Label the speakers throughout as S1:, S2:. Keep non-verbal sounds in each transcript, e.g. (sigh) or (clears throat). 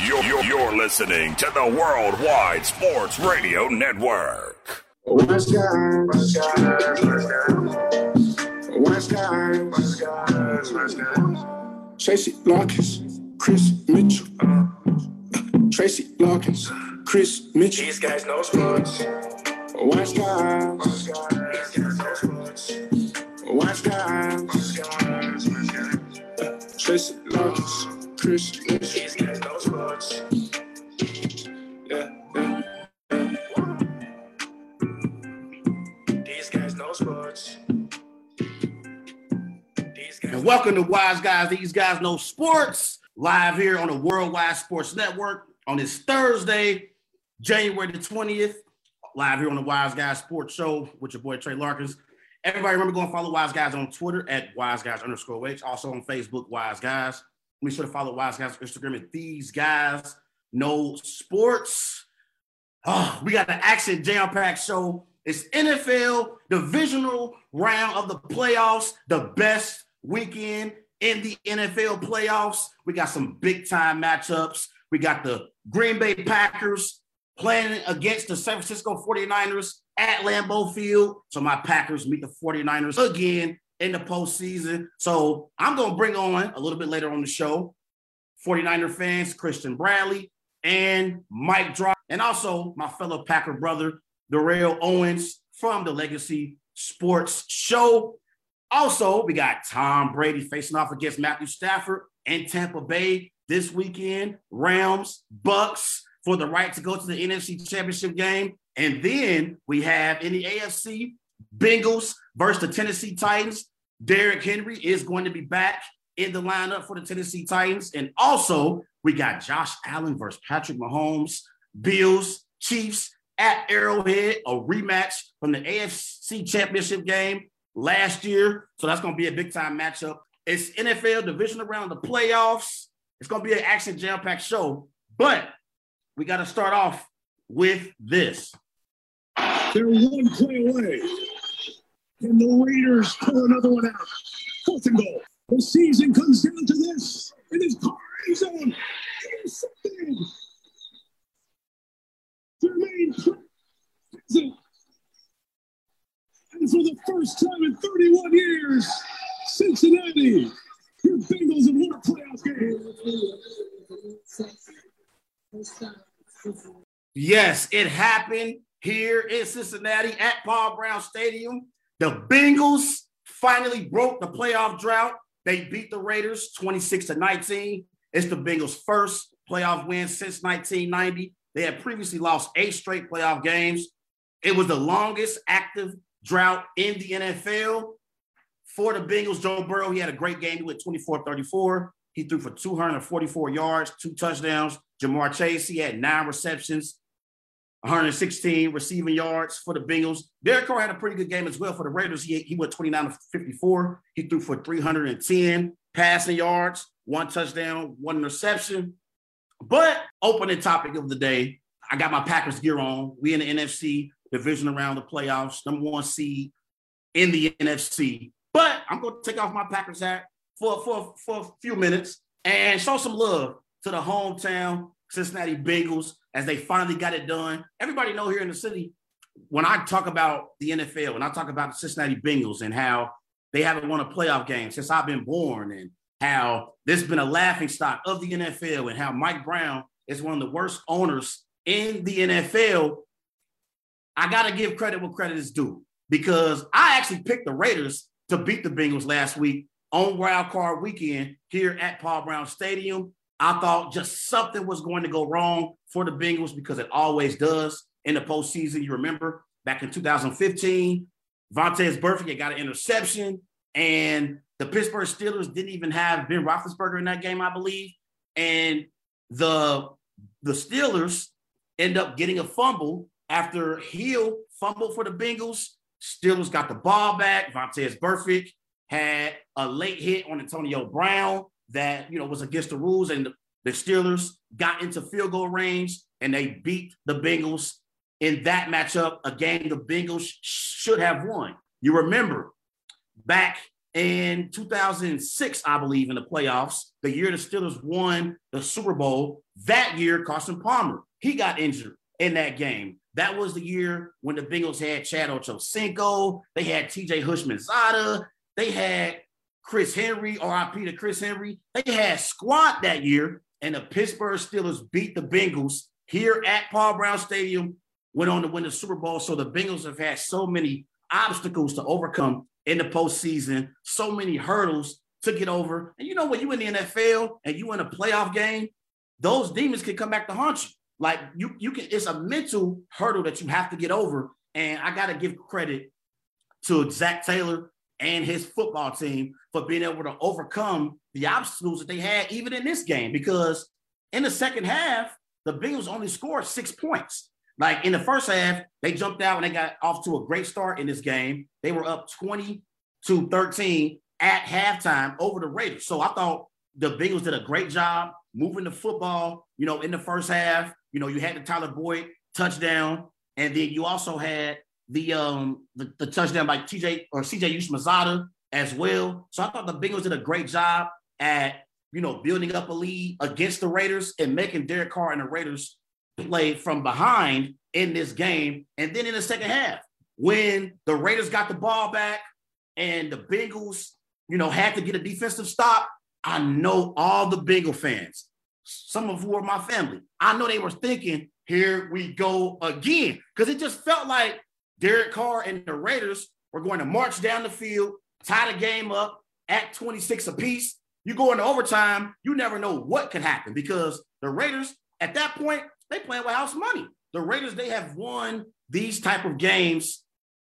S1: You're, you're, you're listening to the Worldwide Sports Radio Network.
S2: West guys, West guys, West guys, West guys, West guys. Tracy Larkins, Chris Mitchell. Tracy Larkins, Chris Mitchell. These guys know sports. West guys, West guys, West guys, West guys. Tracy Larkins, Chris. These guys
S3: And welcome to Wise Guys. These guys know sports live here on the Worldwide Sports Network on this Thursday, January the 20th. Live here on the Wise Guys Sports Show with your boy Trey Larkins. Everybody remember to follow Wise Guys on Twitter at Wise Guys underscore H. Also on Facebook, Wise Guys. Make sure to follow Wise Guys on Instagram at These Guys Know Sports. Oh, we got the action jam packed show. It's NFL divisional round of the playoffs, the best weekend in the NFL playoffs. We got some big time matchups. We got the Green Bay Packers playing against the San Francisco 49ers at Lambeau Field. So my Packers meet the 49ers again in the postseason. So I'm going to bring on a little bit later on the show 49er fans, Christian Bradley and Mike Drop, and also my fellow Packer brother, Darrell Owens from the Legacy Sports Show. Also, we got Tom Brady facing off against Matthew Stafford in Tampa Bay this weekend. Rams, Bucks for the right to go to the NFC Championship game. And then we have in the AFC, Bengals versus the Tennessee Titans. Derrick Henry is going to be back in the lineup for the Tennessee Titans. And also, we got Josh Allen versus Patrick Mahomes, Bills, Chiefs at Arrowhead, a rematch from the AFC Championship game last year. So that's going to be a big time matchup. It's NFL division around the playoffs. It's going to be an action jam packed show, but we got to start off with this.
S4: They're one play away. And the Raiders pull another one out. Fourth and goal. The season comes down to this. It is Carr end zone. Intercepted. Jermaine present. And for the first time in 31 years, Cincinnati, your Bengals have won a playoff game.
S3: Yes, it happened here in Cincinnati at Paul Brown Stadium. The Bengals finally broke the playoff drought. They beat the Raiders 26 to 19. It's the Bengals' first playoff win since 1990. They had previously lost eight straight playoff games. It was the longest active drought in the NFL. For the Bengals, Joe Burrow, he had a great game. He went 24 34. He threw for 244 yards, two touchdowns. Ja'Marr Chase, he had nine receptions, 116 receiving yards for the Bengals. Derek Carr had a pretty good game as well for the Raiders. He, he went 29 to 54. He threw for 310 passing yards, one touchdown, one interception. But opening topic of the day, I got my Packers gear on. We in the NFC division around the playoffs, number one seed in the NFC. But I'm going to take off my Packers hat for, for, for a few minutes and show some love to the hometown Cincinnati Bengals as they finally got it done. Everybody know here in the city, when I talk about the NFL, when I talk about the Cincinnati Bengals and how they haven't won a playoff game since I've been born and how this has been a laughing stock of the NFL and how Mike Brown is one of the worst owners in the NFL, I got to give credit where credit is due because I actually picked the Raiders to beat the Bengals last week on wild card weekend here at Paul Brown Stadium. I thought just something was going to go wrong for the Bengals because it always does in the postseason. You remember back in 2015, Vontaze Burfict got an interception, and the Pittsburgh Steelers didn't even have Ben Roethlisberger in that game, I believe. And the the Steelers end up getting a fumble after Hill fumbled for the Bengals. Steelers got the ball back. Vontaze Burfict had a late hit on Antonio Brown that you know was against the rules, and the, Steelers got into field goal range and they beat the Bengals in that matchup. A game the Bengals should have won. You remember back in 2006, I believe, in the playoffs, the year the Steelers won the Super Bowl. That year, Carson Palmer, he got injured in that game. That was the year when the Bengals had Chad Ochocinco, they had TJ Houshmandzadeh, they had Chris Henry, RIP to Chris Henry. They had squad that year, and the Pittsburgh Steelers beat the Bengals here at Paul Brown Stadium, went on to win the Super Bowl. So the Bengals have had so many obstacles to overcome in the postseason, so many hurdles to get over. And you know, when you in the NFL and you in a playoff game, those demons can come back to haunt you. Like you, you can. It's a mental hurdle that you have to get over. And I got to give credit to Zac Taylor and his football team for being able to overcome the obstacles that they had even in this game. Because in the second half, the Bengals only scored six points. Like in the first half, they jumped out and they got off to a great start in this game. They were up 20 to 13 at halftime over the Raiders. So I thought the Bengals did a great job moving the football, you know, in the first half. You know, you had the Tyler Boyd touchdown, and then you also had the um the, the touchdown by TJ or CJ Houshmandzadeh as well. So I thought the Bengals did a great job at you know building up a lead against the Raiders and making Derek Carr and the Raiders play from behind in this game. And then in the second half, when the Raiders got the ball back and the Bengals, you know, had to get a defensive stop, I know all the Bengal fans, some of who are my family, I know they were thinking, here we go again. Because it just felt like Derek Carr and the Raiders were going to march down the field, tie the game up at 26 apiece. You go into overtime, you never know what could happen because the Raiders, at that point, they playing with house money. The Raiders, they have won these type of games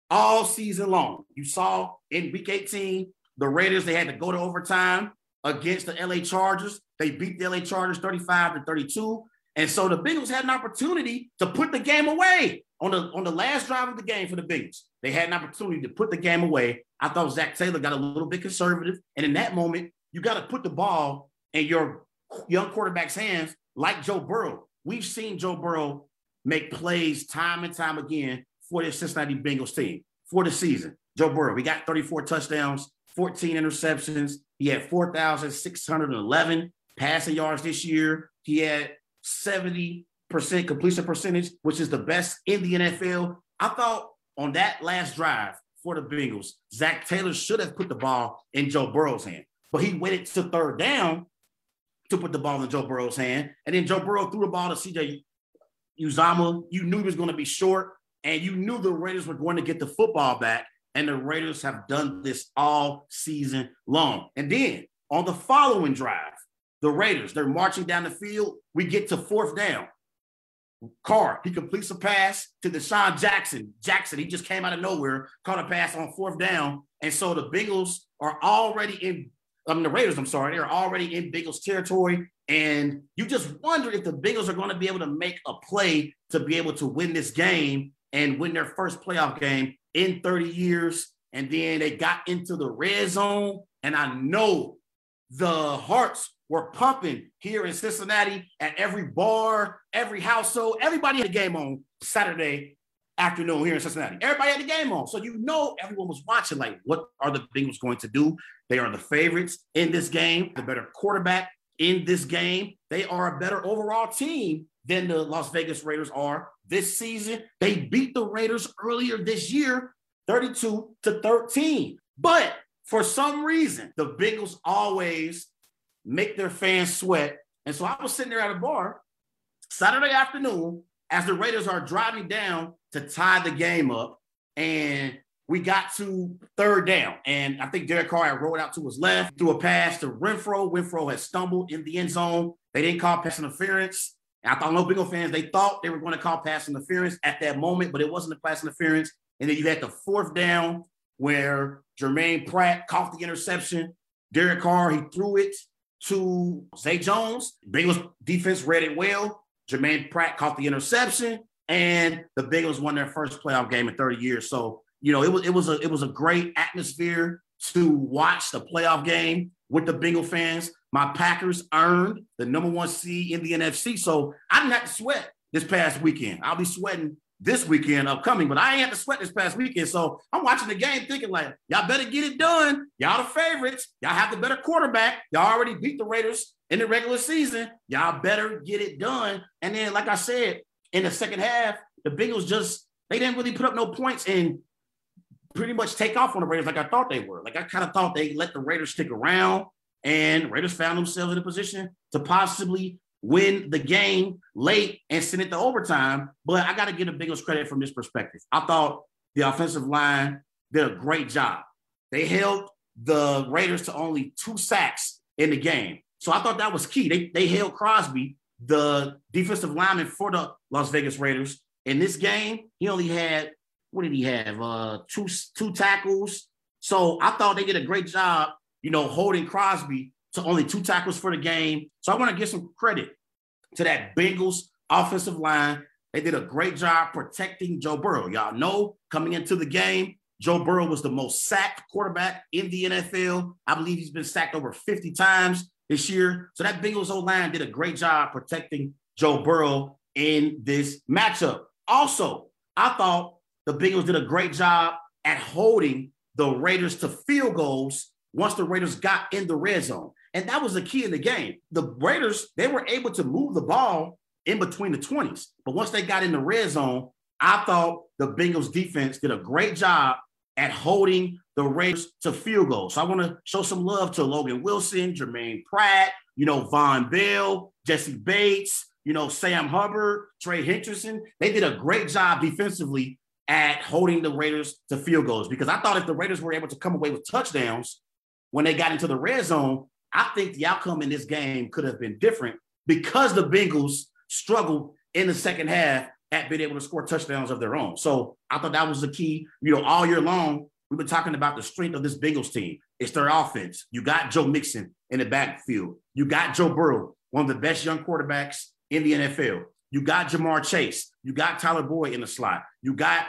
S3: all season long. You saw in week 18, the Raiders, they had to go to overtime against the LA Chargers. They beat the LA Chargers 35 to 32. And so the Bengals had an opportunity to put the game away on the on the last drive of the game for the Bengals. They had an opportunity to put the game away. I thought Zac Taylor got a little bit conservative. And in that moment, you got to put the ball in your young quarterback's hands like Joe Burrow. We've seen Joe Burrow make plays time and time again for the Cincinnati Bengals team for the season. Joe Burrow, we got 34 touchdowns, 14 interceptions. He had 4,611 passing yards this year. He had 70% completion percentage, which is the best in the NFL. I thought on that last drive for the Bengals, Zac Taylor should have put the ball in Joe Burrow's hand, but he waited to third down to put the ball in Joe Burrow's hand. And then Joe Burrow threw the ball to CJ Uzomah. You knew he was going to be short, and you knew the Raiders were going to get the football back. And the Raiders have done this all season long. And then on the following drive, the Raiders, they're marching down the field. We get to fourth down. Carr, he completes a pass to DeSean Jackson. Jackson, he just came out of nowhere, caught a pass on fourth down. And so the Bengals are already in I mean, the Raiders, I'm sorry, they're already in Bengals territory. And you just wonder if the Bengals are going to be able to make a play to be able to win this game and win their first playoff game in 30 years. And then they got into the red zone. And I know the hearts were pumping here in Cincinnati at every bar, every household. Everybody had a game on Saturday afternoon here in Cincinnati. Everybody had the game on. So you know everyone was watching, like, what are the Bengals going to do? They are the favorites in this game, the better quarterback in this game. They are a better overall team than the Las Vegas Raiders are this season. They beat the Raiders earlier this year, 32 to 13. But for some reason, the Bengals always make their fans sweat. And so I was sitting there at a bar Saturday afternoon as the Raiders are driving down to tie the game up. And we got to third down, and I think Derek Carr had rolled out to his left, threw a pass to Renfrow. Renfrow had stumbled in the end zone. They didn't call pass interference. And I thought no Bengal fans, they thought they were going to call pass interference at that moment, but it wasn't a pass interference. And then you had the fourth down where Jermaine Pratt caught the interception. Derek Carr, he threw it to Zay Jones. Bengals defense read it well. Jermaine Pratt caught the interception, and the Bengals won their first playoff game in 30 years. So you know, it was it was a it was a great atmosphere to watch the playoff game with the Bengal fans. My Packers earned the number one seed in the NFC, so I didn't have to sweat this past weekend. I'll be sweating this weekend upcoming, but I ain't had to sweat this past weekend. So I'm watching the game thinking like, y'all better get it done. Y'all the favorites. Y'all have the better quarterback. Y'all already beat the Raiders in the regular season. Y'all better get it done. And then, like I said, in the second half, the Bengals just they didn't really put up no points and pretty much take off on the Raiders like I thought they were. Like I kind of thought they let the Raiders stick around, and Raiders found themselves in a position to possibly win the game late and send it to overtime. But I got to give the Bengals credit from this perspective. I thought the offensive line did a great job. They held the Raiders to only two sacks in the game. So I thought that was key. They, they held Crosby, the defensive lineman for the Las Vegas Raiders. In this game, he only had, what did he have? Uh, two, two tackles. So I thought they did a great job, you know, holding Crosby to only two tackles for the game. So I want to give some credit to that Bengals offensive line. They did a great job protecting Joe Burrow. Y'all know coming into the game, Joe Burrow was the most sacked quarterback in the NFL. I believe he's been sacked over 50 times this year. So that Bengals O line did a great job protecting Joe Burrow in this matchup. Also, I thought the Bengals did a great job at holding the Raiders to field goals once the Raiders got in the red zone. And that was the key in the game. The Raiders, they were able to move the ball in between the 20s. But once they got in the red zone, I thought the Bengals defense did a great job at holding the Raiders to field goals. So I want to show some love to Logan Wilson, Jermaine Pratt, you know, Vonn Bell, Jessie Bates, you know, Sam Hubbard, Trey Hendrickson. They did a great job defensively at holding the Raiders to field goals because I thought if the Raiders were able to come away with touchdowns when they got into the red zone, I think the outcome in this game could have been different because the Bengals struggled in the second half at being able to score touchdowns of their own. So I thought that was the key. You know, all year long, we've been talking about the strength of this Bengals team. It's their offense. You got Joe Mixon in the backfield. You got Joe Burrow, one of the best young quarterbacks in the NFL. You got Ja'Marr Chase. You got Tyler Boyd in the slot. You got,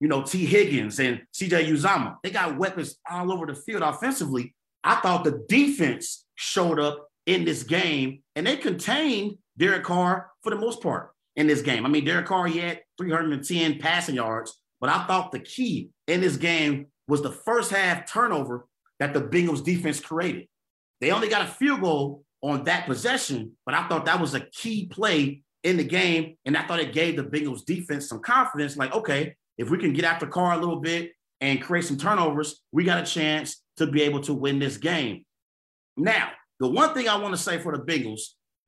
S3: you know, Tee Higgins and CJ Uzomah. They got weapons all over the field offensively. I thought the defense showed up in this game and they contained Derek Carr for the most part in this game. I mean, Derek Carr, he had 310 passing yards, but I thought the key in this game was the first half turnover that the Bengals defense created. They only got a field goal on that possession, but I thought that was a key play in the game. And I thought it gave the Bengals defense some confidence like, okay, if we can get after Carr a little bit and create some turnovers, we got a chance to be able to win this game. Now, the one thing I want to say for the Bengals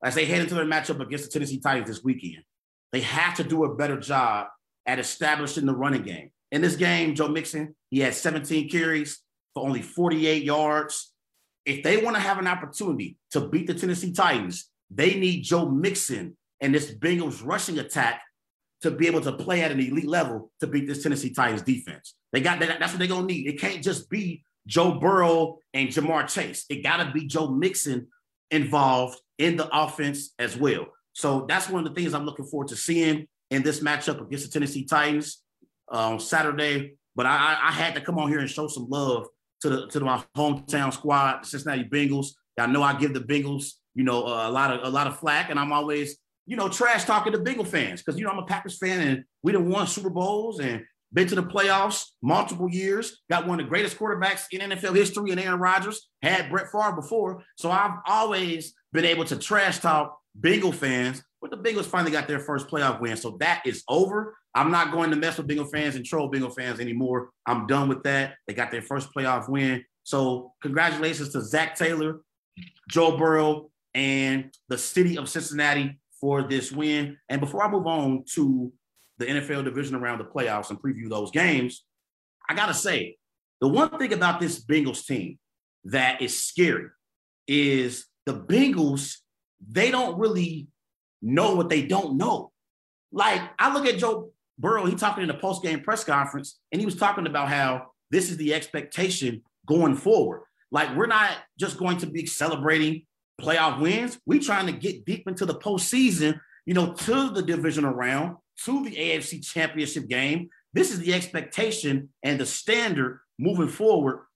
S3: as they head into their matchup against the Tennessee Titans this weekend, they have to do a better job at establishing the running game. In this game, Joe Mixon, he had 17 carries for only 48 yards. If they want to have an opportunity to beat the Tennessee Titans, they need Joe Mixon and this Bengals rushing attack to be able to play at an elite level to beat this Tennessee Titans defense. They got that. That's what they're gonna need. It can't just be Joe Burrow and Ja'Marr Chase. It got to be Joe Mixon involved in the offense as well. So that's one of the things I'm looking forward to seeing in this matchup against the Tennessee Titans uh, on Saturday. But I, I, had to come on here and show some love to the to my hometown squad, the Cincinnati Bengals. I know I give the Bengals, you know, a lot of a lot of flack, and I'm always, you know, trash talking to Bengal fans because you know I'm a Packers fan and we done won Super Bowls and been to the playoffs multiple years, got one of the greatest quarterbacks in NFL history and Aaron Rodgers, had Brett Favre before. So I've always been able to trash talk Bengal fans, but the Bengals finally got their first playoff win. So that is over. I'm not going to mess with Bengal fans and troll Bengal fans anymore. I'm done with that. They got their first playoff win. So congratulations to Zac Taylor, Joe Burrow, and the city of Cincinnati for this win. And before I move on to the NFL division around the playoffs and preview those games, I got to say, the one thing about this Bengals team that is scary is the Bengals, they don't really know what they don't know. Like, I look at Joe Burrow, he talking in a post game press conference, and he was talking about how this is the expectation going forward. Like, we're not just going to be celebrating playoff wins. We're trying to get deep into the postseason, you know, to the divisional round to the AFC championship game. This is the expectation and the standard moving forward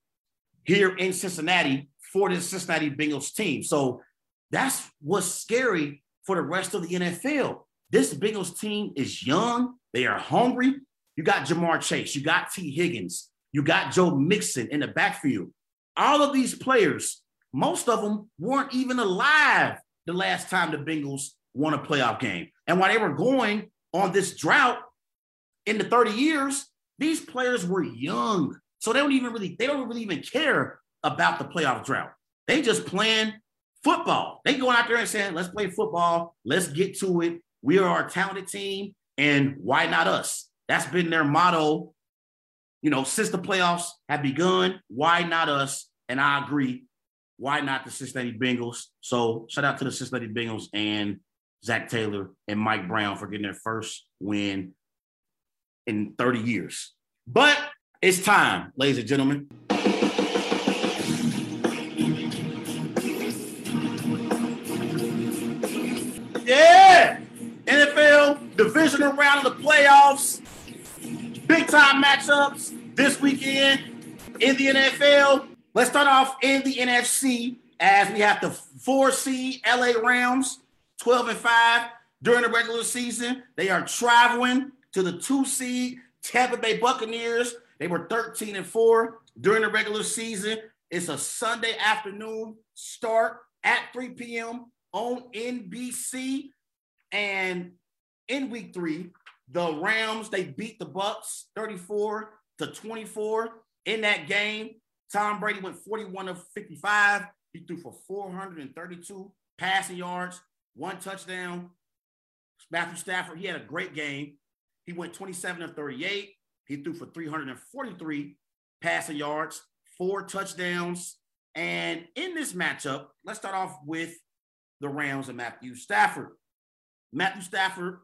S3: here in Cincinnati for the Cincinnati Bengals team. So that's what's scary for the rest of the NFL. This Bengals team is young. They are hungry. You got Ja'Marr Chase. You got Tee Higgins. You got Joe Mixon in the backfield. All of these players, most of them weren't even alive the last time the Bengals won a playoff game. And while they were going on this drought in the 30 years, these players were young. So they don't even really, they don't really even care about the playoff drought. They just playing football. They going out there and saying, let's play football. Let's get to it. We are a talented team. And why not us? That's been their motto, you know, since the playoffs have begun. Why not us? And I agree. Why not the Cincinnati Bengals? So shout out to the Cincinnati Bengals and Zac Taylor and Mike Brown for getting their first win in 30 years. But it's time, ladies and gentlemen. Yeah, NFL divisional round of the playoffs, big time matchups this weekend in the NFL. Let's start off in the NFC as we have the four seed LA Rams, 12 and 5 during the regular season. They are traveling to the two seed Tampa Bay Buccaneers. They were 13 and 4 during the regular season. It's a Sunday afternoon start at 3 p.m on NBC. And in week three, the Rams, they beat the Bucks 34 to 24 in that game. Tom Brady went 41 of 55. He threw for 432 passing yards, one touchdown. Matthew Stafford, he had a great game. He went 27 of 38. He threw for 343 passing yards, four touchdowns. And in this matchup, let's start off with the Rams and Matthew Stafford. Matthew Stafford,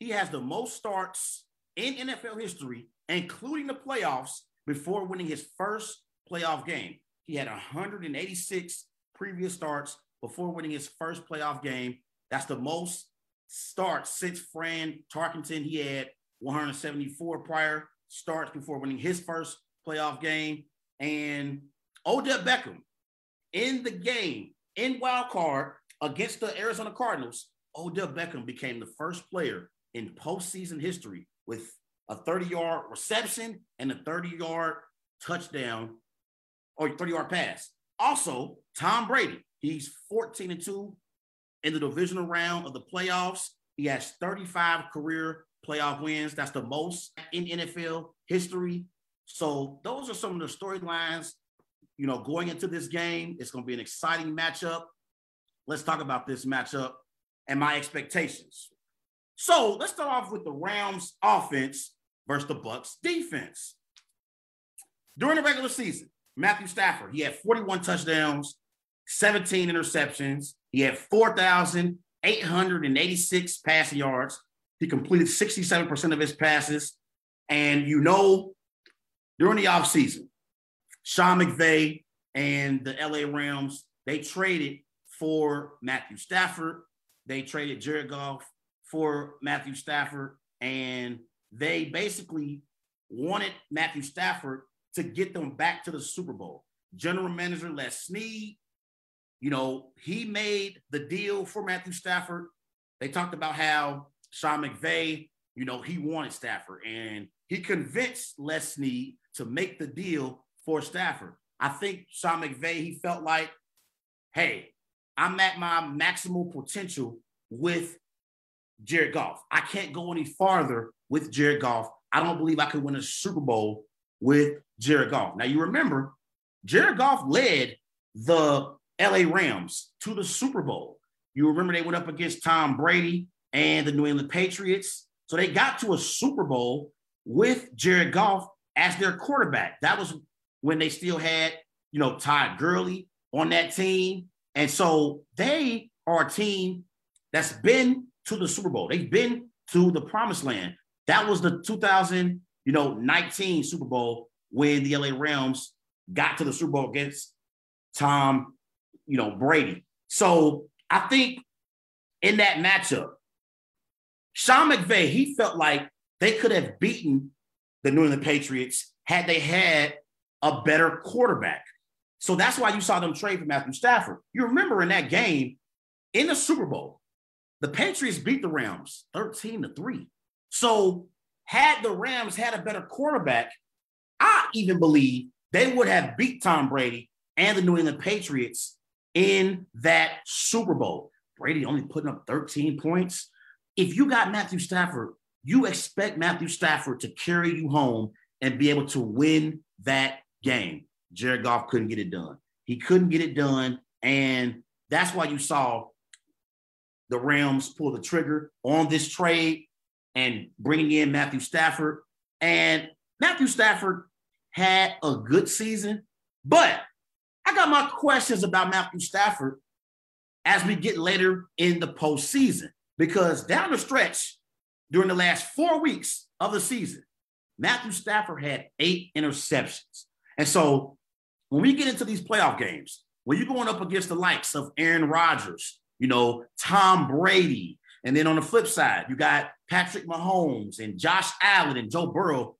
S3: he has the most starts in NFL history, including the playoffs, before winning his first playoff game. He had 186 previous starts before winning his first playoff game. That's the most starts since Fran Tarkenton. He had 174 prior starts before winning his first playoff game. And Odell Beckham in the game in wild card against the Arizona Cardinals, Odell Beckham became the first player in postseason history with a 30 yard reception and a 30 yard touchdown or 30 yard pass. Also, Tom Brady, he's 14 and 2 in the divisional round of the playoffs. He has 35 career playoff wins. That's the most in NFL history. So, those are some of the storylines, you know, going into this game. It's going to be an exciting matchup let's talk about this matchup and my expectations. So let's start off with the Rams offense versus the Bucks defense. During the regular season, Matthew Stafford, he had 41 touchdowns, 17 interceptions. He had 4,886 passing yards. He completed 67% of his passes. And you know, during the offseason, Sean McVay and the LA Rams, they traded for Matthew Stafford. They traded Jared Goff for Matthew Stafford, and they basically wanted Matthew Stafford to get them back to the Super Bowl. General Manager Les Snead, you know, he made the deal for Matthew Stafford. They talked about how Sean McVay, you know, he wanted Stafford, and he convinced Les Snead to make the deal for Stafford. I think Sean McVay, he felt like, hey, I'm at my maximal potential with Jared Goff. I can't go any farther with Jared Goff. I don't believe I could win a Super Bowl with Jared Goff. Now you remember, Jared Goff led the LA Rams to the Super Bowl. You remember they went up against Tom Brady and the New England Patriots. So they got to a Super Bowl with Jared Goff as their quarterback. That was when they still had, you know, Todd Gurley on that team. And so they are a team that's been to the Super Bowl. They've been to the promised land. That was the 2000, you know, 19 Super Bowl when the LA Rams got to the Super Bowl against Tom, you know, Brady. So I think in that matchup, Sean McVay, he felt like they could have beaten the New England Patriots had they had a better quarterback. So that's why you saw them trade for Matthew Stafford. You remember in that game in the Super Bowl, the Patriots beat the Rams 13 to 3. So, had the Rams had a better quarterback, I even believe they would have beat Tom Brady and the New England Patriots in that Super Bowl. Brady only putting up 13 points. If you got Matthew Stafford, you expect Matthew Stafford to carry you home and be able to win that game. Jared Goff couldn't get it done. He couldn't get it done. And that's why you saw the Rams pull the trigger on this trade and bringing in Matthew Stafford. And Matthew Stafford had a good season, but I got my questions about Matthew Stafford as we get later in the postseason because down the stretch during the last four weeks of the season, Matthew Stafford had eight interceptions. And so when we get into these playoff games, when you're going up against the likes of Aaron Rodgers, you know, Tom Brady, and then on the flip side, you got Patrick Mahomes and Josh Allen and Joe Burrow,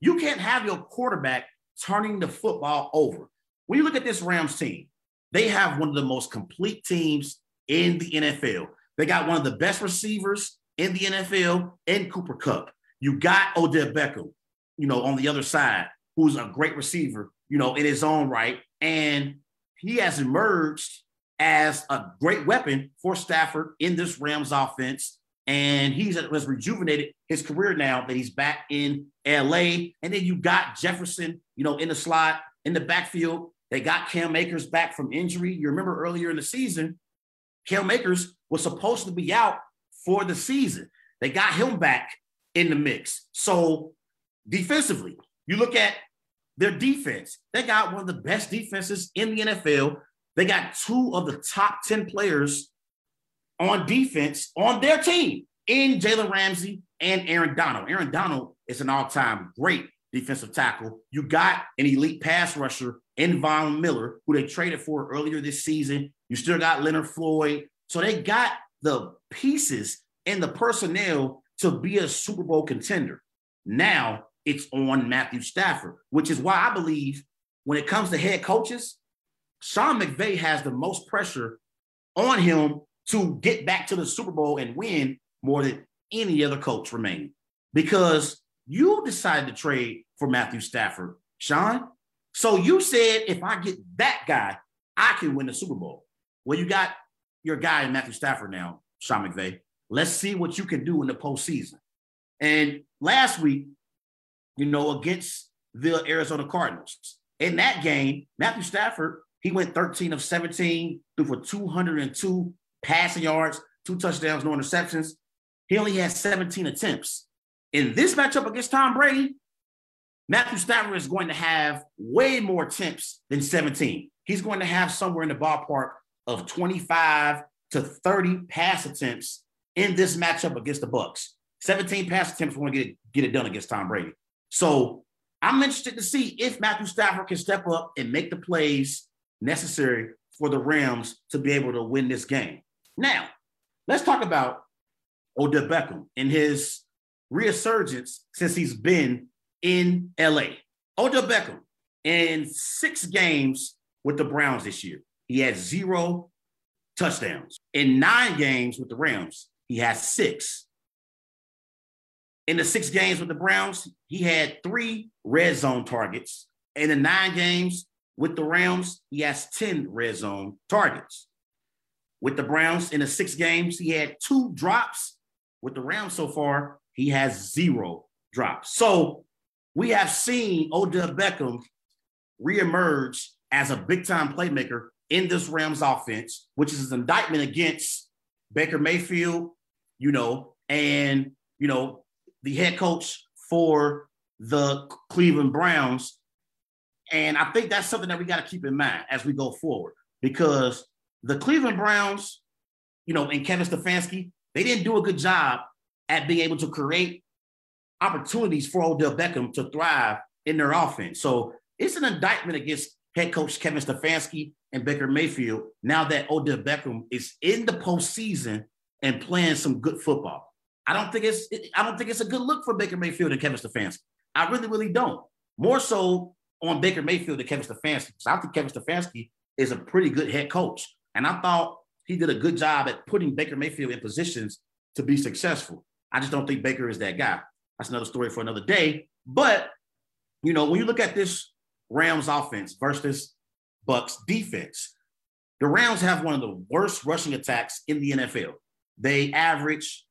S3: you can't have your quarterback turning the football over. When you look at this Rams team, they have one of the most complete teams in the NFL. They got one of the best receivers in the NFL in Cooper Kupp. You got Odell Beckham, you know, on the other side, who's a great receiver, you know, in his own right. And he has emerged as a great weapon for Stafford in this Rams offense. And he's has rejuvenated his career now that he's back in LA. And then you got Jefferson, you know, in the slot, in the backfield. They got Cam Akers back from injury. You remember earlier in the season, Cam Akers was supposed to be out for the season. They got him back in the mix. So defensively, you look at their defense. They got one of the best defenses in the NFL. They got two of the top 10 players on defense on their team in Jalen Ramsey and Aaron Donald. Aaron Donald is an all-time great defensive tackle. You got an elite pass rusher in Von Miller, who they traded for earlier this season. You still got Leonard Floyd. So they got the pieces and the personnel to be a Super Bowl contender. Now it's on Matthew Stafford, which is why I believe when it comes to head coaches, Sean McVay has the most pressure on him to get back to the Super Bowl and win more than any other coach remaining because you decided to trade for Matthew Stafford, Sean. So you said if I get that guy, I can win the Super Bowl. Well, you got your guy in Matthew Stafford now, Sean McVay. Let's see what you can do in the postseason. And last week, you know, against the Arizona Cardinals, in that game, Matthew Stafford, he went 13 of 17, threw for 202 passing yards, two touchdowns, no interceptions. He only had 17 attempts. In this matchup against Tom Brady, Matthew Stafford is going to have way more attempts than 17. He's going to have somewhere in the ballpark of 25 to 30 pass attempts in this matchup against the Bucks. 17 pass attempts want to get, get it done against Tom Brady. So I'm interested to see if Matthew Stafford can step up and make the plays necessary for the Rams to be able to win this game. Now, let's talk about Odell Beckham and his resurgence since he's been in LA. Odell Beckham in six games with the Browns this year, he had zero touchdowns. In nine games with the Rams, he has six. In the six games with the Browns, he had three red zone targets. In the nine games with the Rams, he has 10 red zone targets. With the Browns in the six games, he had two drops. With the Rams so far, he has zero drops. So we have seen Odell Beckham reemerge as a big time playmaker in this Rams offense, which is an indictment against Baker Mayfield, you know, and, you know, the head coach for the Cleveland Browns. And I think that's something that we got to keep in mind as we go forward because the Cleveland Browns, you know, and Kevin Stefanski, they didn't do a good job at being able to create opportunities for Odell Beckham to thrive in their offense. So it's an indictment against head coach Kevin Stefanski and Baker Mayfield now that Odell Beckham is in the postseason and playing some good football. I don't think it's I don't think it's a good look for Baker Mayfield and Kevin Stefanski. I really, really don't. More so on Baker Mayfield than Kevin Stefanski. Because I think Kevin Stefanski is a pretty good head coach. And I thought he did a good job at putting Baker Mayfield in positions to be successful. I just don't think Baker is that guy. That's another story for another day. But you know, when you look at this Rams offense versus Bucks defense, the Rams have one of the worst rushing attacks in the NFL. They average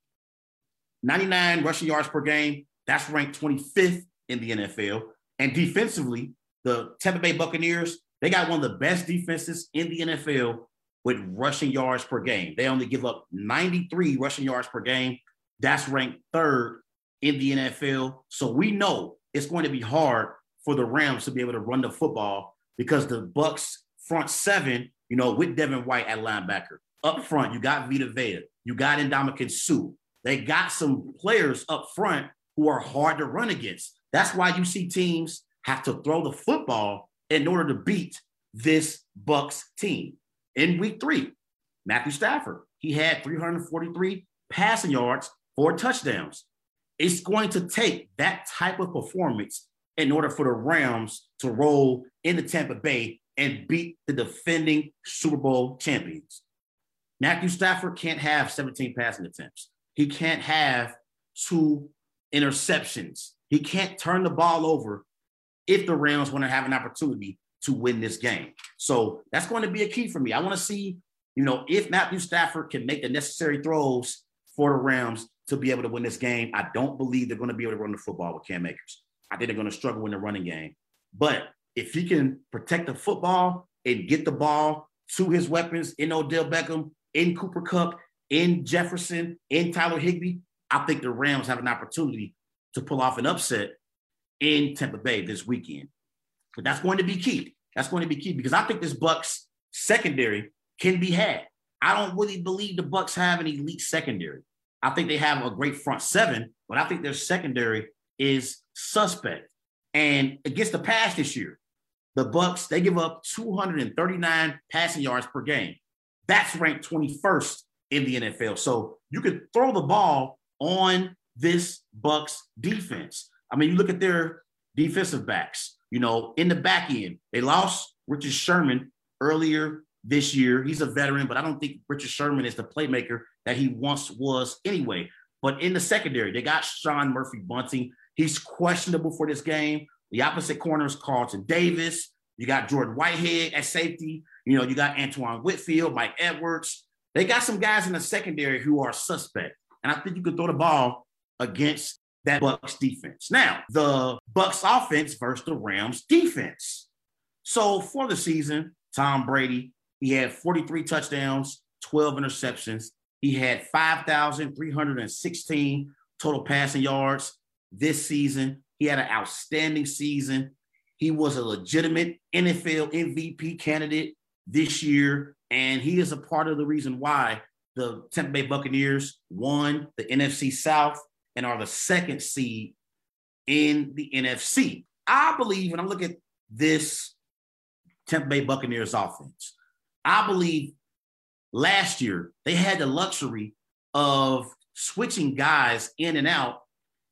S3: 99 rushing yards per game. That's ranked 25th in the NFL. And defensively, the Tampa Bay Buccaneers, they got one of the best defenses in the NFL with rushing yards per game. They only give up 93 rushing yards per game. That's ranked third in the NFL. So we know it's going to be hard for the Rams to be able to run the football because the Bucks front seven, you know, with Devin White at linebacker. Up front, you got Vita Vea, you got Ndamukong Suh. They got some players up front who are hard to run against. That's why you see teams have to throw the football in order to beat this Bucks team. In week three, Matthew Stafford, he had 343 passing yards, four touchdowns. It's going to take that type of performance in order for the Rams to roll into Tampa Bay and beat the defending Super Bowl champions. Matthew Stafford can't have 17 passing attempts. He can't have two interceptions. He can't turn the ball over if the Rams want to have an opportunity to win this game. So that's going to be a key for me. I want to see, you know, if Matthew Stafford can make the necessary throws for the Rams to be able to win this game. I don't believe they're going to be able to run the football with Cam Akers. I think they're going to struggle in the running game. But if he can protect the football and get the ball to his weapons in Odell Beckham, in Cooper Kupp, in Jefferson, in Tyler Higbee, I think the Rams have an opportunity to pull off an upset in Tampa Bay this weekend. But that's going to be key. That's going to be key because I think this Bucks secondary can be had. I don't really believe the Bucks have an elite secondary. I think they have a great front seven, but I think their secondary is suspect. And against the pass this year, the Bucks they give up 239 passing yards per game. That's ranked 21st in the NFL. So you could throw the ball on this Bucks defense. I mean, you look at their defensive backs. You know, in the back end, they lost Richard Sherman earlier this year. He's a veteran, but I don't think Richard Sherman is the playmaker that he once was anyway. But in the secondary, they got Sean Murphy Bunting. He's questionable for this game. The opposite corner is Carlton Davis. You got Jordan Whitehead at safety. You know, you got Antoine Winfield, Mike Edwards. They got some guys in the secondary who are suspect. And I think you could throw the ball against that Bucks defense. Now, the Bucks offense versus the Rams defense. So for the season, Tom Brady, he had 43 touchdowns, 12 interceptions. He had 5,316 total passing yards this season. He had an outstanding season. He was a legitimate NFL MVP candidate this year, and he is a part of the reason why the Tampa Bay Buccaneers won the NFC South and are the second seed in the NFC. I believe when I look at this Tampa Bay Buccaneers offense, I believe last year they had the luxury of switching guys in and out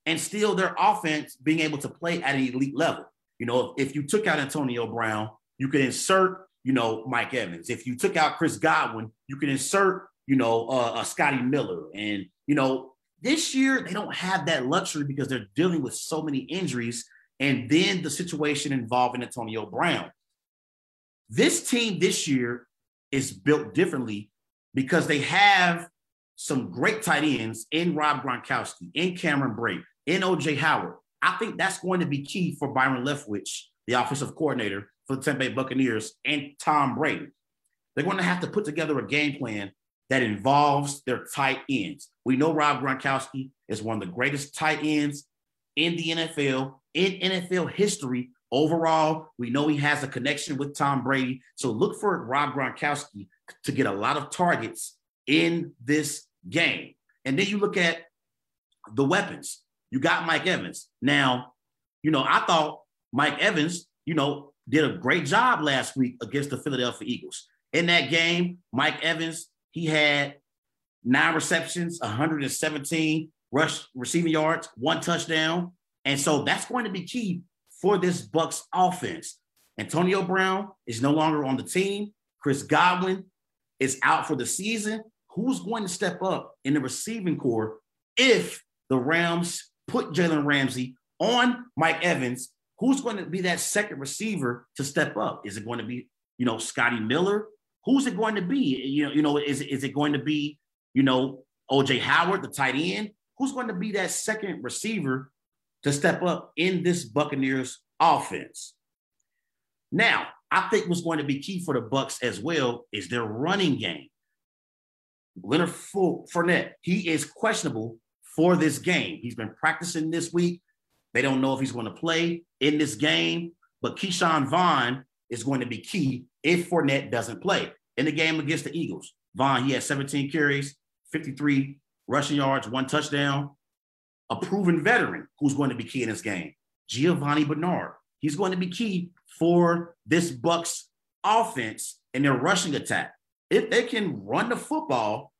S3: and still their offense being able to play at an elite level. You know, if you took out Antonio Brown, you could insert, you know, Mike Evans. If you took out Chris Godwin, you could insert, you know, uh, uh, Scotty Miller. And, you know, this year they don't have that luxury because they're dealing with so many injuries. And then the situation involving Antonio Brown. This team this year is built differently because they have some great tight ends in Rob Gronkowski, in Cameron Brate, in OJ Howard. I think that's going to be key for Byron Leftwich, the offensive coordinator for the Tampa Bay Buccaneers, and Tom Brady. They're going to have to put together a game plan that involves their tight ends. We know Rob Gronkowski is one of the greatest tight ends in the NFL, in NFL history overall. We know he has a connection with Tom Brady. So look for Rob Gronkowski to get a lot of targets in this game. And then you look at the weapons. You got Mike Evans. Now, you know, I thought Mike Evans, you know, did a great job last week against the Philadelphia Eagles. In that game, Mike Evans, he had nine receptions, 117 rush receiving yards, one touchdown. And so that's going to be key for this Bucks offense. Antonio Brown is no longer on the team. Chris Godwin is out for the season, who's going to step up in the receiving corps if the Rams put Jalen Ramsey on Mike Evans? Who's going to be that second receiver to step up? Is it going to be, you know, Scotty Miller? Who's it going to be? You know, you know, is, is it going to be, you know, OJ Howard, the tight end? Who's going to be that second receiver to step up in this Buccaneers offense? Now, I think what's going to be key for the Bucs as well is their running game. Leonard Fournette, he is questionable for this game. He's been practicing this week. They don't know if he's going to play in this game, but Ke'Shawn Vaughn is going to be key if Fournette doesn't play. In the game against the Eagles, Vaughn, he had 17 carries, 53 rushing yards, one touchdown. A proven veteran who's going to be key in this game, Giovani Bernard. He's going to be key for this Bucs offense and their rushing attack. If they can run the football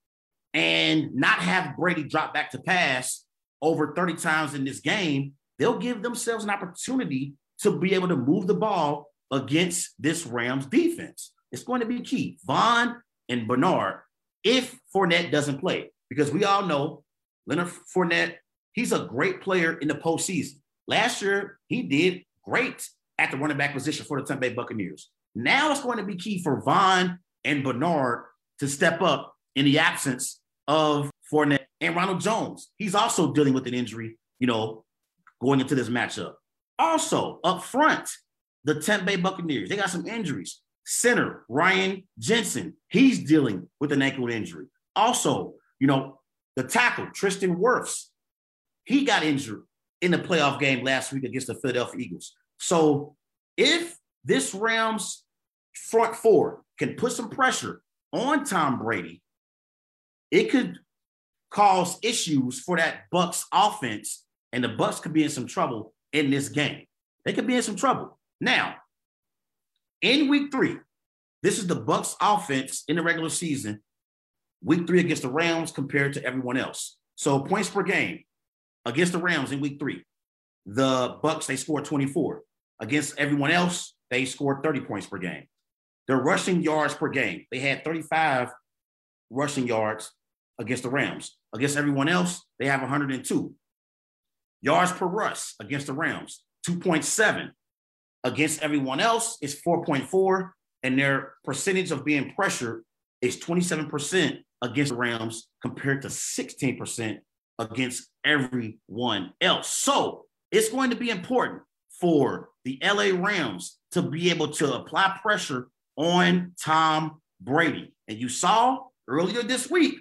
S3: and not have Brady drop back to pass over 30 times in this game, they'll give themselves an opportunity to be able to move the ball against this Rams defense. It's going to be key. Vaughn and Bernard, if Fournette doesn't play, because we all know Leonard Fournette, he's a great player in the postseason. Last year, he did great at the running back position for the Tampa Bay Buccaneers. Now it's going to be key for Vaughn and Bernard to step up in the absence of Fournette and Ronald Jones. He's also dealing with an injury, you know, going into this matchup. Also, up front, the Tampa Bay Buccaneers, they got some injuries. Center Ryan Jensen, he's dealing with an ankle injury. Also, you know, the tackle Tristan Wirfs, he got injured in the playoff game last week against the Philadelphia Eagles. So if this Rams front four can put some pressure on Tom Brady, it could cause issues for that Bucs offense, and the Bucs could be in some trouble in this game. They could be in some trouble. Now, in week three, this is the Bucs offense in the regular season, week three against the Rams compared to everyone else. So points per game against the Rams in week three. The Bucs, they scored 24. Against everyone else, they scored 30 points per game. Their rushing yards per game, they had 35 rushing yards against the Rams. Against everyone else, they have 102. Yards per rush against the Rams, 2.7. Against everyone else, it's 4.4. And their percentage of being pressured is 27% against the Rams compared to 16% against everyone else. So it's going to be important for the LA Rams to be able to apply pressure on Tom Brady. And you saw earlier this week,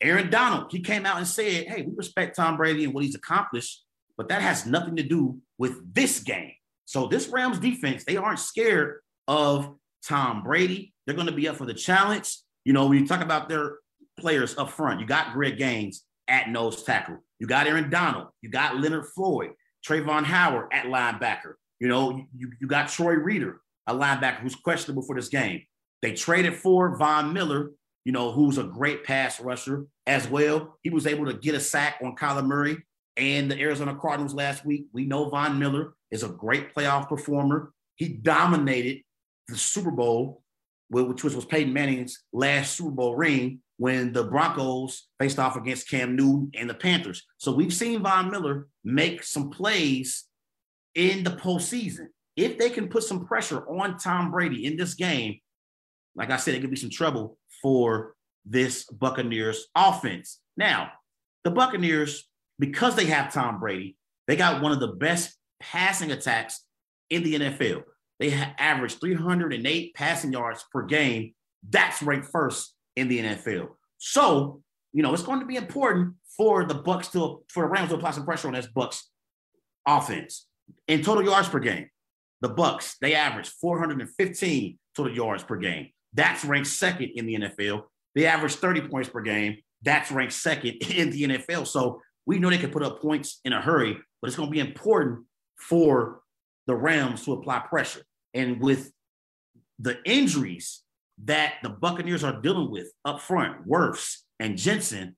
S3: Aaron Donald, he came out and said, Hey, we respect Tom Brady and what he's accomplished, but that has nothing to do with this game. So, this Rams defense, they aren't scared of Tom Brady. They're going to be up for the challenge. You know, when you talk about their players up front, you got Greg Gaines at nose tackle, you got Aaron Donald, you got Leonard Floyd, Travin Howard at linebacker. You know, you, you got Troy Reeder, a linebacker who's questionable for this game. They traded for Von Miller, you know, who's a great pass rusher as well. He was able to get a sack on Kyler Murray and the Arizona Cardinals last week. We know Von Miller is a great playoff performer. He dominated the Super Bowl, which was Peyton Manning's last Super Bowl ring when the Broncos faced off against Cam Newton and the Panthers. So we've seen Von Miller make some plays in the postseason. If they can put some pressure on Tom Brady in this game, like I said, it could be some trouble for this Buccaneers offense. Now, the Buccaneers, because they have Tom Brady, they got one of the best passing attacks in the NFL. They average 308 passing yards per game. That's ranked first in the NFL. So, you know, it's going to be important for the Bucs to for the Rams to apply some pressure on this Bucs offense. In total yards per game, the Bucs they average 415 total yards per game. That's ranked second in the NFL. They average 30 points per game. That's ranked second (laughs) in the NFL. So we know they can put up points in a hurry, but it's going to be important for the Rams to apply pressure. And with the injuries that the Buccaneers are dealing with up front, Wirfs and Jensen,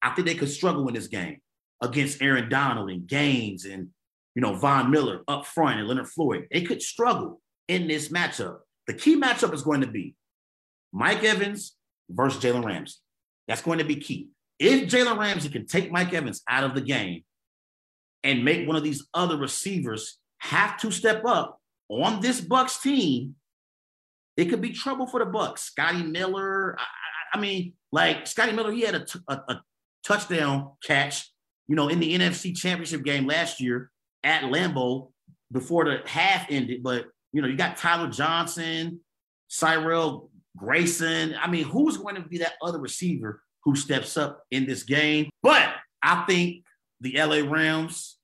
S3: I think they could struggle in this game against Aaron Donald and Gaines and you know Von Miller up front and Leonard Floyd. They could struggle in this matchup. The key matchup is going to be Mike Evans versus Jalen Ramsey. That's going to be key. If Jalen Ramsey can take Mike Evans out of the game and make one of these other receivers have to step up on this Bucs team, it could be trouble for the Bucs. Scotty Miller, I, I, mean, like Scotty Miller, he had a, t- a, a touchdown catch, you know, in the NFC Championship game last year at Lambeau before the half ended. But you know, you got Tyler Johnson, Cyril Grayson. I mean, who's going to be that other receiver who steps up in this game? But I think the LA Rams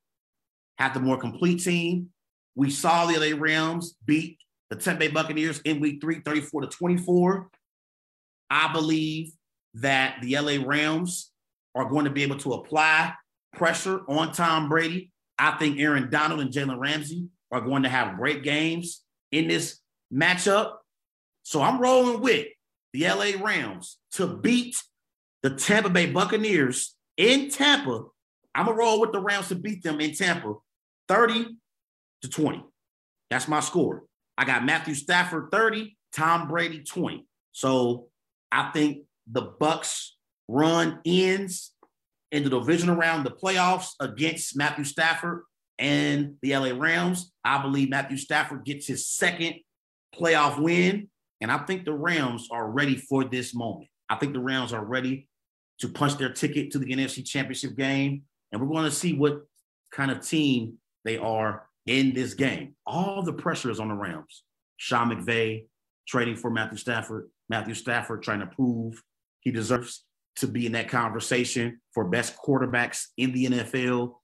S3: have the more complete team. We saw the LA Rams beat the Tampa Bay Buccaneers in week three, 34 to 24. I believe that the LA Rams are going to be able to apply pressure on Tom Brady. I think Aaron Donald and Jalen Ramsey are going to have great games in this matchup. So I'm rolling with the LA Rams to beat the Tampa Bay Buccaneers in Tampa. I'm going to roll with the Rams to beat them in Tampa 30 to 20. That's my score. I got Matthew Stafford 30, Tom Brady 20. So I think the Bucs run ends in the divisional round the playoffs against Matthew Stafford and the LA Rams. I believe Matthew Stafford gets his second playoff win. And I think the Rams are ready for this moment. I think the Rams are ready to punch their ticket to the NFC Championship game. And we're going to see what kind of team they are in this game. All the pressure is on the Rams. Sean McVay trading for Matthew Stafford. Matthew Stafford trying to prove he deserves to be in that conversation for best quarterbacks in the NFL.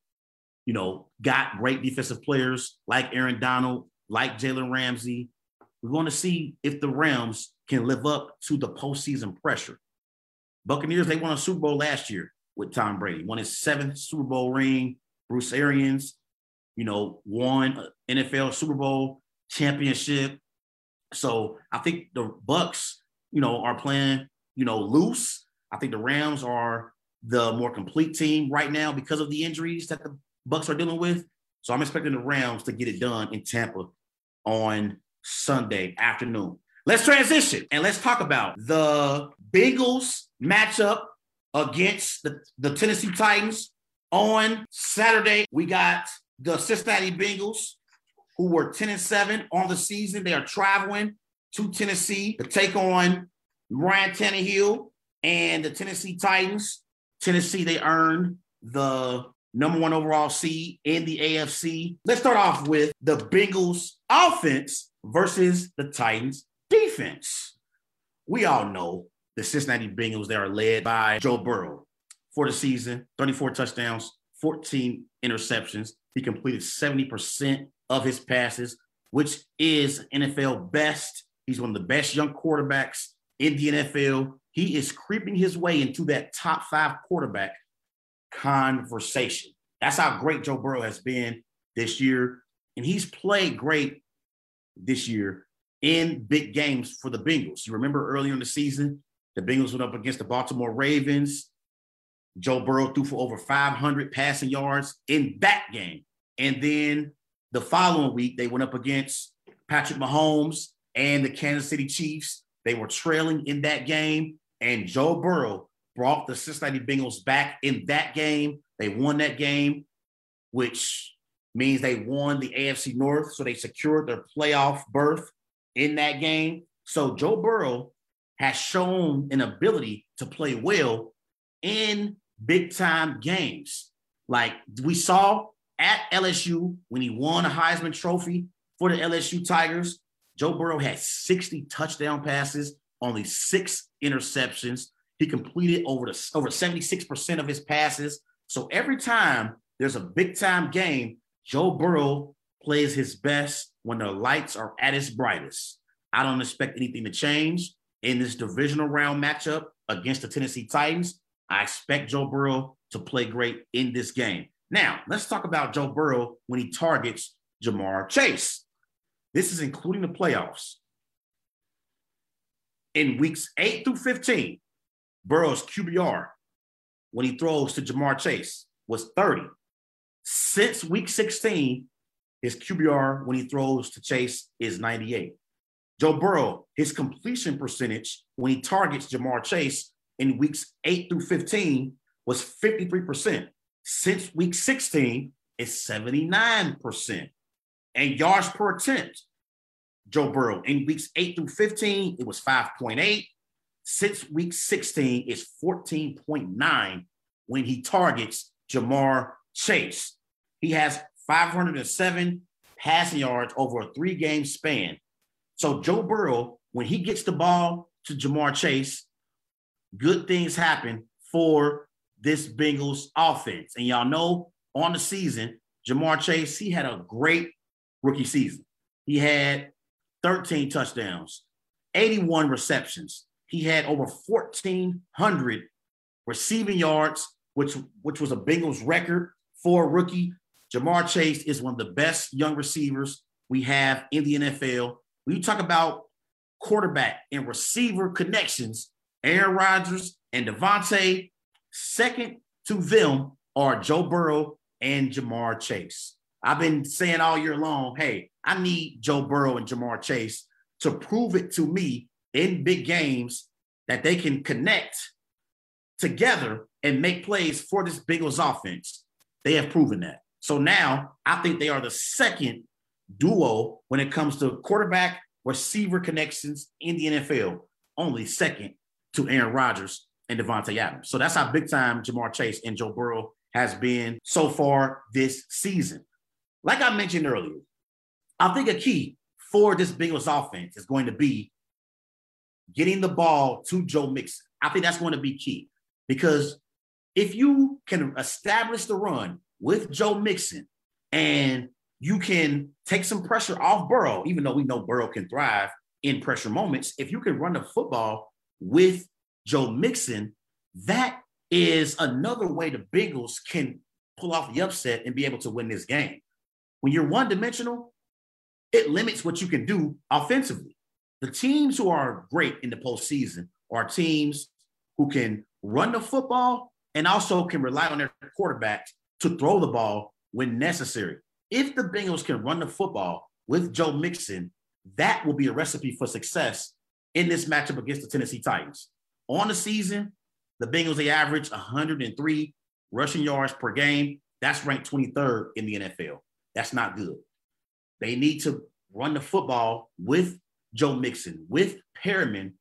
S3: You know, got great defensive players like Aaron Donald, like Jalen Ramsey. We're going to see if the Rams can live up to the postseason pressure. Buccaneers, they won a Super Bowl last year with Tom Brady, won his seventh Super Bowl ring. Bruce Arians, you know, won NFL Super Bowl championship. So I think the Bucs, you know, are playing, you know, loose. I think the Rams are the more complete team right now because of the injuries that the Bucs are dealing with. So I'm expecting the Rams to get it done in Tampa on Sunday afternoon. Let's transition and let's talk about the Bengals matchup against the, the Tennessee Titans on Saturday. We got the Cincinnati Bengals, who were 10 and 7 on the season. They are traveling to Tennessee to take on Ryan Tannehill and the Tennessee Titans. Tennessee, they earned the number one overall seed in the AFC. Let's start off with the Bengals offense versus the Titans defense. We all know the Cincinnati Bengals, they are led by Joe Burrow for the season 34 touchdowns, 14 interceptions. He completed 70% of his passes, which is NFL best. He's one of the best young quarterbacks in the NFL. He is creeping his way into that top five quarterback conversation. That's how great Joe Burrow has been this year. And he's played great this year in big games for the Bengals. You remember earlier in the season, the Bengals went up against the Baltimore Ravens. Joe Burrow threw for over 500 passing yards in that game. And then the following week, they went up against Patrick Mahomes and the Kansas City Chiefs. They were trailing in that game, and Joe Burrow brought the Cincinnati Bengals back in that game. They won that game, which means they won the AFC North. So they secured their playoff berth in that game. So Joe Burrow has shown an ability to play well in big time games. Like we saw at LSU when he won a Heisman Trophy for the LSU Tigers. Joe Burrow had 60 touchdown passes, only six interceptions. He completed over the over 76% of his passes. So every time there's a big time game, Joe Burrow plays his best when the lights are at its brightest. I don't expect anything to change in this divisional round matchup against the Tennessee Titans. I expect Joe Burrow to play great in this game. Now, let's talk about Joe Burrow when he targets Ja'Marr Chase. This is including the playoffs. In weeks 8 through 15, Burrow's QBR when he throws to Ja'Marr Chase was 30. Since week 16, his QBR when he throws to Chase is 98. Joe Burrow, his completion percentage when he targets Ja'Marr Chase in weeks 8 through 15 was 53%. Since week 16, it's 79%. And yards per attempt, Joe Burrow, in weeks 8 through 15, it was 5.8. Since week 16, it's 14.9 when he targets Ja'Marr Chase. He has 507 passing yards over a three game span. So Joe Burrow, when he gets the ball to Ja'Marr Chase, good things happen for this Bengals offense. And y'all know on the season, Ja'Marr Chase, he had a great rookie season. He had 13 touchdowns, 81 receptions. He had over 1,400 receiving yards, which, which was a Bengals record for a rookie. Ja'Marr Chase is one of the best young receivers we have in the NFL. When you talk about quarterback and receiver connections, Aaron Rodgers and Davante, second to them are Joe Burrow and Ja'Marr Chase. I've been saying all year long, hey, I need Joe Burrow and Ja'Marr Chase to prove it to me in big games that they can connect together and make plays for this Bengals offense. They have proven that. So now I think they are the second duo when it comes to quarterback receiver connections in the NFL, only second to Aaron Rodgers and Davante Adams. So that's how big time Ja'Marr Chase and Joe Burrow has been so far this season. Like I mentioned earlier, I think a key for this Bengals offense is going to be getting the ball to Joe Mixon. I think that's going to be key because if you can establish the run with Joe Mixon and you can take some pressure off Burrow, even though we know Burrow can thrive in pressure moments, if you can run the football with Joe Mixon, that is another way the Bengals can pull off the upset and be able to win this game. When you're one dimensional, it limits what you can do offensively. The teams who are great in the postseason are teams who can run the football and also can rely on their quarterback to throw the ball when necessary. If the Bengals can run the football with Joe Mixon, that will be a recipe for success in this matchup against the Tennessee Titans. On the season, the Bengals, they average 103 rushing yards per game. That's ranked 23rd in the NFL. That's not good. They need to run the football with Joe Mixon, with Perriman,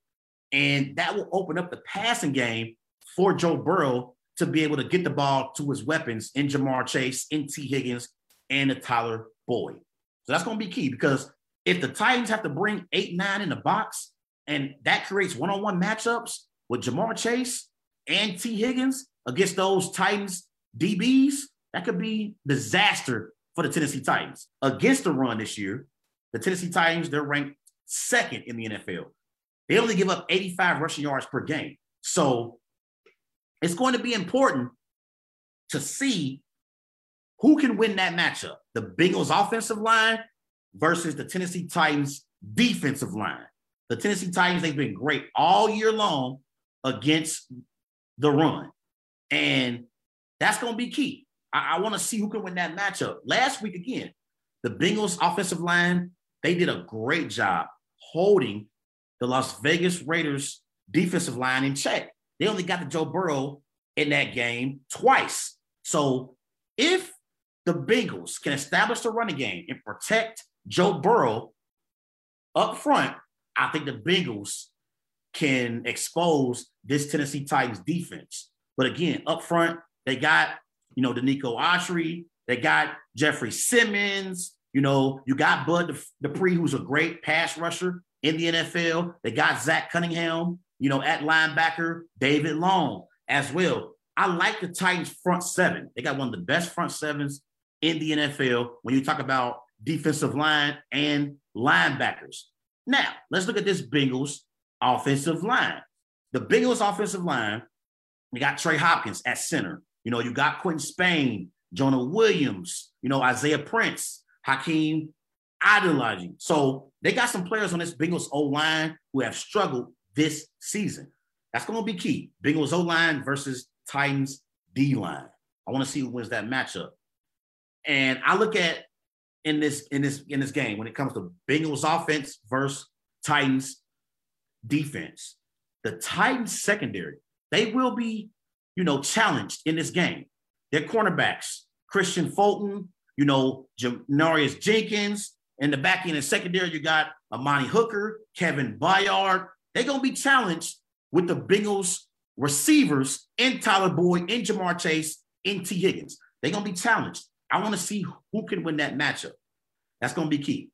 S3: and that will open up the passing game for Joe Burrow to be able to get the ball to his weapons in Ja'Marr Chase, in Tee Higgins, and the Tyler Boyd. So that's going to be key because if the Titans have to bring eight, nine in the box, and that creates one-on-one matchups with Ja'Marr Chase and Tee Higgins against those Titans DBs, that could be disaster for the Tennessee Titans. Against the run this year, the Tennessee Titans, they're ranked second in the NFL. They only give up 85 rushing yards per game. So it's going to be important to see who can win that matchup the Bengals offensive line versus the Tennessee Titans defensive line. The Tennessee Titans, they've been great all year long against the run. And that's going to be key. I, I want to see who can win that matchup. Last week, again, the Bengals offensive line, they did a great job holding the Las Vegas Raiders defensive line in check. They only got to Joe Burrow in that game twice. So if the Bengals can establish the running game and protect Joe Burrow up front, I think the Bengals can expose this Tennessee Titans defense. But again, up front, they got, you know, Denico Autry, they got Jeffrey Simmons, you know, you got Bud Dupree, who's a great pass rusher in the NFL. They got Zach Cunningham, you know, at linebacker, David Long as well. I like the Titans front seven. They got one of the best front sevens in the NFL when you talk about defensive line and linebackers. Now, let's look at this Bengals offensive line. The Bengals offensive line, we got Trey Hopkins at center. You know, you got Quinton Spain, Jonah Williams, you know, Isaiah Prince, Hakeem Adeniji. So they got some players on this Bengals O line who have struggled this season. That's going to be key. Bengals O line versus Titans D line. I want to see who wins that matchup. And I look at in this in this in this game when it comes to Bengals offense versus Titans defense. The Titans secondary, they will be, you know, challenged in this game. Their cornerbacks, Kristian Fulton, you know, Janoris Jenkins. In the back end and secondary, you got Amani Hooker, Kevin Byard. They're to be challenged with the Bengals receivers in Tyler Boyd, in Ja'Marr Chase, in Tee Higgins. They're to be challenged. I want to see who can win that matchup. That's going to be key.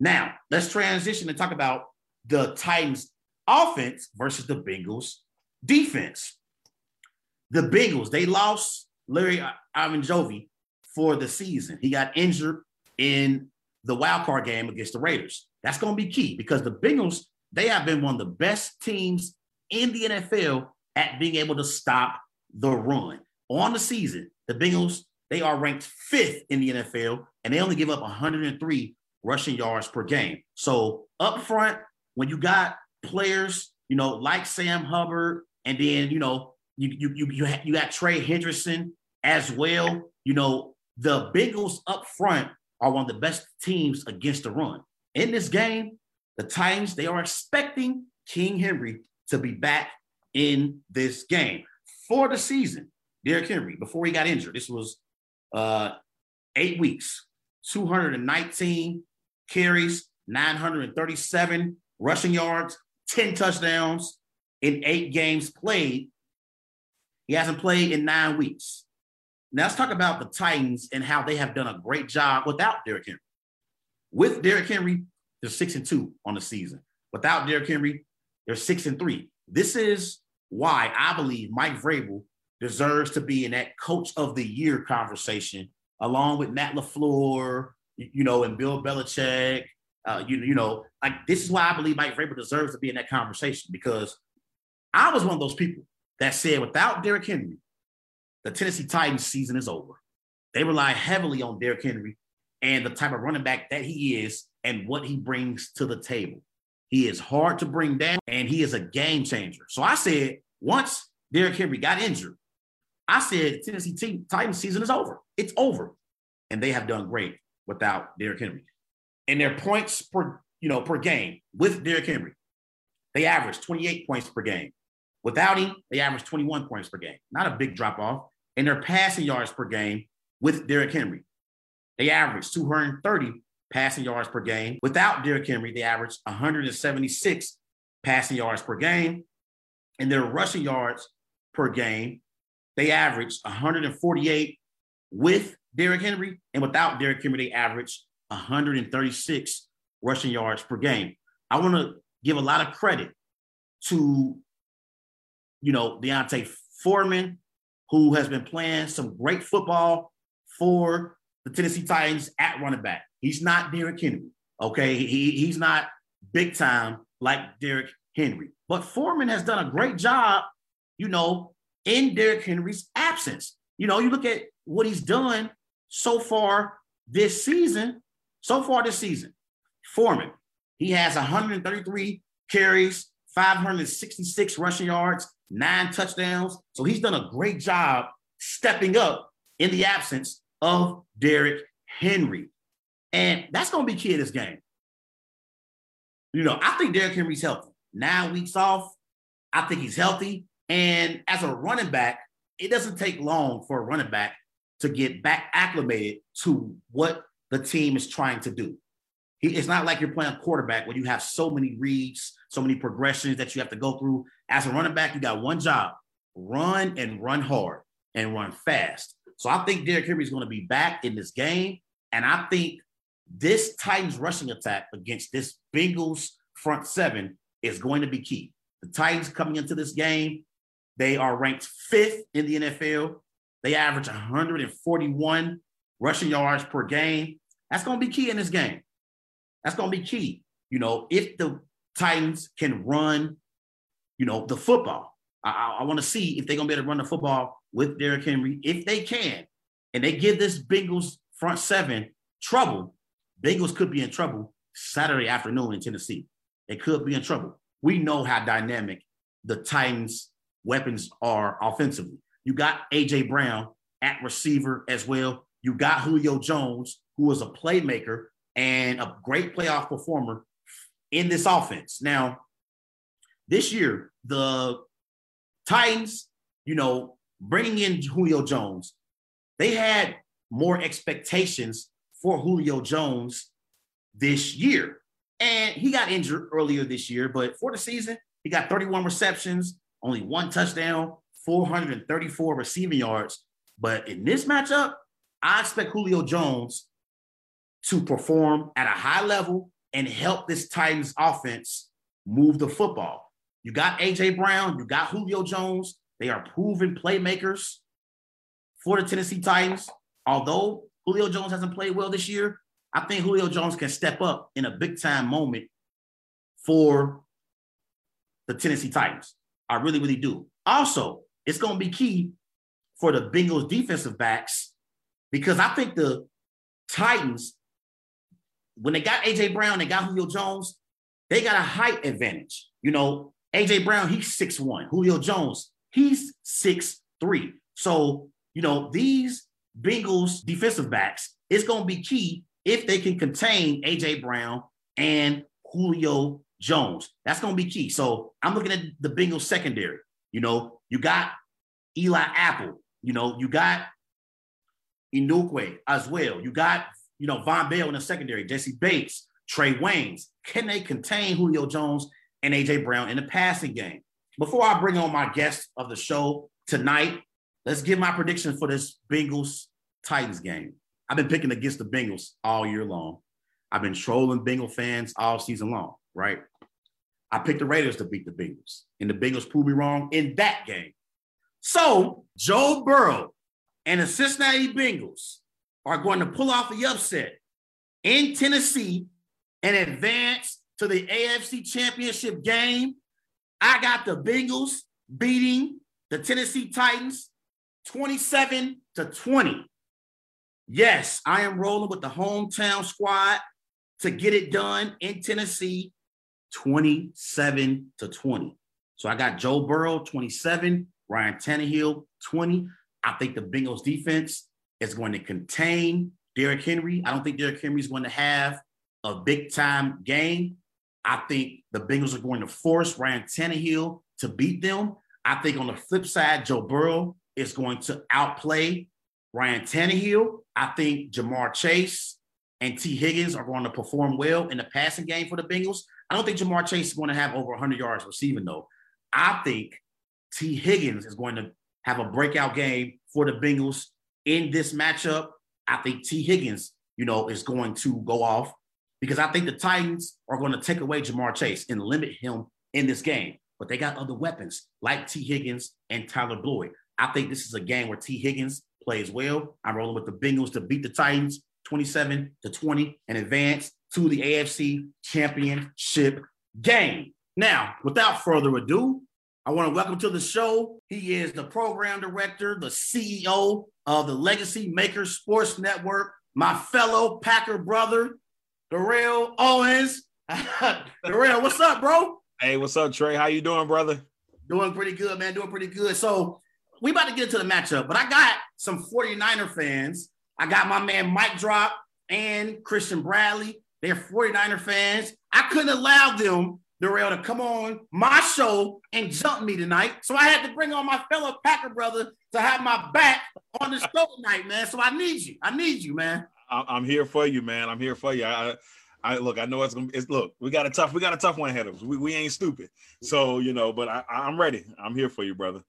S3: Now, let's transition and talk about the Titans offense versus the Bengals defense. The Bengals, they lost Larry uh, Ogunjobi for the season. He got injured in the wild card game against the Raiders. That's going to be key because the Bengals, they have been one of the best teams in the NFL at being able to stop the run. On the season, the Bengals, they are ranked fifth in the NFL and they only give up 103 rushing yards per game. So up front, when you got players, you know, like Sam Hubbard, and then you know, you you you you, you got Trey Hendrickson as well. You know, the Bengals up front are one of the best teams against the run. In this game, the Titans, they are expecting King Henry to be back in this game for the season. Derrick Henry, before he got injured, this was uh, eight weeks, 219 carries, 937 rushing yards, 10 touchdowns in eight games played. He hasn't played in nine weeks. Now let's talk about the Titans and how they have done a great job without Derrick Henry. With Derrick Henry, they're six and two on the season. Without Derrick Henry, they're six and three. This is why I believe Mike Vrabel deserves to be in that coach of the year conversation, along with Matt LaFleur, you know, and Bill Belichick. Uh, you, you know, like this is why I believe Mike Vrabel deserves to be in that conversation because I was one of those people that said without Derrick Henry, the Tennessee Titans season is over. They rely heavily on Derrick Henry and the type of running back that he is and what he brings to the table. He is hard to bring down and he is a game changer. So I said, once Derrick Henry got injured, I said Tennessee team, Titans season is over. It's over. And they have done great without Derrick Henry. And their points per, you know, per game with Derrick Henry, they average 28 points per game. Without him, they average 21 points per game. Not a big drop off. And their passing yards per game with Derrick Henry, they average 230 passing yards per game. Without Derrick Henry, they average 176 passing yards per game. And their rushing yards per game, they average 148 with Derrick Henry. And without Derrick Henry, they average 136 rushing yards per game. I want to give a lot of credit to, you know, D'Onta Foreman, who has been playing some great football for the Tennessee Titans at running back. He's not Derrick Henry. Okay. He, he's not big time like Derrick Henry. But Foreman has done a great job, you know, in Derrick Henry's absence. You know, you look at what he's done so far this season. So far this season, Foreman, he has 133 carries, 566 rushing yards, nine touchdowns. So he's done a great job stepping up in the absence of Derrick Henry. And that's going to be key in this game. You know, I think Derrick Henry's healthy. Nine weeks off, I think he's healthy. And as a running back, it doesn't take long for a running back to get back acclimated to what the team is trying to do. It's not like you're playing quarterback where you have so many reads, so many progressions that you have to go through. As a running back, you got one job run and run hard and run fast. So I think Derrick Henry is going to be back in this game. And I think this Titans rushing attack against this Bengals front seven is going to be key. The Titans coming into this game, they are ranked fifth in the NFL. They average 141 rushing yards per game. That's going to be key in this game. That's going to be key. You know, if the Titans can run, you know, the football. I, I want to see if they're going to be able to run the football with Derrick Henry. If they can, and they give this Bengals front seven trouble, Bengals could be in trouble Saturday afternoon in Tennessee. They could be in trouble. We know how dynamic the Titans' weapons are offensively. You got AJ Brown at receiver as well. You got Julio Jones, who is a playmaker and a great playoff performer in this offense. Now, this year, the Titans, you know, bringing in Julio Jones, they had more expectations for Julio Jones this year. And he got injured earlier this year, but for the season, he got 31 receptions, only one touchdown, 434 receiving yards. But in this matchup, I expect Julio Jones to perform at a high level and help this Titans offense move the football. You got AJ Brown, you got Julio Jones. They are proven playmakers for the Tennessee Titans. Although Julio Jones hasn't played well this year, I think Julio Jones can step up in a big time moment for the Tennessee Titans. I really, really do. Also, it's going to be key for the Bengals defensive backs because I think the Titans, when they got AJ Brown, they got Julio Jones, they got a height advantage. You know, AJ Brown, he's six one. Julio Jones, he's six three. So, you know, these Bengals defensive backs, it's going to be key if they can contain AJ Brown and Julio Jones. That's going to be key. So I'm looking at the Bengals secondary. You know, you got Eli Apple. You know, you got Inukwe as well. You got, you know, Vonn Bell in the secondary, Jessie Bates, Trae Waynes. Can they contain Julio Jones and AJ Brown in the passing game? Before I bring on my guest of the show tonight, let's give my prediction for this Bengals Titans game. I've been picking against the Bengals all year long. I've been trolling Bengal fans all season long, right? I picked the Raiders to beat the Bengals, and the Bengals proved me wrong in that game. So Joe Burrow and the Cincinnati Bengals are going to pull off the upset in Tennessee and advance to the AFC Championship game. I got the Bengals beating the Tennessee Titans 27 to 20. Yes, I am rolling with the hometown squad to get it done in Tennessee 27 to 20. So I got Joe Burrow 27, Ryan Tannehill 20. I think the Bengals defense is going to contain Derrick Henry. I don't think Derrick Henry is going to have a big time game. I think the Bengals are going to force Ryan Tannehill to beat them. I think on the flip side, Joe Burrow is going to outplay Ryan Tannehill. I think Ja'Marr Chase and Tee Higgins are going to perform well in the passing game for the Bengals. I don't think Ja'Marr Chase is going to have over 100 yards receiving, though. I think Tee Higgins is going to have a breakout game for the Bengals in this matchup. I think Tee Higgins, you know, is going to go off because I think the Titans are going to take away Ja'Marr Chase and limit him in this game. But they got other weapons like Tee Higgins and Tyler Boyd. I think this is a game where Tee Higgins plays well. I'm rolling with the Bengals to beat the Titans 27 to 20 and advance to the AFC Championship game. Now, without further ado, I want to welcome to the show. He is the program director, the CEO of the Legacy Makers Sports Network, my fellow Packer brother, Darrell Owens. (laughs) Darrell, what's up, bro?
S5: Hey, what's up, Trey? How you doing, brother?
S3: Doing pretty good, man. Doing pretty good. So we about to get into the matchup, but I got some 49er fans. I got my man Mike Drop and Christian Bradley. They're 49er fans. I couldn't allow them, Darrell, to come on my show and jump me tonight. So I had to bring on my fellow Packer brother to have my back on the show tonight, man. So I need you. I need you, man.
S5: I'm here for you, man. I'm here for you. I, I look. I know it's gonna. It's look. We got a tough. We got a tough one ahead of us. We, we ain't stupid. So you know. But I, I'm ready. I'm here for you, brother.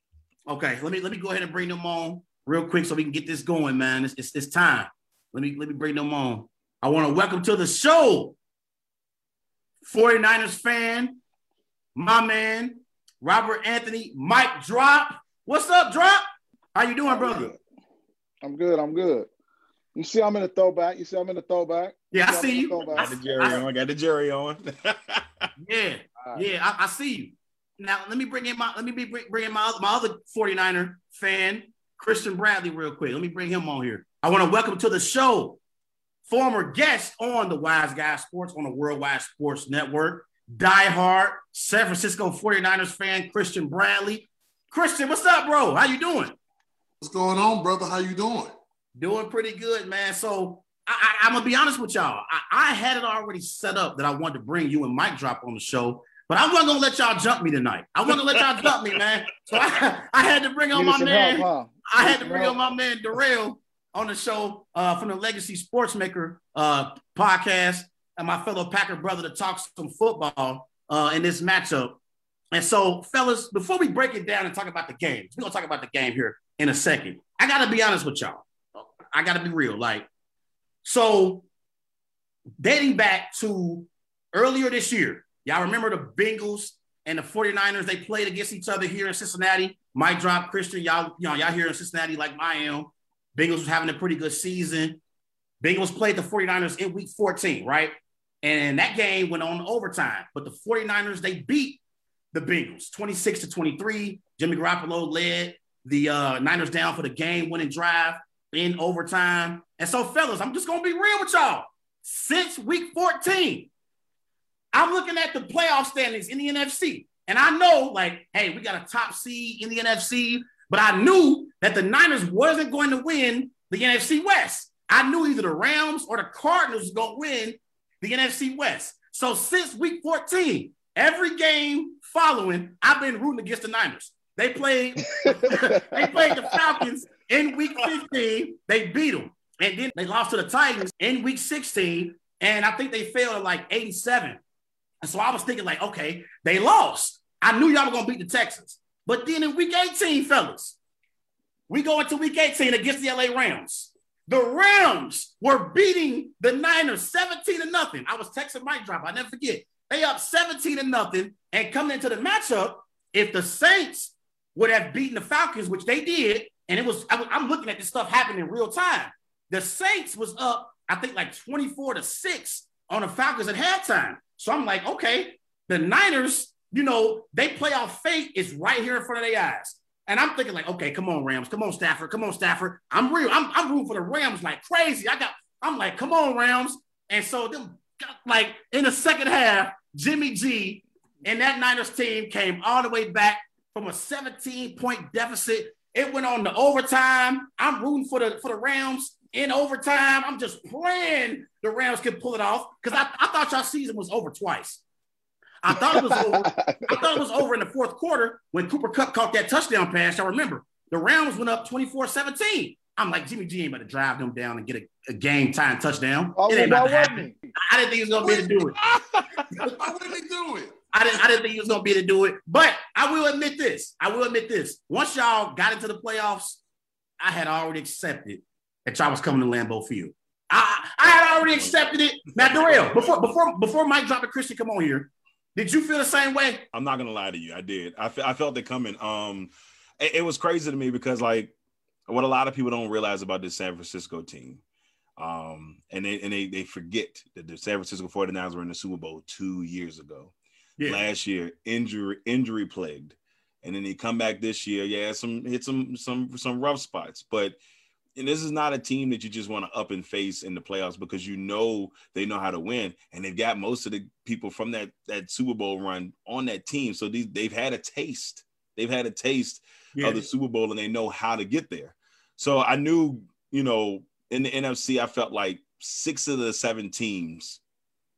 S3: Okay. Let me let me go ahead and bring them on real quick so we can get this going, man. It's, it's, it's time. Let me let me bring them on. I want to welcome to the show 49ers fan, my man, Robert Anthony, Mike Drop. What's up, Drop? How you doing, brother?
S6: I'm good. I'm good. You see, I'm in a throwback. You see, I'm in a throwback.
S3: Yeah, I see you.
S5: I got the Jerry on. I got the Jerry on. (laughs)
S3: yeah, right. yeah, I, I, see you. Now let me bring in my let me be bring in my my other 49er fan, Christian Bradley, real quick. Let me bring him on here. I want to welcome to the show former guest on the Wise Guy Sports on the Worldwide Sports Network, diehard San Francisco 49ers fan, Christian Bradley. Christian, what's up, bro? How you doing?
S7: What's going on, brother? How you doing?
S3: Doing pretty good, man. So I, I, am gonna be honest with y'all. I, I, had it already set up that I wanted to bring you and Mike drop on the show, but I wasn't gonna let y'all jump me tonight. I wasn't gonna let y'all jump me, man. So I, I had to bring on my man. Help, huh? I had to bring on my man Darrell on the show uh, from the Legacy Sportsmaker uh, podcast and my fellow Packer brother to talk some football uh, in this matchup. And so, fellas, before we break it down and talk about the game, we're gonna talk about the game here in a second. I gotta be honest with y'all. I gotta be real. Like, so dating back to earlier this year, y'all remember the Bengals and the 49ers, they played against each other here in Cincinnati. Mike drop Christian, y'all, you know, y'all here in Cincinnati like I am. Bengals was having a pretty good season. Bengals played the 49ers in week 14, right? And that game went on overtime. But the 49ers, they beat the Bengals 26 to 23. Jimmy Garoppolo led the uh, Niners down for the game winning drive in overtime. And so, fellas, I'm just going to be real with y'all. Since week 14, I'm looking at the playoff standings in the NFC. And I know, like, hey, we got a top seed in the NFC, but I knew that the Niners wasn't going to win the NFC West. I knew either the Rams or the Cardinals was going to win the NFC West. So since week 14, every game following, I've been rooting against the Niners. They played, (laughs) they played the Falcons in week 15. They beat them. And then they lost to the Titans in week 16. And I think they failed at like 87. And so I was thinking, like, okay, they lost. I knew y'all were gonna beat the Texans. But then in week 18, fellas, we go into week 18 against the LA Rams. The Rams were beating the Niners 17 to nothing. I was texting Mike Drop. I never forget. They up 17 to nothing. And coming into the matchup, if the Saints would have beaten the Falcons, which they did, and it was, I am looking at this stuff happening in real time. The Saints was up, I think, like 24 to 6 on the Falcons at halftime. So I'm like, okay, the Niners, you know, they playoff fate is right here in front of their eyes. And I'm thinking, like, okay, come on, Rams, come on, Stafford, come on, Stafford. I'm real. I'm, I'm rooting for the Rams like crazy. I got, I'm like, come on, Rams. And so them, like in the second half, Jimmy G and that Niners team came all the way back from a 17 point deficit. It went on to overtime. I'm rooting for the for the Rams in overtime. I'm just praying the Rams can pull it off because I, I thought y'all season was over twice. I thought it was over. I thought it was over in the fourth quarter when Cooper Kupp caught that touchdown pass. Y'all remember the Rams went up 24-17. I'm like, Jimmy G ain't about to drive them down and get a, a game time touchdown. Oh, it ain't about to happen. I didn't think he was gonna be able to do it. (laughs)
S7: Why wouldn't he do it?
S3: I didn't, I didn't think he was gonna be able to do it. But I will admit this. I will admit this. Once y'all got into the playoffs, I had already accepted that y'all was coming to Lambeau Field. I, I had already accepted it. Now, Darrell, before before before Mike dropped the Christian, come on here. Did you feel the same way?
S5: I'm not gonna lie to you. I did. I, I felt it coming. Um, it, it, was crazy to me because like what a lot of people don't realize about this San Francisco team, um, and they and they they forget that the San Francisco 49ers were in the Super Bowl two years ago. Yeah. Last year, injury injury plagued, and then he come back this year. Yeah, some hit some some some rough spots, but and this is not a team that you just want to up and face in the playoffs because you know they know how to win and they've got most of the people from that that Super Bowl run on that team. So these they've had a taste. They've had a taste yeah. of the Super Bowl and they know how to get there. So I knew you know in the NFC I felt like six of the seven teams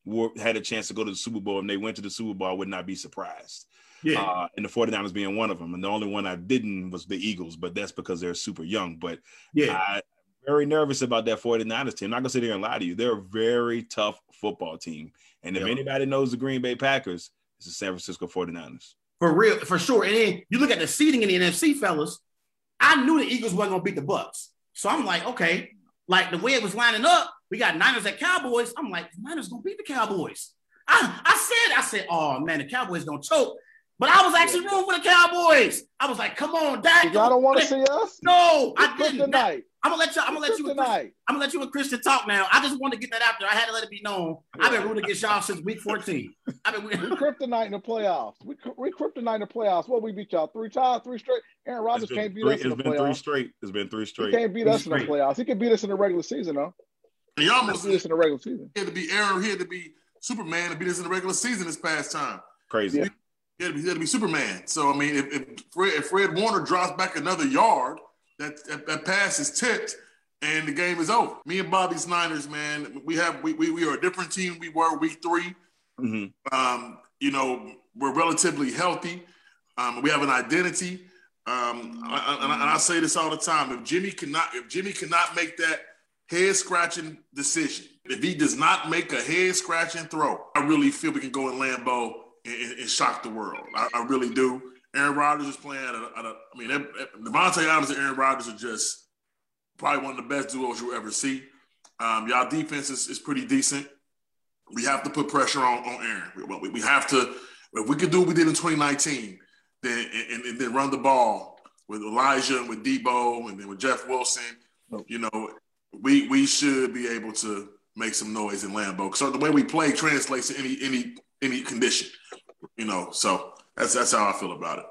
S5: were had a chance to go to the Super Bowl. And they went to the Super Bowl I would not be surprised yeah. Uh, and the 49ers being one of them. And the only one I didn't was the Eagles, but that's because they're super young. But yeah, I'm very nervous about that 49ers team. I'm not gonna sit here and lie to you. They're a very tough football team. And if yep. anybody knows the Green Bay Packers, it's the San Francisco 49ers.
S3: For real, for sure. And then you look at the seating in the NFC, fellas. I knew the Eagles wasn't gonna beat the Bucs. So I'm like, okay, like the way it was lining up, we got Niners at Cowboys. I'm like, Niners gonna beat the Cowboys. I, I said, I said, oh man, the Cowboys don't choke. But I was actually rooting for the Cowboys. I was like, come on, Dak.
S6: Y'all don't want to see us?
S3: No, I didn't. Tonight. I'm gonna let you. I'm gonna let you. Tonight. I'm gonna let you and Christian talk now. I just want to get that out there. I had to let it be known. I've been rooting against y'all since week 14. I've been.
S6: we kryptonite in the playoffs. We we kryptonite in the playoffs. What we beat y'all three times, three straight. Aaron Rodgers can't beat
S5: three,
S6: us in the
S5: playoffs. It's
S6: been
S5: three straight. It's been three straight.
S6: He can't beat us in the playoffs. He can beat us in the regular season though.
S7: And y'all almost
S6: beat us in the regular season.
S7: He had to be Aaron. He had to be Superman to beat us in the regular season this past time.
S5: Crazy. Yeah.
S7: He had, to be, he had to be Superman. So I mean, if, if, Fred, if Fred Warner drops back another yard, that, that, that pass is tipped, and the game is over. Me and Bobby's Niners, man, we have we, we, we are a different team we were week 3
S5: Mhm.
S7: Um, you know, we're relatively healthy. Um, we have an identity. Um, I- and, I, and I say this all the time: if Jimmy cannot, if Jimmy cannot make that head scratching decision, if he does not make a head scratching throw, I really feel we can go in Lambeau and, and, shock the world. I, I really do. Aaron Rodgers is playing at a, at a I mean, Davante Adams and Aaron Rodgers are just probably one of the best duos you'll ever see. Um, y'all defense is, is pretty decent. We have to put pressure on, on Aaron. We, we have to, if we could do what we did in 2019, then and, and then run the ball with Elijah and with Deebo and then with Jeff Wilson, you know, we we should be able to make some noise in Lambeau. So the way we play translates to any any any condition, you know. So that's that's how I feel about it.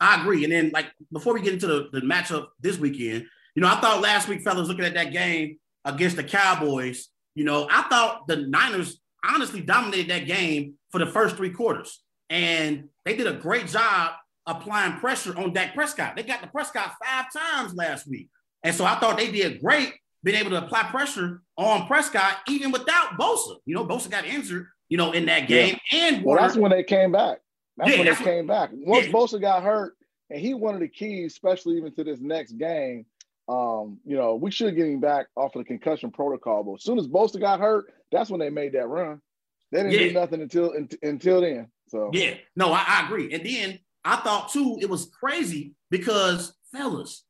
S3: I agree. And then, like, before we get into the, the matchup this weekend, you know, I thought last week, fellas, looking at that game against the Cowboys, you know, I thought the Niners honestly dominated that game for the first three quarters. And they did a great job applying pressure on Dak Prescott. They got the Prescott five times last week. And so I thought they did great being able to apply pressure on Prescott, even without Bosa. You know, Bosa got injured, you know, in that game. And
S6: Well,
S3: Warner-
S6: that's when they came back. That's
S3: Yeah,
S6: when they
S3: what-
S6: came back. Once
S3: Yeah.
S6: Bosa got hurt, and he of the keys, especially even to this next game. Um, you know, we should get him back off of the concussion protocol. But as soon as Bosa got hurt, that's when they made that run. They didn't do nothing until un- until then. So
S3: Yeah, no, I, I agree. And then I thought too, it was crazy because fellas,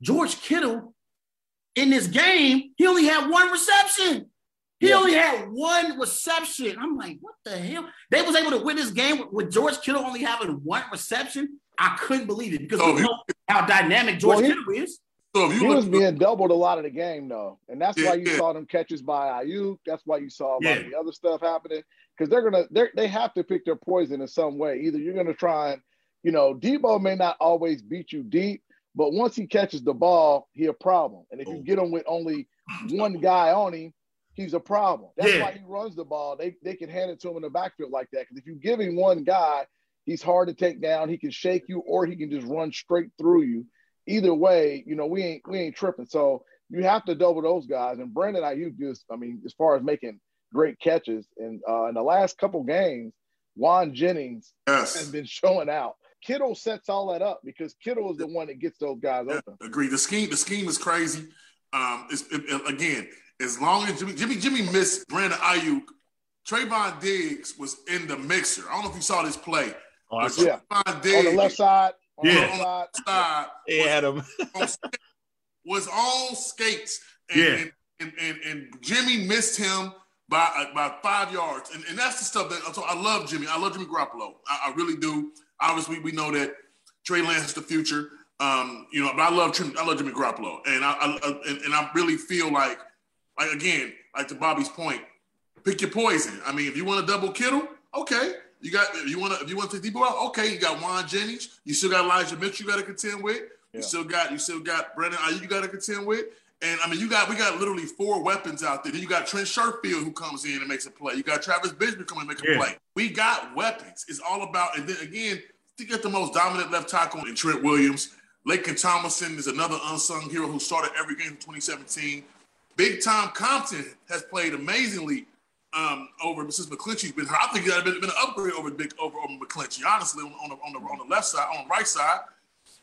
S3: George Kittle in this game, he only had one reception. He
S6: Yeah.
S3: only had one reception. I'm like, what the hell? They was able to win this game with, with George Kittle only having one reception. I couldn't believe it because
S7: Oh, he-
S3: how dynamic George
S6: Well, he-
S3: Kittle is.
S7: So if you
S6: he
S7: look,
S6: was being doubled a lot of the game though, and that's
S7: Yeah,
S6: why you
S7: yeah.
S6: saw them catches by Aiyuk. That's why you saw a lot of
S3: Yeah.
S6: the other stuff happening because they're gonna they they have to pick their poison in some way. Either you're gonna try and you know Deebo may not always beat you deep, but once he catches the ball, he a problem. And if you
S7: Oh.
S6: get him with only one guy on him, he's a problem. That's
S3: Yeah.
S6: why he runs the ball. They they can hand it to him in the backfield like that because if you give him one guy, he's hard to take down. He can shake you or he can just run straight through you either way, you know, we ain't we ain't tripping. So you have to double those guys. And Brandon Aiyuk just, I mean, as far as making great catches, and uh, in the last couple games, Jauan Jennings has been showing out. Kittle sets all that up because Kittle is the one that gets those guys
S7: yeah,
S6: open.
S7: agree. The scheme, the scheme is crazy. Um, it's, it, it- again, as long as Jimmy, Jimmy, Jimmy missed Brandon Aiyuk, Trevon Diggs was in the mixer. I don't know if you saw this play.
S5: Oh, I
S6: Yeah.
S7: Trevon
S6: On the left side, on
S3: Yeah.
S6: the left side,
S7: side
S5: They had him. (laughs)
S7: was on skates, and,
S3: Yeah.
S7: and, and, and, and Jimmy missed him by by five yards, and, and that's the stuff that so I love Jimmy. I love Jimmy Garoppolo. I, I really do. Obviously, we know that Trey Lance is the future. Um, you know, but I love Trim, I love Jimmy Garoppolo, and I, I and, and I really feel like, like again, like to Bobby's point, pick your poison. I mean, if you want to double Kittle, okay. You got if you want to if you want to take out, okay. You got Jauan Jennings. You still got Elijah Mitchell. You got to contend with. You still got you still got Aiyuk. You got to contend with. And I mean, you got we got literally four weapons out there. Then you got Trent Sherfield who comes in and makes a play. You got Travis Benjamin coming and make a
S3: Yeah.
S7: play. We got weapons. It's all about. And then again, to get the most dominant left tackle in Trent Williams. Laken Tomlinson is another unsung hero who started every game in 2017. Big Tom Compton has played amazingly um, over since McGlinchey's been here. I think that been, been an upgrade over big over, over McGlinchey. Honestly, on, on the on the on the left side, on the right side,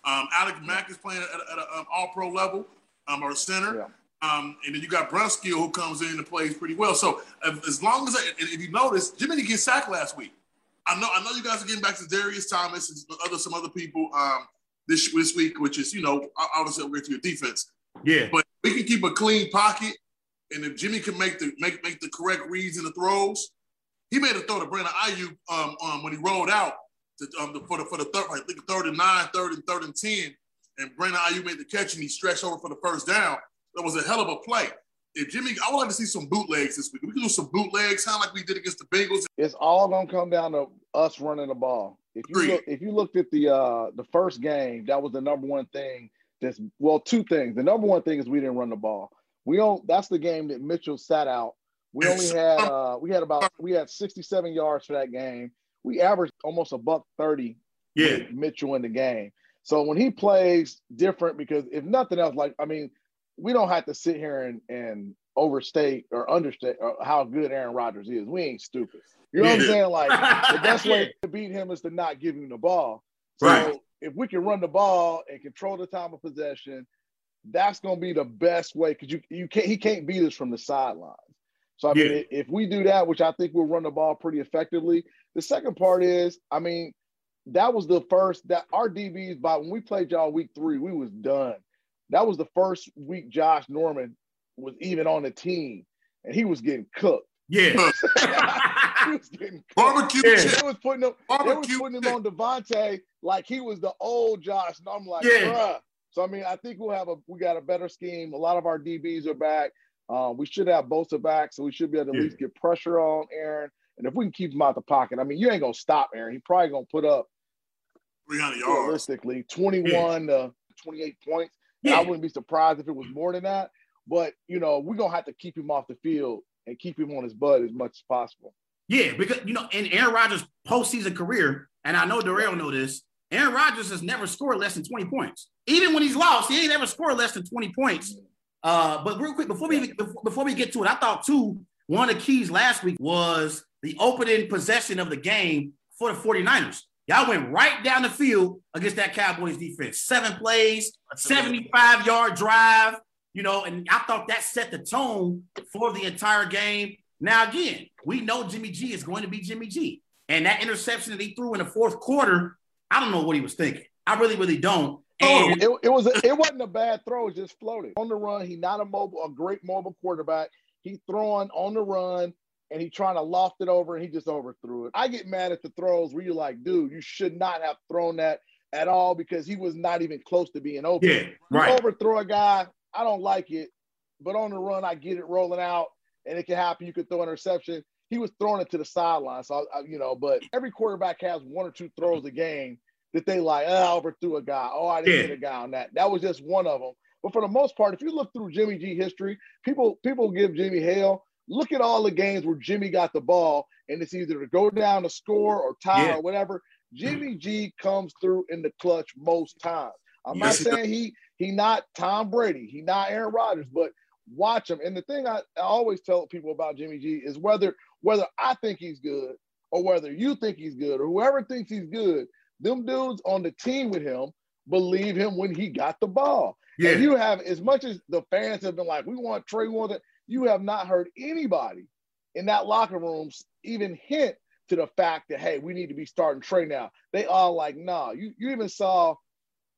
S7: um, Alex Mack is playing at, at an All Pro level, um, or center.
S6: Yeah.
S7: Um, and then you got Brunskill who comes in and plays pretty well. So if, as long as I, and if you notice, Jimmy didn't get sacked last week. I know I know you guys are getting back to Darius Thomas and some other some other people um, this this week, which is you know obviously we're to your defense.
S3: Yeah,
S7: But we can keep a clean pocket, and if Jimmy can make the make make the correct reads in the throws, he made a throw to Brandon Aiyuk um, um, when he rolled out to, um, the, for the for the third, I think third and nine, third and third and ten, and Brandon Aiyuk made the catch and he stretched over for the first down. That was a hell of a play. If Jimmy, I would like to see some bootlegs this week. We can do some bootlegs, sound like we did against the Bengals.
S6: it's all gonna come down to us running the ball. If you look, if you looked at the uh the first game, that was the number one thing. That's well, two things. The number one thing is we didn't run the ball. We don't. That's the game that Mitchell sat out. We only had uh we had about we had 67 yards for that game. We averaged almost a buck 30
S3: yeah,
S6: Mitchell in the game. So when he plays different, because if nothing else, like I mean, we don't have to sit here and, and overstate or understate how good Aaron Rodgers is. We ain't stupid. You know what I'm saying? Like (laughs) the best way to beat him is to not give him the ball. So
S3: Right.
S6: If we can run the ball and control the time of possession, that's going to be the best way because you you can't he can't beat us from the sidelines. So I mean,
S3: Yeah.
S6: if we do that, which I think we'll run the ball pretty effectively. The second part is, I mean, that was the first that our DBs by when we played y'all week three, we was done. That was the first week Josh Norman was even on the team, and he was getting cooked.
S3: Yeah. (laughs) (laughs)
S6: he was getting.
S7: Barbecue
S3: Yeah.
S6: They was putting him, they was putting him on Davante like he was the old Josh, and I'm like,
S3: Yeah.
S6: bruh. So I mean, I think we'll have a we got a better scheme. A lot of our DBs are back. Uh, we should have Bosa back, so we should be able to
S3: Yeah.
S6: at least get pressure on Aaron. And if we can keep him out the pocket, I mean, you ain't gonna stop Aaron. He probably gonna put up
S7: 300 yards.
S6: realistically 21 to 28 points. And I wouldn't be surprised if it was more than that. But you know, we're gonna have to keep him off the field and keep him on his butt as much as possible.
S3: Yeah, because you know, in Aaron Rodgers' postseason career, and I know Darrell know this, Aaron Rodgers has never scored less than 20 points. Even when he's lost, he ain't ever scored less than 20 points. Uh, but real quick, before we before, before we get to it, I thought too, one of the keys last week was the opening possession of the game for the 49ers. Y'all went right down the field against that Cowboys defense. Seven plays, 75 yard drive, you know, and I thought that set the tone for the entire game. Now, again, we know Jimmy G is going to be Jimmy G. And that interception that he threw in the fourth quarter, I don't know what he was thinking. I really, really don't.
S6: Oh,
S3: And
S6: it, it was a, it wasn't a bad throw, it just floated. On the run, he not a mobile, a great mobile quarterback. He throwing on the run and he trying to loft it over and he just overthrew it. I get mad at the throws where you're like, dude, you should not have thrown that at all because he was not even close to being open.
S3: yeah,
S6: You overthrow a guy, I don't like it. But on the run, I get it rolling out, and it can happen. You could throw an interception. He was throwing it to the sideline, so I, I- you know. But every quarterback has one or two throws a game that they like. Oh, I overthrew a guy. Oh, I didn't
S3: Yeah.
S6: hit a guy on that. That was just one of them. But for the most part, if you look through Jimmy G history, people people give Jimmy hell. Look at all the games where Jimmy got the ball, and it's either to go down to score or tie
S3: Yeah.
S6: or whatever. Jimmy G comes through in the clutch most times. I'm
S7: Yes,
S6: not saying he he not Tom Brady, he not Aaron Rodgers, but watch him. And the thing I, I always tell people about Jimmy G is whether whether I think he's good or whether you think he's good or whoever thinks he's good, them dudes on the team with him believe him when he got the ball.
S3: Yeah,
S6: And you have as much as the fans have been like, we want Trey, we want that. You have not heard anybody in that locker room even hint to the fact that hey, we need to be starting Trey now. They all like, nah. You you even saw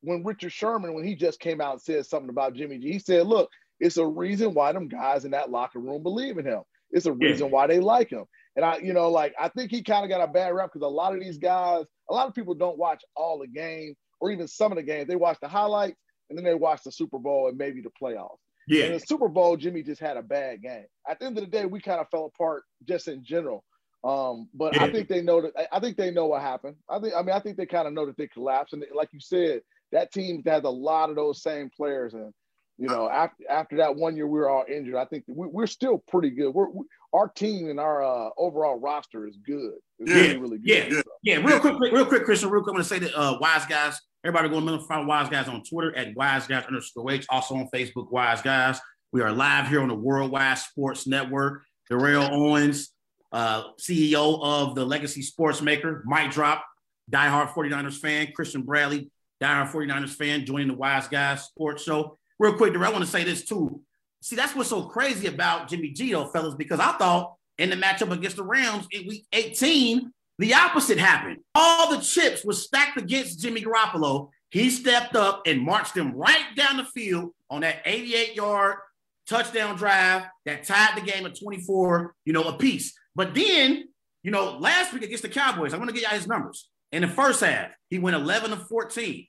S6: when Richard Sherman, when he just came out and said something about Jimmy G, he said, look, it's a reason why them guys in that locker room believe in him. It's a
S3: Yeah.
S6: reason why they like him. And I, you know, like I think he kind of got a bad rap because a lot of these guys, a lot of people don't watch all the game or even some of the games. They watch the highlights and then they watch the Super Bowl and maybe the playoffs. In
S3: yeah,
S6: the Super Bowl, Jimmy just had a bad game. At the end of the day, we kind of fell apart just in general. Um, but I think they know that. I- I think they know what happened. I think. I mean, I think they kind of know that they collapsed. And like you said, that team has a lot of those same players. And you know, after after that one year we were all injured, I think we, we're still pretty good. We're we, our team and our uh, overall roster is good. It's
S7: Yeah.
S6: really, really
S3: yeah,
S6: good.
S3: yeah. Real quick, real quick, Christian. Real quick, I'm gonna say that uh, Wise Guys. Everybody go and follow Wise Guys on Twitter at Wise Guys underscore H. Also on Facebook, Wise Guys. We are live here on the Worldwide Sports Network. Darrell Owens, uh, CEO of the Legacy Sports Maker, Mike Drop, diehard 49ers fan, Christian Bradley, diehard 49ers fan, joining the Wise Guys Sports Show. Real quick, Darrell, I want to say this too. See, that's what's so crazy about Jimmy G, though, fellas, because I thought in the matchup against the Rams in week 18, the opposite happened. All the chips were stacked against Jimmy Garoppolo. He stepped up and marched them right down the field on that 88 yard touchdown drive that tied the game at 24, you know, apiece. But then, you know, last week against the Cowboys, I'm going to get y'all his numbers. In the first half, he went 11 of 14.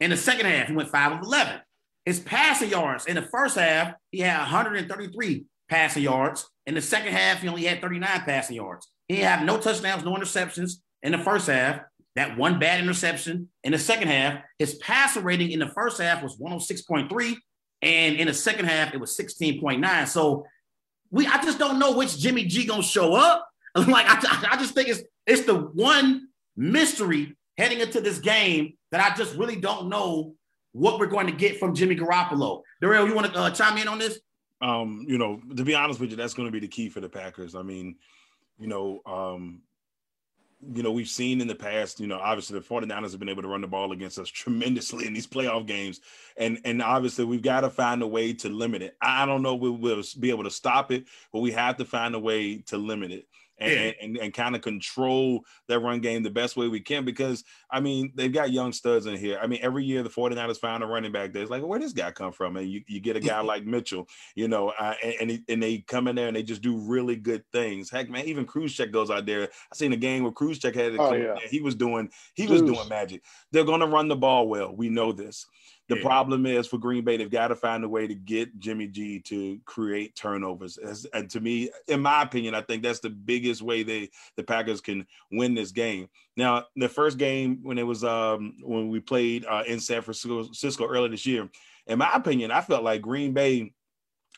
S3: In the second half, he went 5 of 11. His passing yards in the first half, he had 133 passing yards. In the second half, he only had 39 passing yards. He had no touchdowns, no interceptions in the first half. That one bad interception in the second half. His passer rating in the first half was 106.3, and in the second half, it was 16.9. So we, I just don't know which Jimmy G gonna show up. (laughs) Like I, I just think it's it's the one mystery heading into this game that I just really don't know what we're going to get from Jimmy Garoppolo. Darrell, you want to uh, chime in on this?
S5: Um, you know, to be honest with you, that's going to be the key for the Packers. I mean, you know, um, you know, we've seen in the past, you know, obviously the 49ers have been able to run the ball against us tremendously in these playoff games. And and obviously we've got to find a way to limit it. I don't know we will be able to stop it, but we have to find a way to limit it and, yeah. and, and, and kind of control that run game the best way we can because I mean they've got young studs in here. I mean every year the 49ers find a running back that's like where this guy come from and you, you get a guy like Mitchell you know uh, and and, he, and, they come in there and they just do really good things. Heck man even Check goes out there. I seen a game where Check had it. Oh, yeah. he was doing he was doing magic. They're going to run the ball well. We know this. The yeah. problem is for Green Bay, they've got to find a way to get Jimmy G to create turnovers. As, and to me, in my opinion, I think that's the biggest way they the Packers can win this game. Now, the first game when it was um, when we played uh, in San Francisco earlier this year, in my opinion, I felt like Green Bay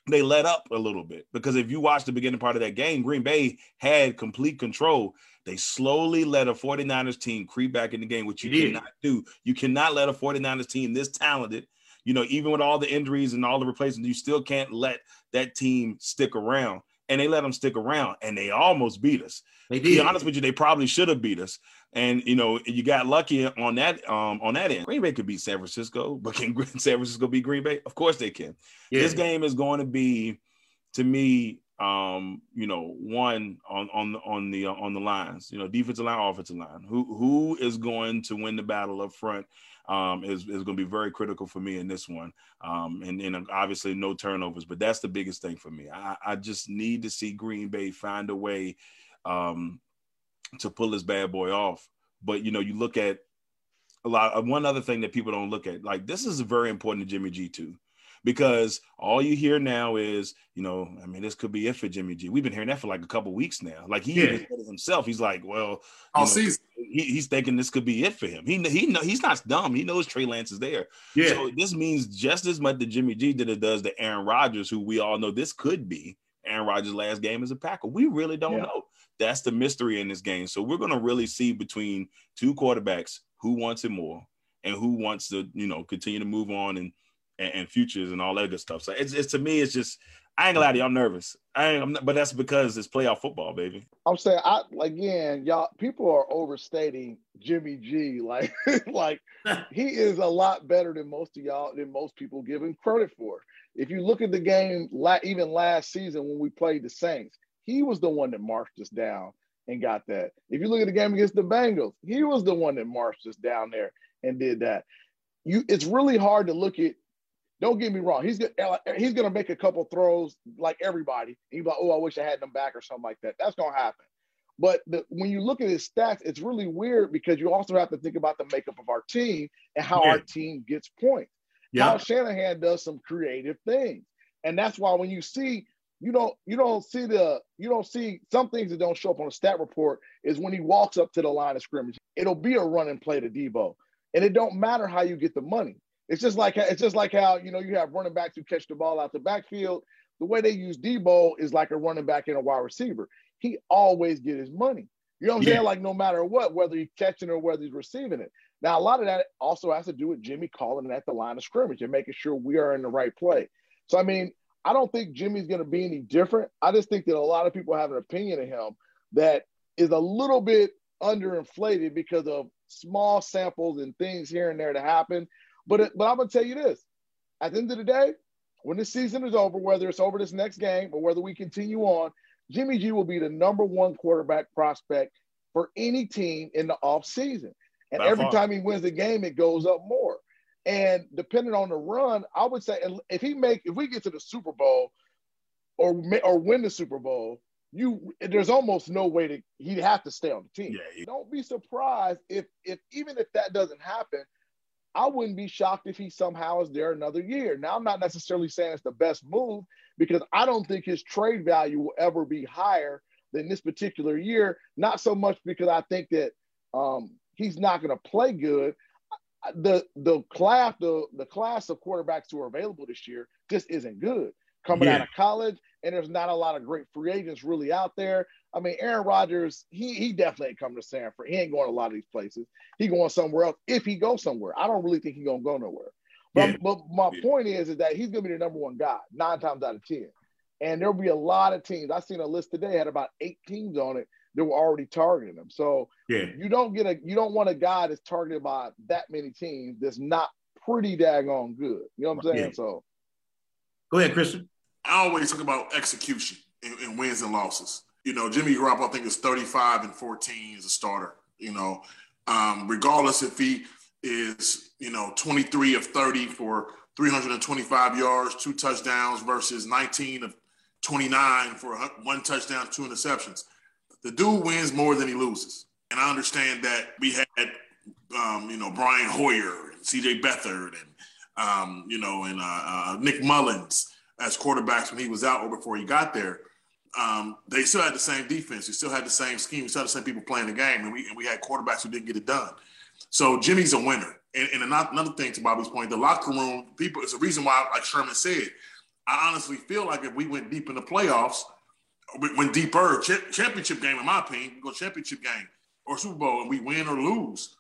S5: they let up a little bit because if you watch the beginning part of that game, Green Bay had complete control. They slowly let a 49ers team creep back in the game, which you yeah. cannot do. You cannot let a 49ers team this talented, you know, even with all the injuries and all the replacements, you still can't let that team stick around. And they let them stick around and they almost beat us. They did. To be honest with you, they probably should have beat us. And you know, you got lucky on that um on that end. Green Bay could beat San Francisco, (laughs) but can San Francisco beat Green Bay? Of course they can. Yeah. This game is going to be, to me, um, you know, one on on on the uh, on the lines, you know, defensive line, offensive line. Who who is going to win the battle up front um, is is going to be very critical for me in this one. Um, and and obviously no turnovers, but that's the biggest thing for me. I, I just need to see Green Bay find a way um, to pull this bad boy off. But you know, you look at a lot. Of, one other thing that people don't look at, like this is very important to Jimmy G too because all you hear now is, you know, I mean, this could be it for Jimmy G. We've been hearing that for like a couple weeks now. Like he yeah. himself, he's like, well,
S7: all season.
S5: He, he's thinking this could be it for him. He he know he's not dumb. He knows Trey Lance is there. Yeah. So this means just as much to Jimmy G that it does to Aaron Rodgers, who we all know this could be Aaron Rodgers' last game as a Packer. We really don't yeah. know. That's the mystery in this game. So we're going to really see between two quarterbacks who wants it more and who wants to, you know, continue to move on and and, and, futures and all that good stuff. So it's, it's to me, it's just I ain't gonna lie to you, I'm nervous. I ain't, I'm not, but that's because it's playoff football, baby.
S6: I'm saying, I again, y'all, people are overstating Jimmy G. (laughs) Like, like (laughs) he is a lot better than most of y'all, than most people give him credit for. If you look at the game, even last season when we played the Saints, he was the one that marched us down and got that. If you look at the game against the Bengals, he was the one that marched us down there and did that. You, it's really hard to look at don't get me wrong. He's gonna he's gonna make a couple throws like everybody. He's like, oh, I wish I had them back or something like that. That's gonna happen. But the, when you look at his stats, it's really weird because you also have to think about the makeup of our team and how yeah. our team gets points. Yeah. How Shanahan does some creative things, and that's why when you see you don't you don't see the you don't see some things that don't show up on a stat report is when he walks up to the line of scrimmage. It'll be a run and play to Deebo, and it don't matter how you get the money. It's just like it's just like how you know you have running backs who catch the ball out the backfield. The way they use Deebo is like a running back and a wide receiver. He always get his money. You know what I'm yeah. saying? Like no matter what, whether he's catching or whether he's receiving it. Now a lot of that also has to do with Jimmy calling at the line of scrimmage and making sure we are in the right play. So I mean, I don't think Jimmy's going to be any different. I just think that a lot of people have an opinion of him that is a little bit underinflated because of small samples and things here and there to happen but but I'm gonna tell you this: at the end of the day, when this season is over, whether it's over this next game or whether we continue on, Jimmy G will be the number one quarterback prospect for any team in the off season. And By every far. time he wins the game, it goes up more. And depending on the run, I would say if he make if we get to the Super Bowl or or win the Super Bowl, you there's almost no way to he'd have to stay on the team. Yeah, he, Don't be surprised if if even if that doesn't happen, I wouldn't be shocked if he somehow is there another year. Now, I'm not necessarily saying it's the best move because I don't think his trade value will ever be higher than this particular year. Not so much because I think that um, he's not going to play good. The the class the the class of quarterbacks who are available this year just isn't good coming yeah. out of college, and there's not a lot of great free agents really out there. I mean, Aaron Rodgers, he he definitely ain't coming to Sanford. He ain't going to a lot of these places. He going somewhere else if he goes somewhere. I don't really think he's gonna go nowhere. But,
S3: Yeah.
S6: but my
S5: Yeah.
S6: point is, is that he's going to be the number one guy nine times out of ten. And there'll be a lot of teams. I seen a list today had about eight teams on it that were already targeting him. So
S3: Yeah.
S6: you don't get a you don't want a guy that's targeted by that many teams that's not pretty daggone good. You know what I'm saying?
S3: Yeah.
S6: So
S3: Go ahead, Christian.
S7: I always talk about execution and, in wins and losses. You know, Jimmy Garoppolo, I think, is 35 and 14 as a starter. You know, um, regardless if he is, you know, 23 of 30 for 325 yards, two touchdowns versus 19 of 29 for one touchdown, two interceptions. The dude wins more than he loses. And I understand that we had, um, you know, Brian Hoyer and CJ Beathard and, um, you know, and uh, uh, Nick Mullens as quarterbacks when he was out or before he got there. Um, they still had the same defense. We still had the same scheme. We still had the same people playing the game, and we and we had quarterbacks who didn't get it done. So Jimmy's a winner. And, and another thing to Bobby's point, the locker room people. It's a reason why, like Sherman said, I honestly feel like if we went deep in the playoffs, we went deeper cha- championship game, in my opinion, we go championship game or Super Bowl, and we win or lose,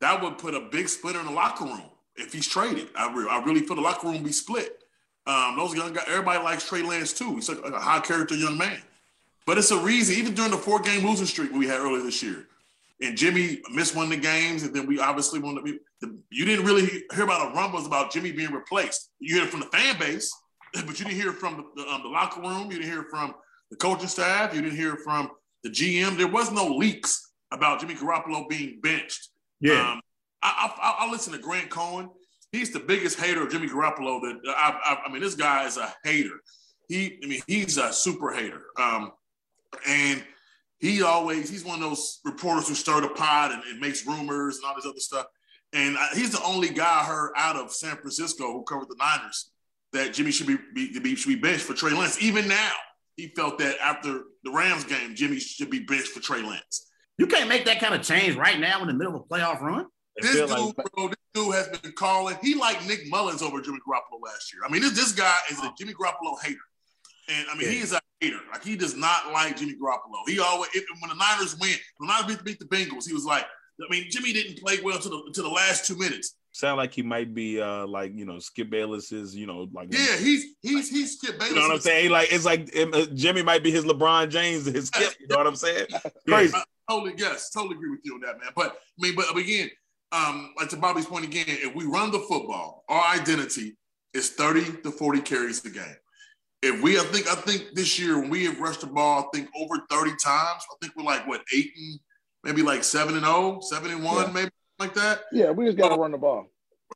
S7: that would put a big splinter in the locker room if he's traded. I, re- I really feel the locker room be split. Um, those young guys, everybody likes Trey Lance too. He's like a high character young man. But it's a reason, even during the four game losing streak we had earlier this year. And Jimmy missed one of the games, and then we obviously won. The, the, you didn't really hear about the rumbles about Jimmy being replaced. You hear it from the fan base, (laughs) but you didn't hear it from the, um, the locker room. You didn't hear it from the coaching staff. You didn't hear it from the GM. There was no leaks about Jimmy Garoppolo being benched.
S3: Yeah.
S7: Um, I, I, I listen to Grant Cohn. He's the biggest hater of Jimmy Garoppolo. That I, I, I mean, this guy is a hater. He, I mean, he's a super hater. Um, and he always he's one of those reporters who stir the pot and, and makes rumors and all this other stuff. And I, he's the only guy I heard out of San Francisco who covered the Niners that Jimmy should be, be, be should be benched for Trey Lance. Even now, he felt that after the Rams game, Jimmy should be benched for Trey Lance.
S3: You can't make that kind of change right now in the middle of a playoff run.
S7: This dude,
S5: like
S7: bro, this dude has been calling. He liked Nick Mullens over Jimmy Garoppolo last year. I mean, this, this guy is a Jimmy Garoppolo hater. And I mean, he is a hater. Like he does not like Jimmy Garoppolo. He always if, when the Niners win, when the Niners beat, beat the Bengals, he was like, I mean, Jimmy didn't play well to the to the last two minutes.
S5: sound like he might be uh like you know Skip Bayless's you know like
S7: Yeah, he's he's he's Skip Bayless.
S5: you know what I'm saying like it's like uh, Jimmy might be his LeBron James his Skip you know what I'm saying (laughs) crazy
S7: I totally yes, totally agree with you on that, man. But I mean, but again, um, like to Bobby's point again, if we run the football, our identity is 30 to 40 carries a game. If we, I think, I think this year when we have rushed the ball, I think over 30 times. I think we're like what eight and maybe like seven and oh, seven and one,
S6: Yeah.
S7: maybe like that.
S6: yeah, we just got to run the ball.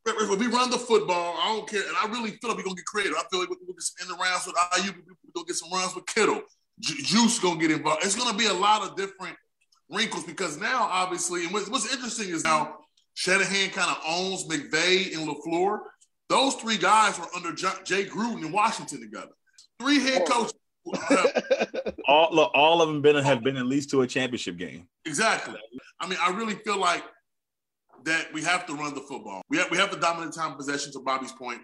S7: If we run the football, I don't care, and I really feel like we're gonna get creative. I feel like we're gonna get some in the rounds with IU. We're gonna get some runs with Kittle. Ju- Juice gonna get involved. It's gonna be a lot of different wrinkles because now, obviously, and what's, what's interesting is now Shanahan kind of owns McVay and LaFleur. Those three guys were under J- Jay Gruden in Washington together. Three head oh. coaches. (laughs)
S5: all look, all of them been have been at least to a championship game
S7: Exactly. I mean, I really feel like that we have to run the football. We have we have the dominant time possession. To Bobby's point,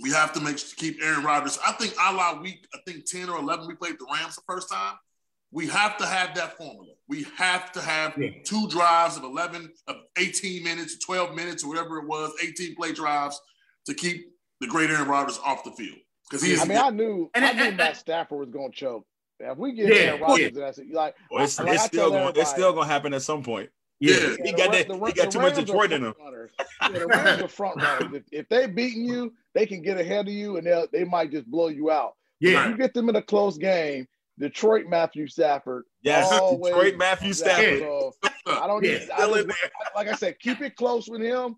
S7: we have to make keep Aaron Rodgers. I think a la week, I think ten or eleven, we played the Rams the first time. We have to have that formula. We have to have
S3: Yeah.
S7: two drives of eleven, of eighteen minutes, twelve minutes, or whatever it was, eighteen play drives to keep the great Aaron Rodgers off the field because he is.
S6: I mean, I knew
S3: And-
S6: I knew
S3: and-
S6: Matt Stafford was going to choke. If we get
S3: Yeah,
S6: Aaron Rodgers,
S3: yeah.
S6: and that's it. Like,
S5: Well, it's,
S6: like
S5: it's still going it's still gonna happen at some point
S3: Yeah.
S7: Yeah.
S5: he got
S6: the
S5: that
S6: Ra-
S5: he got
S6: the
S5: too
S6: Ra-
S5: much Detroit in him
S6: front runners. Yeah, the Rams are front runners. If, if they beating you, they can get ahead of you, and they they might just blow you out. If
S3: Yeah.
S6: you get them in a close game, Detroit Matthew Stafford.
S5: yes Detroit Matthew. Stafford
S6: So I don't
S3: Yeah,
S6: need. I just- like I said, keep it close with him.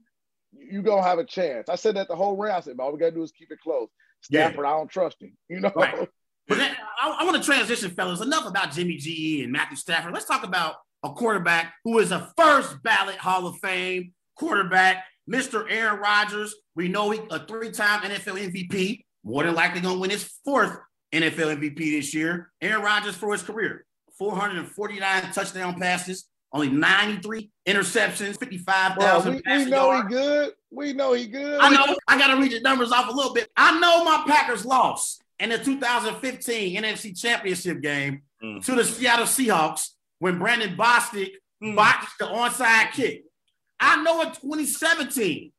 S6: You gonna have a chance. I said that the whole round. I said, all we gotta do is keep it close.
S3: Yeah.
S6: Stafford, I don't trust him. You know.
S3: Right. But then, I, I want to transition, fellas. Enough about Jimmy G and Matthew Stafford. Let's talk about a quarterback who is a first ballot Hall of Fame quarterback, Mr. Aaron Rodgers. We know he a three-time NFL MVP, more than likely going to win his fourth NFL MVP this year. Aaron Rodgers for his career, 449 touchdown passes, only 93 interceptions, 55,000
S6: Well, we, we know
S3: yards.
S6: he good. We know he good.
S3: I know. I got to read the numbers off a little bit. I know my Packers lost in the 2015 NFC Championship game
S5: Mm.
S3: to the Seattle Seahawks when Brandon Bostick
S5: Mm.
S3: botched the onside kick. I know in 2017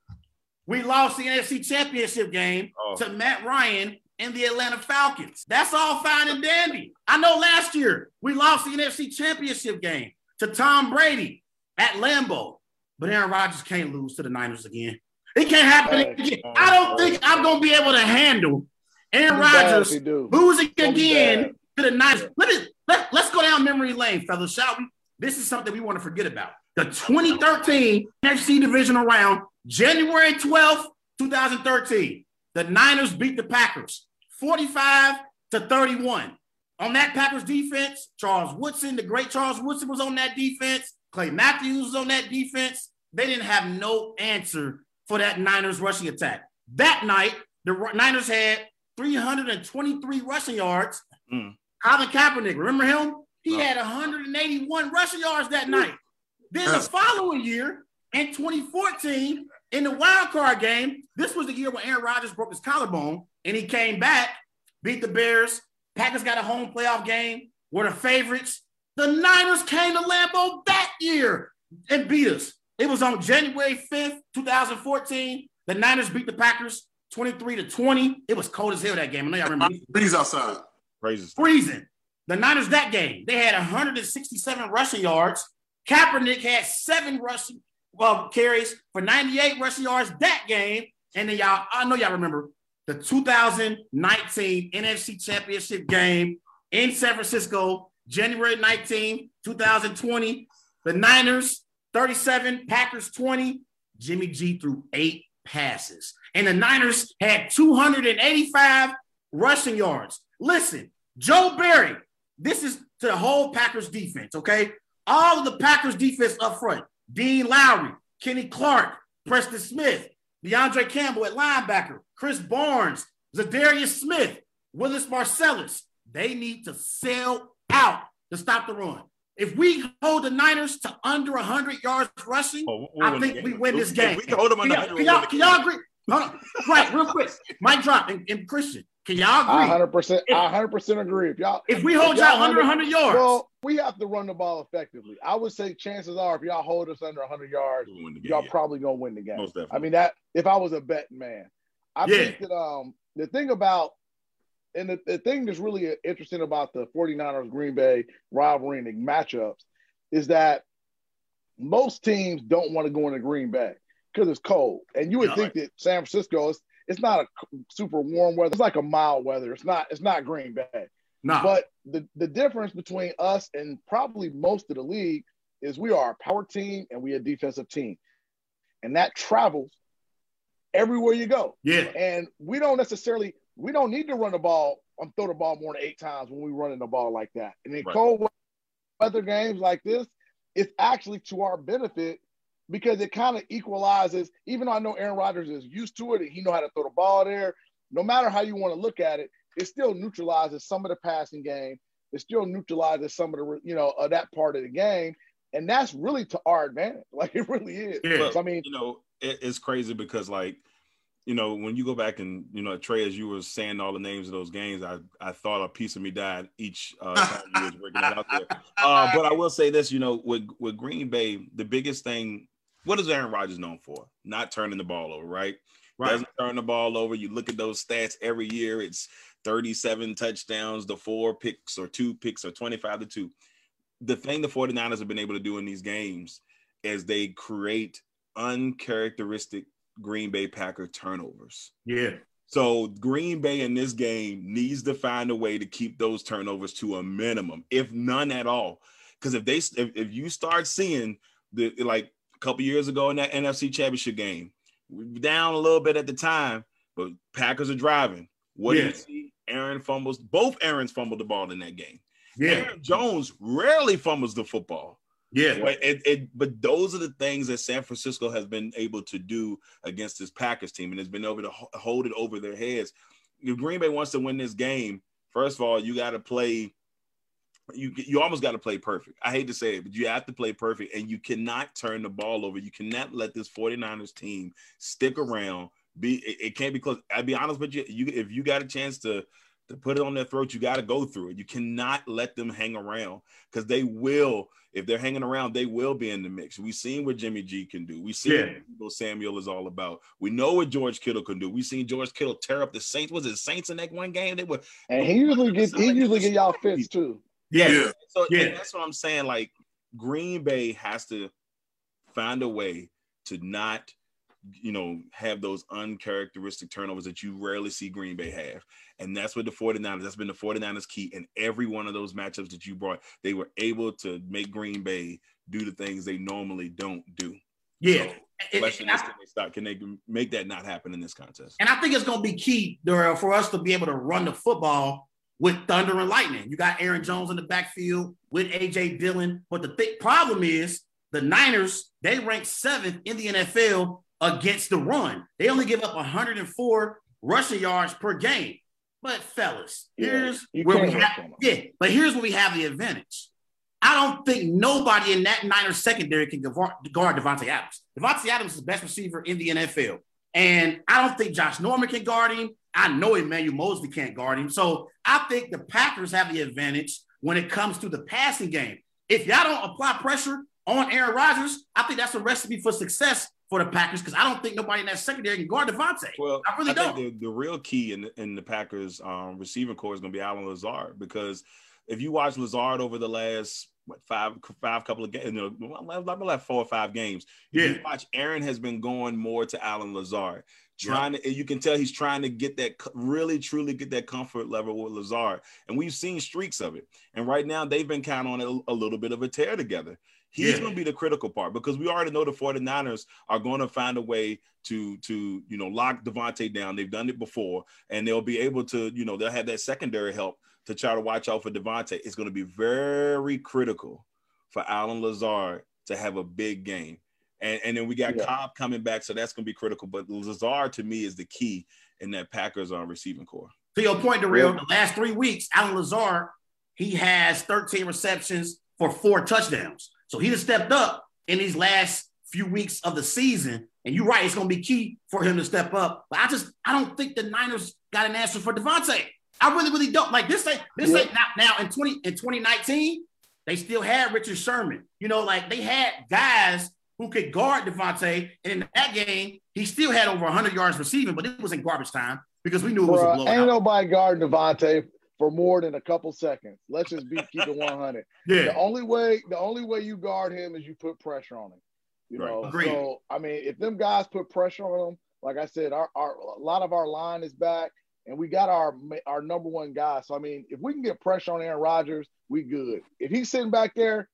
S3: we lost the NFC Championship game
S5: Oh.
S3: to Matt Ryan and the Atlanta Falcons. That's all fine and dandy. I know last year we lost the NFC Championship game to Tom Brady at Lambeau, but Aaron Rodgers can't lose to the Niners again. It can't happen again. I don't think I'm going to be able to handle Aaron
S6: Too bad if
S3: Rodgers losing again to the Niners. Let me let, let's go down memory lane, fellas, shall we? This is something we want to forget about. The 2013 NFC divisional round, January 12th, 2013. The Niners beat the Packers 45 to 31. On that Packers defense, Charles Woodson, the great Charles Woodson was on that defense. Clay Matthews was on that defense. They didn't have no answer for that Niners rushing attack. That night, the Niners had 323 rushing yards.
S5: Mm.
S3: Colin Kaepernick, remember him? He had 181 rushing yards that night. Then the following year, in 2014, in the wild card game, this was the year when Aaron Rodgers broke his collarbone and he came back, beat the Bears. Packers got a home playoff game, were the favorites. The Niners came to Lambeau that year and beat us. It was on January 5th, 2014. The Niners beat the Packers 23 to 20. It was cold as hell that game. I know y'all remember.
S7: Breeze outside.
S5: Crazy stuff.
S3: freezing. The Niners that game, they had 167 rushing yards. Kaepernick had seven rushing well, carries for 98 rushing yards that game. And then y'all, I know y'all remember the 2019 NFC Championship game in San Francisco, January 19, 2020. The Niners 37, Packers 20. Jimmy G threw eight passes. And the Niners had 285 rushing yards. Listen, Joe Barry, this is to the whole Packers defense, okay? All of the Packers defense up front Dean Lowry, Kenny Clark, Preston Smith, De'Vondre Campbell at linebacker, Krys Barnes, Za'Darius Smith, Willis Marcellus. They need to sell out to stop the run. If we hold the Niners to under 100 yards rushing,
S5: Oh, we'll
S3: I think we win this
S5: If
S3: game.
S5: we can hold them
S3: Can
S5: under
S3: y'all,
S5: 100,
S3: can y'all, can y'all agree? Hold on. Right, real quick. Mic drop and, and Christian. Can y'all
S6: I
S3: agree?
S6: 100 percent I 100 percent agree. If y'all
S3: If we hold
S6: if y'all
S3: y'all under 100 yards,
S6: well, we have to run the ball effectively. I would say chances are if y'all hold us under 100 yards,
S5: We'll game,
S6: y'all
S5: yeah.
S6: probably gonna win the game.
S5: Most definitely.
S6: I mean that if I was a betting man, I
S3: Yeah.
S6: think that um the thing about and the, the thing that's really interesting about the 49ers Green Bay rivalry and the matchups is that most teams don't want to go into Green Bay because it's cold. And you would
S3: Yeah.
S6: think that San Francisco is it's not a super warm weather. It's like a mild weather. It's not it's not Green Bay.
S3: nah.
S6: But the, the difference between us and probably most of the league is we are a power team and we a defensive team. And that travels everywhere you go.
S3: yeah,
S6: And we don't necessarily we don't need to run the ball and throw the ball more than eight times when we running the ball like that. And in
S5: Right.
S6: cold weather games like this, it's actually to our benefit because it kind of equalizes. Even though I know Aaron Rodgers is used to it and he know how to throw the ball there, no matter how you want to look at it, it still neutralizes some of the passing game. It still neutralizes some of the you know of that part of the game, and that's really to our advantage. (laughs) Like it really is.
S3: Yeah.
S6: So, I mean,
S5: you know, it, it's crazy because like, you know, when you go back and you know, Trey, as you were saying all the names of those games, I I thought a piece of me died each uh, (laughs) time you was working that out there. Uh, but I will say this, you know, with with Green Bay, the biggest thing, what is Aaron Rodgers known for? Not turning the ball over, right?
S3: right.
S5: Doesn't turn the ball over. You look at those stats every year. It's 37 touchdowns, the four picks or two picks or 25 to two. The thing the 49ers have been able to do in these games is they create uncharacteristic Green Bay Packer turnovers.
S3: Yeah,
S5: So Green Bay in this game needs to find a way to keep those turnovers to a minimum, if none at all. Because if they if, if you start seeing the like a couple years ago in that NFC Championship game, we were down a little bit at the time, but Packers are driving. What do you see? Aaron fumbles. Both Aaron's fumbled the ball in that game.
S3: yeah,
S5: Aaron Jones rarely fumbles the football.
S3: yeah.
S5: But it, it, but those are the things that San Francisco has been able to do against this Packers team, and has been able to hold it over their heads. If Green Bay wants to win this game, first of all, you got to play. You you almost got to play perfect. I hate to say it, but you have to play perfect, and you cannot turn the ball over. You cannot let this 49ers team stick around. Be it, it can't be close. I'll be honest with you. You if you got a chance to to put it on their throat, you got to go through it. You cannot let them hang around because they will. If they're hanging around, they will be in the mix. We've seen what Jimmy G can do. We see
S3: Yeah.
S5: what Samuel is all about. We know what George Kittle can do. We've seen George Kittle tear up the Saints. Was it Saints in that one game? They were
S6: And he usually gets he usually get y'all fits too.
S3: Yeah.
S7: Yeah.
S5: so
S3: Yeah.
S5: that's what I'm saying. Like Green Bay has to find a way to not, you know, have those uncharacteristic turnovers that you rarely see Green Bay have. And that's what the 49ers, that's been the 49ers key in every one of those matchups that you brought. They were able to make Green Bay do the things they normally don't do.
S3: Yeah.
S5: So,
S3: And-
S5: question
S3: and
S5: is,
S3: I-
S5: can they stop? Can they make that not happen in this contest?
S3: And I think it's going to be key for us to be able to run the football with thunder and lightning. You got Aaron Jones in the backfield with AJ Dillon. But the th- problem is the Niners, they rank seventh in the NFL against the run. They only give up 104 rushing yards per game. But fellas, here's
S6: you
S3: where we have
S6: rush on them.
S3: yeah, but here's where we have the advantage. I don't think nobody in that Niners secondary can guard guard Davante Adams. Davante Adams is the best receiver in the NFL. And I don't think Josh Norman can guard him. I know Emmanuel Moseley can't guard him. So I think the Packers have the advantage when it comes to the passing game. If y'all don't apply pressure on Aaron Rodgers, I think that's a recipe for success for the Packers because I don't think nobody in that secondary can guard Davante.
S5: Well,
S3: I really
S5: think
S3: don't.
S5: the, the real key in the, in the Packers um, receiving corps is going to be Allen Lazard because if you watch Lazard over the last what five five couple of games, you know, like like four or five games,
S3: Yeah.
S5: you watch Aaron has been going more to Allen Lazard. Trying to, you can tell he's trying to get that really, truly get that comfort level with Lazard, and we've seen streaks of it. And right now, they've been kind of on a, a little bit of a tear together. He's
S3: Yeah.
S5: going to be the critical part because we already know the 49ers are going to find a way to to you know lock Davante down. They've done it before, and they'll be able to you know they'll have that secondary help to try to watch out for Davante. It's going to be very critical for Allen Lazard to have a big game. And, and then we got
S6: Yeah.
S5: Cobb coming back, so that's going to be critical. But Lazard to me is the key in that Packers on receiving corps.
S3: To your point, Darrell,
S6: Yeah.
S3: the last three weeks, Allen Lazard, he has 13 receptions for four touchdowns. So he has stepped up in these last few weeks of the season. And you're right, it's going to be key for him to step up. But I just, I don't think the Niners got an answer for Davante. I really, really don't. Like this ain't, this
S6: Yeah.
S3: ain't now, now in 20, in 2019, they still had Richard Sherman. You know, like they had guys who could guard Davante. And in that game, he still had over 100 yards receiving, but it was in garbage time because we knew it was a
S6: Bruh,
S3: blowout.
S6: ain't nobody guarding Davante for more than a couple seconds. Let's just be keep it 100. (laughs)
S3: yeah.
S6: The only way the only way you guard him is you put pressure on him. You
S5: Right.
S6: know,
S3: Agreed.
S6: so I mean, if them guys put pressure on him, like I said, our, our a lot of our line is back, and we got our our number one guy. So I mean, if we can get pressure on Aaron Rodgers, we good. If he's sitting back there,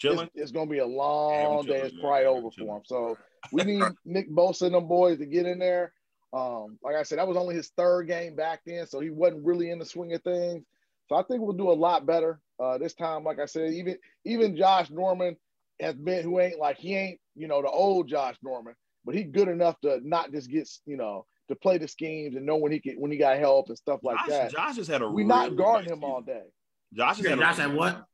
S5: Chilling.
S6: it's going to be a long
S5: chilling,
S6: day. It's
S5: man.
S6: probably
S5: Yeah,
S6: over for him. So we need (laughs) Nick Bosa and them boys to get in there. Um, like I said, that was only his third game back then, so he wasn't really in the swing of things. So I think we'll do a lot better uh, this time. Like I said, even even Josh Norman has been who ain't like he ain't you know the old Josh Norman, but he good enough to not just get you know to play the schemes and know when he can when he got help and stuff like
S5: Josh,
S6: that.
S5: Josh has had a
S6: we
S5: really
S6: not guarding
S5: nice
S6: him all day.
S5: Josh has
S3: Yeah,
S5: had a
S3: Josh
S5: really
S3: had what?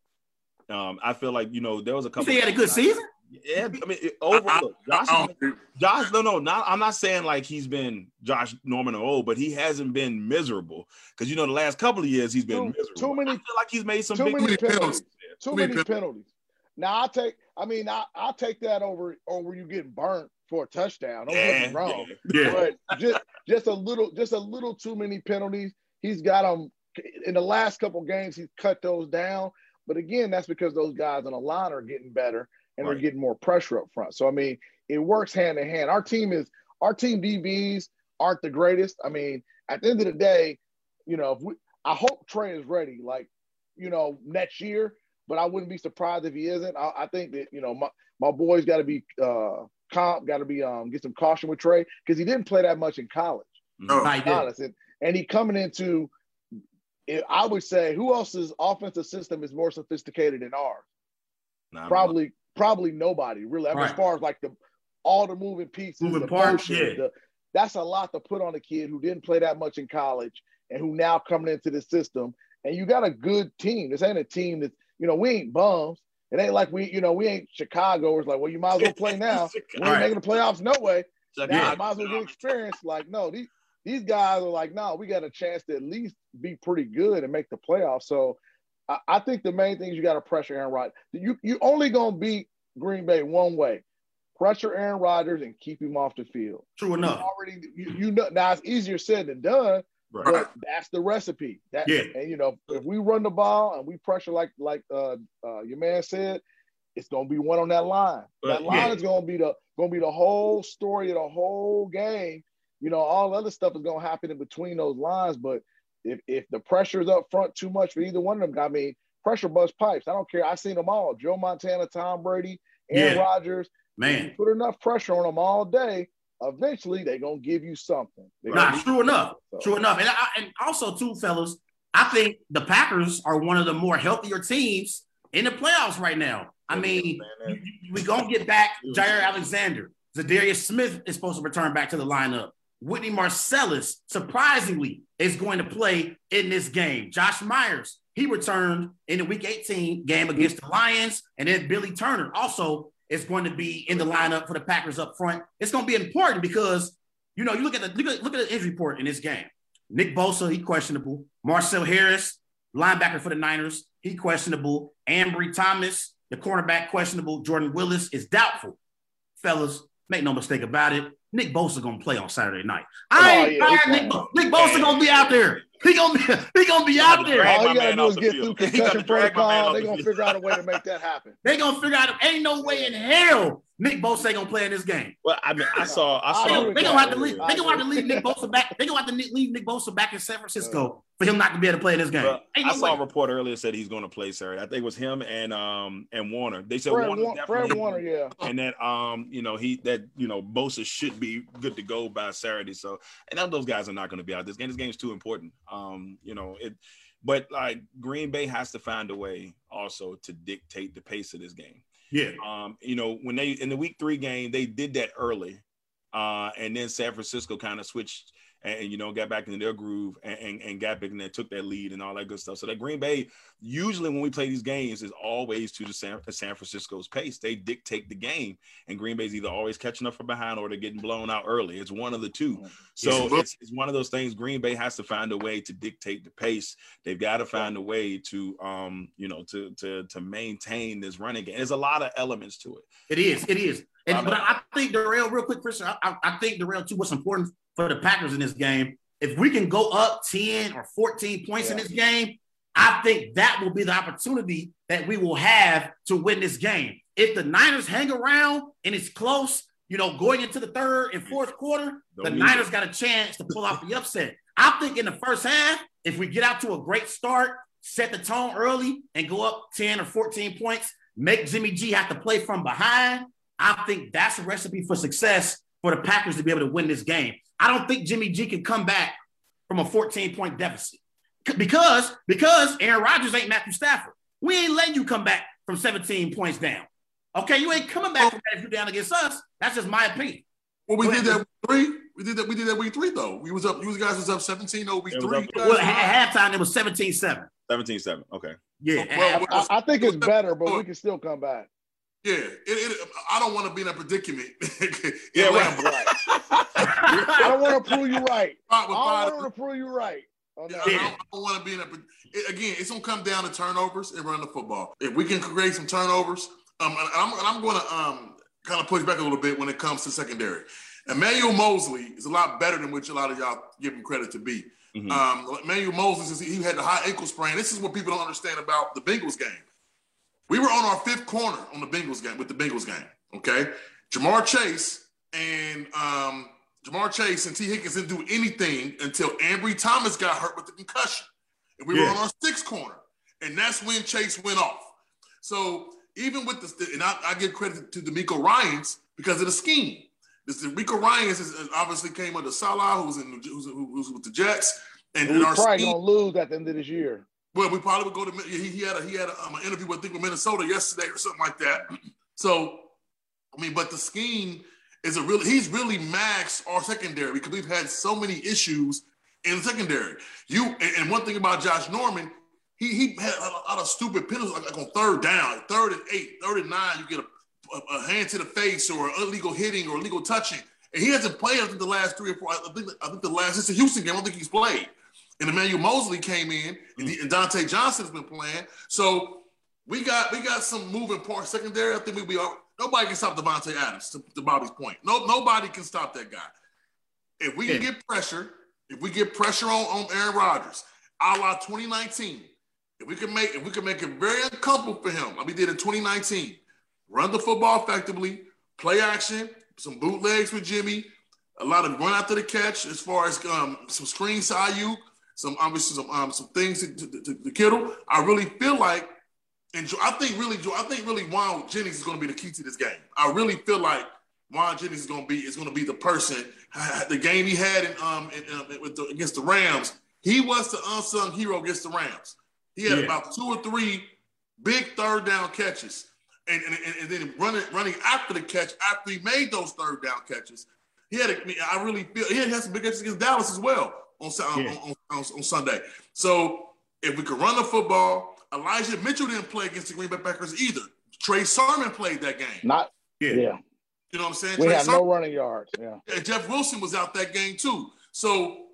S5: Season. Um, I feel like you know there was a
S3: You
S5: couple.
S3: say he had a good season?
S5: Yeah, I mean, it, overall, Josh,
S7: I
S5: has
S7: don't
S5: been-
S7: think-
S5: Josh, no, no, not. I'm not saying like he's been Josh Norman or old, but he hasn't been miserable because you know the last couple of years he's been
S6: Too-
S5: miserable.
S6: too many-
S5: I feel like he's made some
S6: too
S5: big
S6: many
S5: mistakes.
S6: penalties. Too
S7: Too many
S6: many penalties. Now I take. I mean, I I take that over over you getting burnt for a touchdown. Don't get
S5: Yeah,
S6: me wrong.
S5: yeah.
S6: but just just a little just a little too many penalties. He's got them in the last couple games. He's cut those down, but again, that's because those guys on the line are getting better and
S5: Right.
S6: they're getting more pressure up front. So I mean, it works hand in hand. Our team is our team DBs aren't the greatest. I mean, at the end of the day, you know, if we, I hope Trey is ready, like you know, next year. But I wouldn't be surprised if he isn't. I, I think that you know my my boys got to be uh, comp, got to be um, get some caution with Trey because he didn't play that much in college.
S7: No.
S3: Nah, he did.
S6: And, and he coming into, it, I would say, who else's offensive system is more sophisticated than ours?
S5: Nah,
S6: Probably, probably nobody really. I mean, as far as like the all the moving pieces,
S3: Moving
S6: the
S3: parts, yeah.
S6: the- that's a lot to put on a kid who didn't play that much in college and who now coming into the system. And you got a good team. This ain't a team that you know we ain't bums. It ain't like we, you know, we ain't Chicago. Where it's like, well, you might as well play (laughs) now. We ain't
S3: Right.
S6: making the playoffs no way. Now I might as well get experience. Like, no, these these guys are like, no, we got a chance to at least be pretty good and make the playoffs. So I, I think the main thing is you got to pressure Aaron Rodgers. You you only gonna beat Green Bay one way. Pressure Aaron Rodgers and keep him off the field.
S3: True enough.
S6: You already, you, you know, now it's easier said than done,
S5: Right.
S6: but that's the recipe. That,
S3: Yeah.
S6: And you know, if we run the ball and we pressure like like uh, uh, your man said, it's gonna be one on that line.
S5: But,
S6: that line
S3: yeah.
S6: is gonna be the gonna be the whole story of the whole game. You know, all other stuff is gonna happen in between those lines. But if if the pressure is up front too much for either one of them, I mean, pressure bust pipes. I don't care. I've seen them all: Joe Montana, Tom Brady, Aaron
S3: Yeah.
S6: Rodgers.
S3: Man.
S6: put enough pressure on them all day, eventually they're gonna give you something. They
S3: Nah, true enough.
S6: So-
S3: True enough. And, I, and also, too, fellas, I think the Packers are one of the more healthier teams in the playoffs right now. I mean, you- you- we gonna get back Jaire Alexander. Za'Darius Smith is supposed to return back to the lineup. Whitney Mercilus, surprisingly, is going to play in this game. Josh Myers, he returned in the Week 18 game against the Lions, and then Billy Turner also is going to be in the lineup for the Packers up front. It's going to be important because you know you look at the look at, look at the injury report in this game. Nick Bosa, he questionable. Marcell Harris, linebacker for the Niners, he questionable. Ambry Thomas, the cornerback, questionable. Jordan Willis is doubtful. Fellas, make no mistake about it. Nick Bosa gonna play on Saturday night. I
S6: Oh,
S3: ain't
S6: yeah, he's
S3: Nick,
S6: playing.
S3: Bo- Nick Bosa gonna be out there. He gonna be he gonna be out there.
S6: All you gotta do is get
S5: field.
S6: through
S5: He gotta
S6: concussion
S5: drag
S6: protocol. They're
S5: the
S6: gonna figure out a way to make that happen.
S3: They gonna figure out ain't no way in hell Nick Bosa ain't gonna play in this game.
S5: Well, I mean, I saw, I
S6: I
S5: saw.
S6: agree
S3: They gonna have to leave. They gonna have to leave Nick Bosa back. They gonna have to leave Nick Bosa back in San Francisco for him not to be able to play in this game.
S5: Well,
S3: Ain't
S5: I
S3: no
S5: saw a
S3: way.
S5: report earlier said he's going to play Saturday. I think it was him and um and Warner. They said
S6: Fred,
S5: Warner
S6: Wa- Fred Warner, yeah.
S5: and that um you know he that you know Bosa should be good to go by Saturday. So and those guys are not going to be out. This game, this game is too important. Um, you know it, but like Green Bay has to find a way also to dictate the pace of this game.
S3: Yeah.
S5: Um, you know, when they in the week three game, they did that early. Uh, and then San Francisco kind of switched and, and, you know got back into their groove and, and, and got back and then took that lead and all that good stuff. So that Green Bay usually when we play these games is always to the San, the San Francisco's pace. They dictate the game, and Green Bay's either always catching up from behind or they're getting blown out early. It's one of the two. So it's, it's one of those things. Green Bay has to find a way to dictate the pace. They've got to find a way to um you know to to to maintain this running game. There's a lot of elements to it.
S3: It is. It is. And but I think Darrell, real quick, Christian. I, I- think Darrell too. What's important for the Packers in this game? If we can go up ten or fourteen points in this game, I think that will be the opportunity that we will have to win this game. If the Niners hang around and it's close, you know, going into the third and fourth quarter, the
S5: Don't lose
S3: Niners
S5: it.
S3: got a chance to pull off the upset. I think in the first half, if we get out to a great start, set the tone early, and go up 10 or 14 points, make Jimmy G have to play from behind, I think that's a recipe for success for the Packers to be able to win this game. I don't think Jimmy G can come back from a 14 point deficit because because Aaron Rodgers ain't Matthew Stafford. We ain't letting you come back from 17 points down. Okay, you ain't coming back oh. from that if you're down against us. That's just my opinion.
S7: Well, we
S3: Go
S7: did
S3: ahead.
S7: that week three. We did that. We did that week three though. We was up. You guys was up 17 over week
S5: It
S7: three.
S5: up-
S3: Well, at halftime, it was 17 7.
S5: 17-7. Okay.
S3: Yeah.
S7: Well, well,
S6: I, I think it's better, but we can still come back.
S7: Yeah, it, it, I don't want to be in a predicament. (laughs)
S5: Yeah,
S7: yeah, (laughs)
S5: right.
S6: I don't want to prove you right. (laughs) I don't want to prove you right. on
S7: Yeah. I
S3: Yeah.
S7: don't, I don't want to be in a. it- again, it's gonna come down to turnovers and run the football. If we can create some turnovers, um, and I'm, and I'm going to um kind of push back a little bit when it comes to secondary. Emmanuel Moseley is a lot better than which a lot of y'all give him credit to be.
S5: Mhm.
S7: Um, Emmanuel Moseley, is- he had the high ankle sprain. This is what people don't understand about the Bengals game. We were on our fifth corner on the Bengals game with the Bengals game. Okay, Ja'Marr Chase and um, Ja'Marr Chase and Tee Higgins didn't do anything until Ambry Thomas got hurt with the concussion, and we were on our sixth corner, and that's when Chase went off. So even with the and I, I give credit to DeMeco Ryans because of the scheme. This DeMeco Ryans is obviously came under Salah, who's in who's, who's with the Jets, and,
S6: And
S7: our
S6: probably
S7: scheme.
S6: gonna lose at the end of this year.
S7: Well, we probably would go to. He, he had a he had a, um, an interview with I think with Minnesota yesterday or something like that. (clears throat) So, I mean, but the scheme is a really he's really maxed our secondary because we've had so many issues in the secondary. You and, and one thing about Josh Norman, he he had a lot of stupid penalties like, like on third down, third and eight, third and nine. You get a, a, a hand to the face or illegal hitting or illegal touching, And he hasn't played, I think, the last three or four. I think, I think the last, it's a Houston game. I don't think he's played. And Emmanuel Moseley came in, and, and Dontae Johnson's been playing. So we got we got some moving parts secondary. I think we, we are nobody can stop Davante Adams to, to Bobby's point. No, nobody can stop that guy. If we can get pressure, if we get pressure on, on Aaron Rodgers, a la 2019, if we can make if we can make it very uncomfortable for him, like we did in 2019, run the football effectively, play action, some bootlegs with Jimmy, a lot of run after the catch as far as um, some screens to Aiyuk, some obviously some um, some things to, to, to, to Kittle. I really feel like, and I think really, I think really Jauan Jennings is going to be the key to this game. I really feel like Jauan Jennings is going to be is going to be the person. (laughs) The game he had in um in, with the, against the Rams, he was the unsung hero against the Rams. He had yeah. about two or three big third down catches, and, and, and then running running after the catch after he made those third down catches. He had, a, I really feel he had some big catches against Dallas as well on, yeah. on, on, on, Sunday. So if we could run the football, Elijah Mitchell didn't play against the Green Bay Packers either. Trey Sermon played that game.
S6: Not yeah. yeah.
S7: You know what I'm saying?
S6: We Trey had no running yards. Yeah.
S7: Jeff Wilson was out that game too. So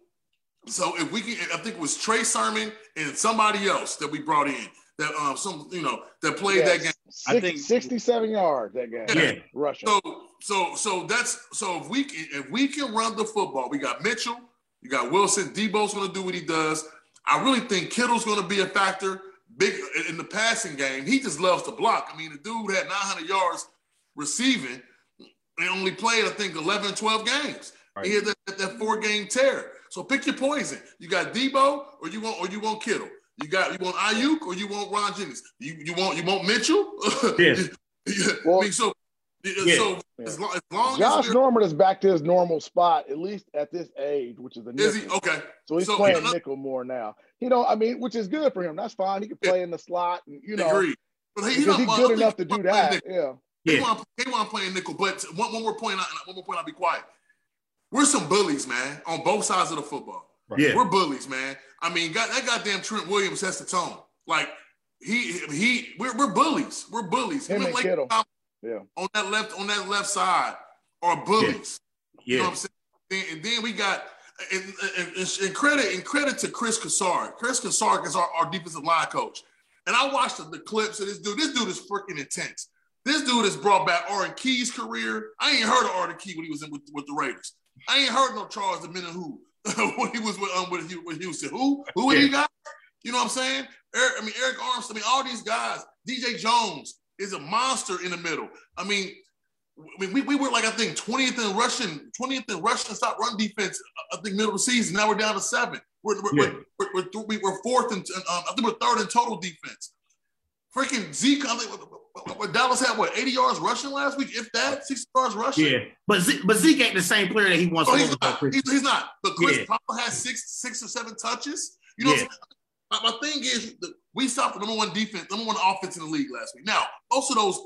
S7: so if we can, I think it was Trey Sermon and somebody else that we brought in that um some you know that played yes. that game.
S6: Six, I think 67 yards that game.
S7: Yeah, Russia. So so so that's so if we can if we can run the football, we got Mitchell, you got Wilson, Deebo's going to do what he does. I really think Kittle's going to be a factor big in the passing game. He just loves to block. I mean, the dude had 900 yards receiving and only played I think 11 12 games. Right. He had that, that four game tear. So pick your poison. You got Deebo or you want or you want Kittle. You got you want Aiyuk or you want Ron Jennings. You you want you want Mitchell. (laughs) (laughs)
S3: Yeah.
S7: yeah. Well, I mean, so yeah. so yeah. As, long, as long
S6: Josh as Norman is back to his normal spot, at least at this age, which is a nickel.
S7: Is he okay?
S6: So he's so, playing nickel more now. You know, I mean, which is good for him. That's fine. He can play in the slot, and you know,
S7: Agreed.
S6: But he, he's good enough to do that. Nickel. Yeah.
S7: He yeah. want he want playing nickel. But one, one more point. Uh, one more point. I'll be quiet. We're some bullies, man, on both sides of the football. Right. Yeah. We're bullies, man. I mean, God, that goddamn Trent Williams has the tone. Like he he we're, we're bullies. We're bullies.
S6: Him and Kittle.
S7: Yeah. On that left on that left side are bullies. Yeah. You know what I'm saying? And then we got and, and, and credit and credit to Chris Cassar. Chris Cassar is our, our defensive line coach. And I watched the, the clips of this dude. This dude is freaking intense. This dude has brought back Arden Key's career. I ain't heard of Arden Key when he was in with, with the Raiders. I ain't heard no Charles Omenihu (laughs) when he was with um with, with Houston. Who who yeah. he got? You know what I'm saying? Eric, I mean Arik Armstead. I mean all these guys. DJ Jones is a monster in the middle. I mean, I mean, we, we were like I think 20th in rushing, 20th in rushing stop run defense. Uh, I think middle of the season. Now we're down to seven. We're we're, yeah. we're, we're, we're, we're, fourth and um, I think we're third in total defense. Freaking Zeke, I think what Dallas had what 80 yards rushing last week, if that 60 yards rushing.
S3: Yeah, but Zeke, but Zeke ain't the same player that he wants.
S7: Oh, he's, not. He's, he's, not. But Chris yeah. Paul has six six or seven touches. You know, yeah. my, my, thing is we stopped the number one defense, number one offense in the league last week. Now, most of those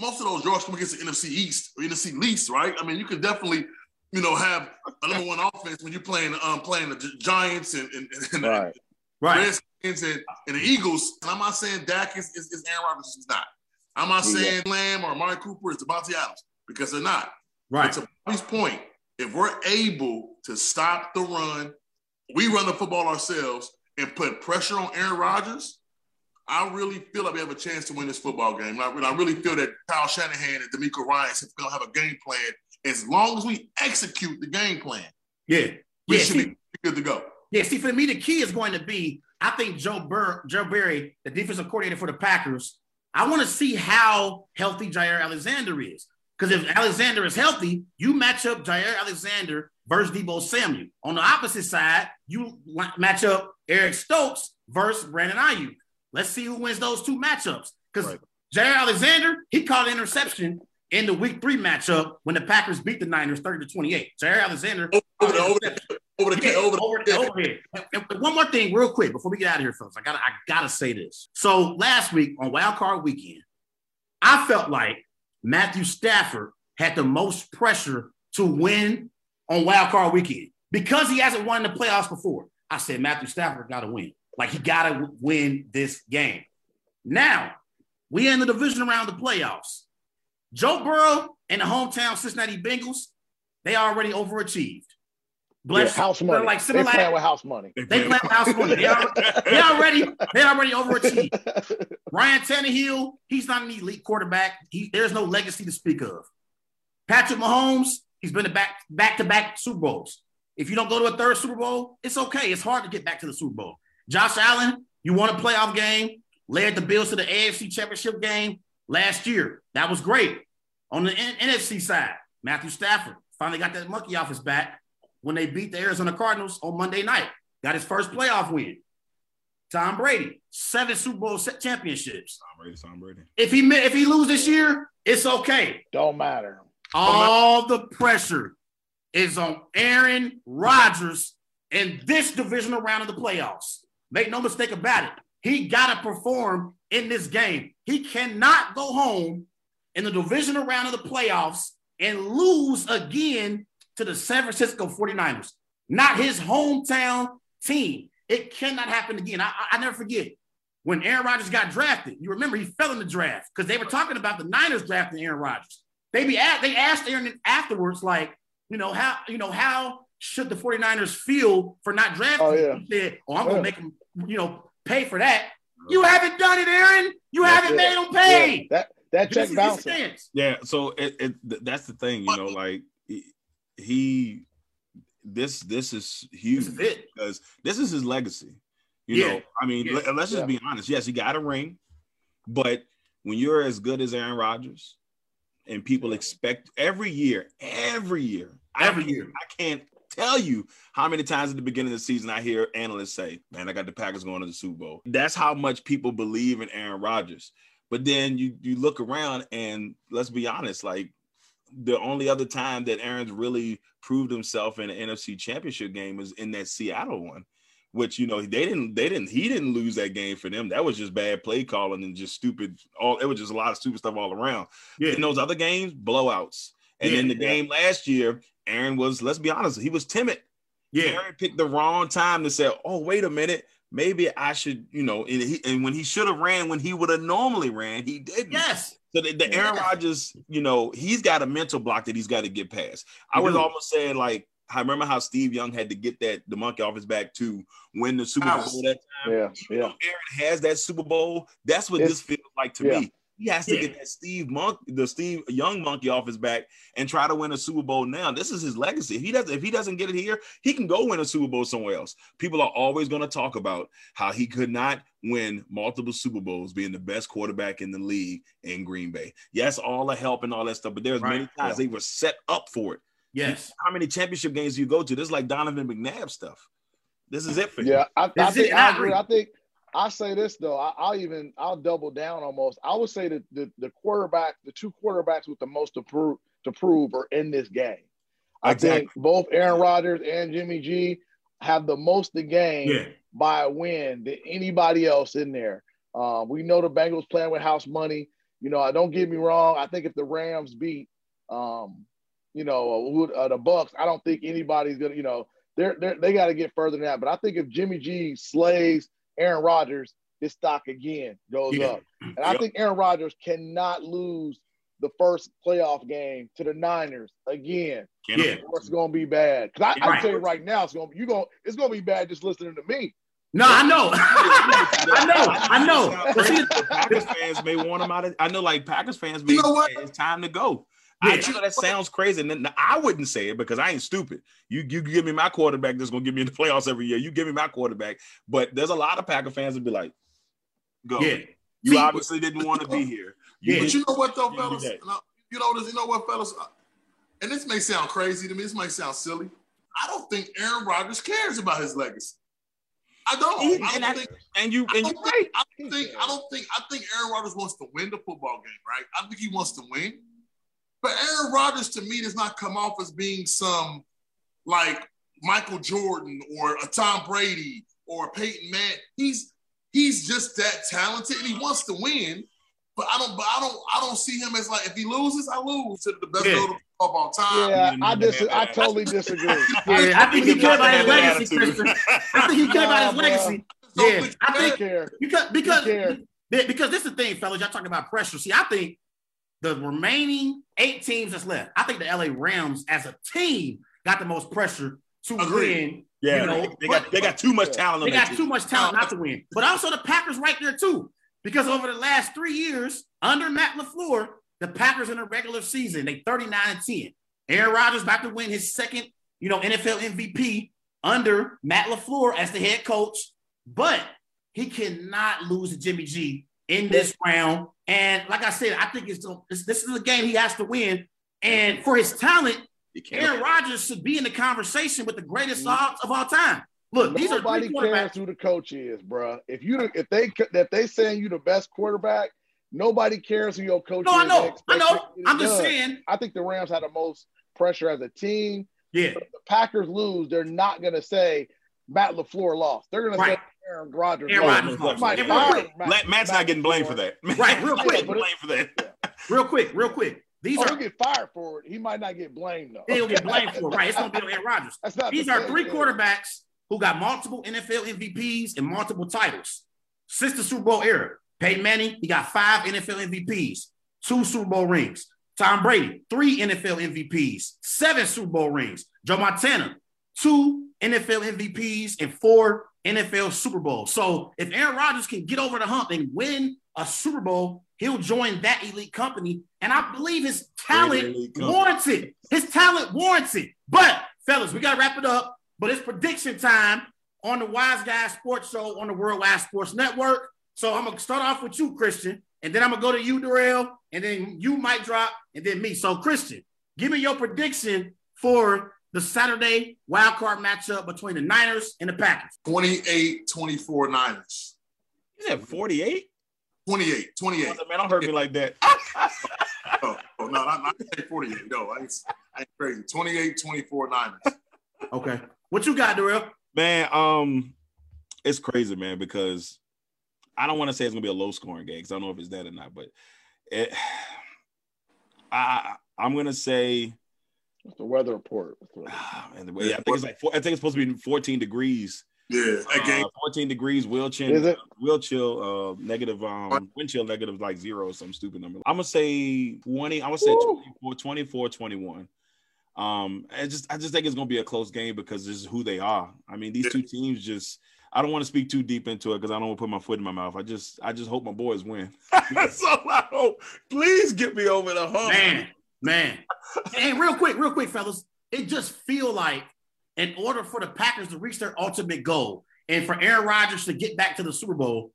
S7: most of those yards come against the NFC East or NFC least, right? I mean, you could definitely you know have a number one offense when you're playing um playing the Giants and and, and
S6: right.
S3: Right.
S7: Redskins and, and the Eagles. And I'm not saying Dak is, is, is Aaron Rodgers. He's not. I'm not saying yeah. Lamb or Amari Cooper is Davante Adams because they're not.
S3: Right.
S7: But to Bobby's point, if we're able to stop the run, we run the football ourselves and put pressure on Aaron Rodgers, I really feel like we have a chance to win this football game. I, I really feel that Kyle Shanahan and DeMeco Ryan are going to have a game plan as long as we execute the game plan.
S3: Yeah.
S7: We
S3: yeah,
S7: should see, be good to go.
S3: Yeah, see, for me, the key is going to be I think Joe Burr, Joe Barry, the defensive coordinator for the Packers, I want to see how healthy Jaire Alexander is. Because if Alexander is healthy, you match up Jaire Alexander versus Deebo Samuel. On the opposite side, you match up Eric Stokes versus Brandon Aiyuk. Let's see who wins those two matchups. Because right. Jaire Alexander, he caught an interception in the week three matchup when the Packers beat the Niners 30 to 28. Jaire Alexander.
S7: Over the, over the, over the, yeah, over the, over,
S3: the, over here. And one more thing, real quick, before we get out of here, fellas. I gotta I gotta say this. So last week on Wild Card Weekend, I felt like Matthew Stafford had the most pressure to win on Wild Card Weekend because he hasn't won the playoffs before. I said Matthew Stafford got to win. Like he got to win this game. Now we in the divisional round the playoffs. Joe Burrow and the hometown Cincinnati Bengals they already overachieved.
S6: Yeah,
S3: Bless
S6: house
S3: they're
S6: money.
S3: like
S6: they
S3: similar.
S6: playing with house money.
S3: They play with house money. They already, they already, they already overachieved. (laughs) Ryan Tannehill, he's not an elite quarterback. He, there's no legacy to speak of. Patrick Mahomes, he's been to back back to back Super Bowls. If you don't go to a third Super Bowl, it's okay. It's hard to get back to the Super Bowl. Josh Allen, you won a playoff game, led the Bills to the AFC Championship game last year. That was great. On the N- NFC side, Matthew Stafford finally got that monkey off his back when they beat the Arizona Cardinals on Monday night. Got his first playoff win. Tom Brady, seven Super Bowl se- championships.
S5: Tom Brady, Tom Brady.
S3: If he mi- if he lose this year, it's okay.
S6: Don't matter.
S3: All the pressure is on Aaron Rodgers in this divisional round of the playoffs. Make no mistake about it. He got to perform in this game. He cannot go home in the divisional round of the playoffs and lose again to the San Francisco 49ers. Not his hometown team. It cannot happen again. I, I, never forget when Aaron Rodgers got drafted. You remember he fell in the draft because they were talking about the Niners drafting Aaron Rodgers. They be at, they asked Aaron afterwards, like, you know, how, you know, how should the 49ers feel for not drafting?
S6: Oh, yeah.
S3: He said, Oh, I'm gonna make them, you know, pay for that. You haven't done it, Aaron. You haven't
S6: Yeah.
S3: made them pay.
S6: Yeah, that that
S3: This
S6: check
S3: is his
S6: bouncing.
S3: stance.
S5: Yeah, so it, it that's the thing, you know, like he, he this this is huge
S3: This is it.
S5: because this is his legacy. You
S3: Yeah.
S5: know, I mean,
S3: Yeah.
S5: let, us just
S6: Yeah.
S5: be honest. Yes, he got a ring, but when you're as good as Aaron Rodgers, and people expect every year, every year,
S3: Every
S5: I,
S3: year.
S5: I can't tell you how many times at the beginning of the season I hear analysts say, "Man, I got the Packers going to the Super Bowl." That's how much people believe in Aaron Rodgers. But then you you look around and let's be honest, like the only other time that Aaron's really proved himself in an NFC championship game was in that Seattle one, which you know they didn't they didn't he didn't lose that game for them. That was just bad play calling and just stupid all it was just a lot of stupid stuff all around.
S3: Yeah.
S5: In those other games, blowouts. And
S3: Yeah,
S5: in the
S6: yeah.
S5: game last year, Aaron was, let's be honest, he was timid.
S3: Yeah.
S5: Aaron picked the wrong time to say, "Oh, wait a minute, maybe I should," you know. And, he, and when he should have ran, when he would have normally ran, he didn't.
S3: Yes.
S5: So the, the Aaron
S3: Yeah.
S5: Rodgers, you know, he's got a mental block that he's got to get past. I was
S3: do.
S5: almost saying like, I remember how Steve Young had to get that the monkey off his back to win the Super
S7: House.
S5: Bowl that time.
S6: Yeah,
S5: Even
S6: yeah.
S5: Aaron has that Super Bowl, that's what
S6: It's-
S5: this feels like to
S6: yeah.
S5: me. He has to
S3: Yeah.
S5: get that Steve Monk, the Steve Young monkey off his back and try to win a Super Bowl now. This is his legacy. If he doesn't, if he doesn't get it here, he can go win a Super Bowl somewhere else. People are always going to talk about how he could not win multiple Super Bowls being the best quarterback in the league in Green Bay. Yes, all the help and all that stuff, but there's many
S3: Right.
S5: times they were set up for it.
S3: Yes.
S5: How many championship games do you go to? This is like Donovan McNabb stuff. This is it for you.
S6: Yeah, I, I think. I
S3: I
S6: agree.
S3: agree.
S6: I think I say this though. I, I'll even I'll double down almost. I would say that the, the quarterback, the two quarterbacks with the most to prove to prove are in this game. I
S5: Exactly.
S6: think both Aaron Rodgers and Jimmy G have the most to gain
S3: Yeah.
S6: by a win than anybody else in there. Uh, we know the Bengals playing with house money. You know, I don't get me wrong. I think if the Rams beat, um, you know, who- uh, the Bucs, I don't think anybody's gonna. You know, they're, they're they got to get further than that. But I think if Jimmy G slays Aaron Rodgers, his stock again goes
S3: Yeah.
S6: up. And I
S5: Yep.
S6: think Aaron Rodgers cannot lose the first playoff game to the Niners again.
S3: Yeah.
S6: Or it's gonna be bad. Because I, I
S3: Right.
S6: can tell you right now, it's gonna you gonna it's gonna be bad just listening to me.
S3: No, I know. (laughs) I know. I know. But see,
S5: Packers fans may want him out of. I know, like Packers fans may
S7: You know what?
S5: it's time to go.
S3: Yeah.
S5: I you know that sounds crazy, and then I wouldn't say it because I ain't stupid. You you give me my quarterback that's gonna give me in the (laughs) playoffs every year. You give me my quarterback, but there's a lot of Packer fans that be like, "Go,
S3: yeah.
S5: you
S7: See,
S5: obviously didn't want to be here." You
S3: Yeah.
S7: But you know what though,
S5: You
S7: fellas?
S5: do
S7: You know this. You know what, fellas? Uh, and this may sound crazy to me. This might sound silly. I don't think Aaron Rodgers cares about his legacy. I don't.
S5: He-
S7: I don't
S5: and I- and you
S7: I
S5: and
S7: don't
S5: you
S7: think,
S5: right.
S7: I don't think. I don't think. I think Aaron Rodgers wants to win the football game, right? I think he wants to win. But Aaron Rodgers, to me, does not come off as being some like Michael Jordan or a Tom Brady or a Peyton Manning. He's he's just that talented, and he wants to win. But I don't. But I don't. I don't see him as like if he loses, I lose to the best
S3: Yeah.
S7: yeah. of all time.
S6: Yeah, I
S5: need
S6: dis- I totally disagree. (laughs)
S3: Yeah, I think he
S5: You
S3: cares
S5: got
S3: about
S5: to
S3: his
S5: have that
S3: legacy,
S5: attitude.
S3: Christian. I think he cares about his legacy.
S7: Don't
S3: Yeah, I think
S6: care.
S3: because because
S6: care.
S3: Because this is the thing, fellas. Y'all talking about pressure. See, I think the remaining eight teams that's left, I think the LA Rams as a team got the most pressure to
S7: Agreed.
S3: win.
S5: Yeah,
S3: you know,
S5: they, they got they got too much talent.
S3: They got
S5: team.
S3: too much talent not to win. But also the Packers right there too. Because over the last three years, under Matt LaFleur, the Packers in the regular season, they 39 and 10. Aaron Rodgers about to win his second, you know, NFL MVP under Matt LaFleur as the head coach. But he cannot lose to Jimmy G in mm-hmm. this round. And like I said, I think it's, this is a game he has to win. And for his talent, Aaron Rodgers should be in the conversation with the greatest mm-hmm. odds of all time. Look, these are
S6: Nobody cares who the coach is, bruh. If you if they if they saying you the best quarterback, nobody cares who your coach is.
S3: No, I know, I know.
S6: you to get it
S3: I'm just
S6: done.
S3: saying.
S6: I think the Rams had the most pressure as a team.
S3: Yeah,
S6: If the Packers lose, they're not gonna say Matt LaFleur lost. They're gonna
S3: Right.
S6: say Aaron Rodgers
S3: Aaron
S6: lost.
S3: Rodgers
S6: They
S3: lost.
S6: might
S3: And
S6: fire
S3: quick,
S6: Matt-
S5: Matt, Matt's not getting blamed for that. (laughs)
S3: Right, real quick.
S5: blamed for that. (laughs)
S3: real quick, real quick. These
S6: Oh,
S3: are
S6: he'll get fired for it. He might not get blamed though.
S3: he'll get blamed for it. Right, it's gonna be on Aaron Rodgers. (laughs)
S6: That's not
S3: These
S6: the
S3: are three
S6: thing.
S3: quarterbacks who got multiple NFL MVPs and multiple titles since the Super Bowl era. Peyton Manning, he got five NFL MVPs, two Super Bowl rings. Tom Brady, three NFL MVPs, seven Super Bowl rings. Joe Montana, two NFL MVPs and four NFL Super Bowl. So if Aaron Rodgers can get over the hump and win a Super Bowl, he'll join that elite company. And I believe his talent warrants it. His talent warrants it. But fellas, we gotta wrap it up. But it's prediction time on the Wise Guys Sports Show on the Worldwide Sports Network. So I'm gonna start off with you, Christian, and then I'm gonna go to you, Darrell, and then you might drop, and then me. So, Christian, give me your prediction for the Saturday wild card matchup between the Niners and the Packers.
S7: 28 24 Niners.
S5: You said 48?
S7: 28, 28.
S5: Man, don't hurt me like that. (laughs)
S7: Oh, oh, no, not, not 48. No, I ain't, I ain't crazy. 28 24 Niners.
S3: Okay. What you got, Darrell?
S5: Man, um, it's crazy, man, because I don't want to say it's gonna be a low scoring game because I don't know if it's that or not, but it, (sighs) I I'm gonna say
S6: What's the weather report? What's the weather-
S5: ah, man, the way- I think it's like four, I think it's supposed to be 14 degrees.
S7: Yeah, that game.
S5: Uh, 14 degrees, will chill,
S6: Is it?
S5: will chill, uh, negative, um, wind chill negative like zero or some stupid number. I'm gonna say 20, I'm gonna say
S6: Woo.
S5: 24, 24, 21. Um, I just, I just think it's gonna be a close game because this is who they are. I mean, these two teams just, I don't want to speak too deep into it because I don't want to put my foot in my mouth. I just, I just hope my boys win. (laughs) That's all I hope. Please get me over the hump.
S3: Man, man. (laughs) And real quick, real quick, fellas, it just feel like in order for the Packers to reach their ultimate goal and for Aaron Rodgers to get back to the Super Bowl,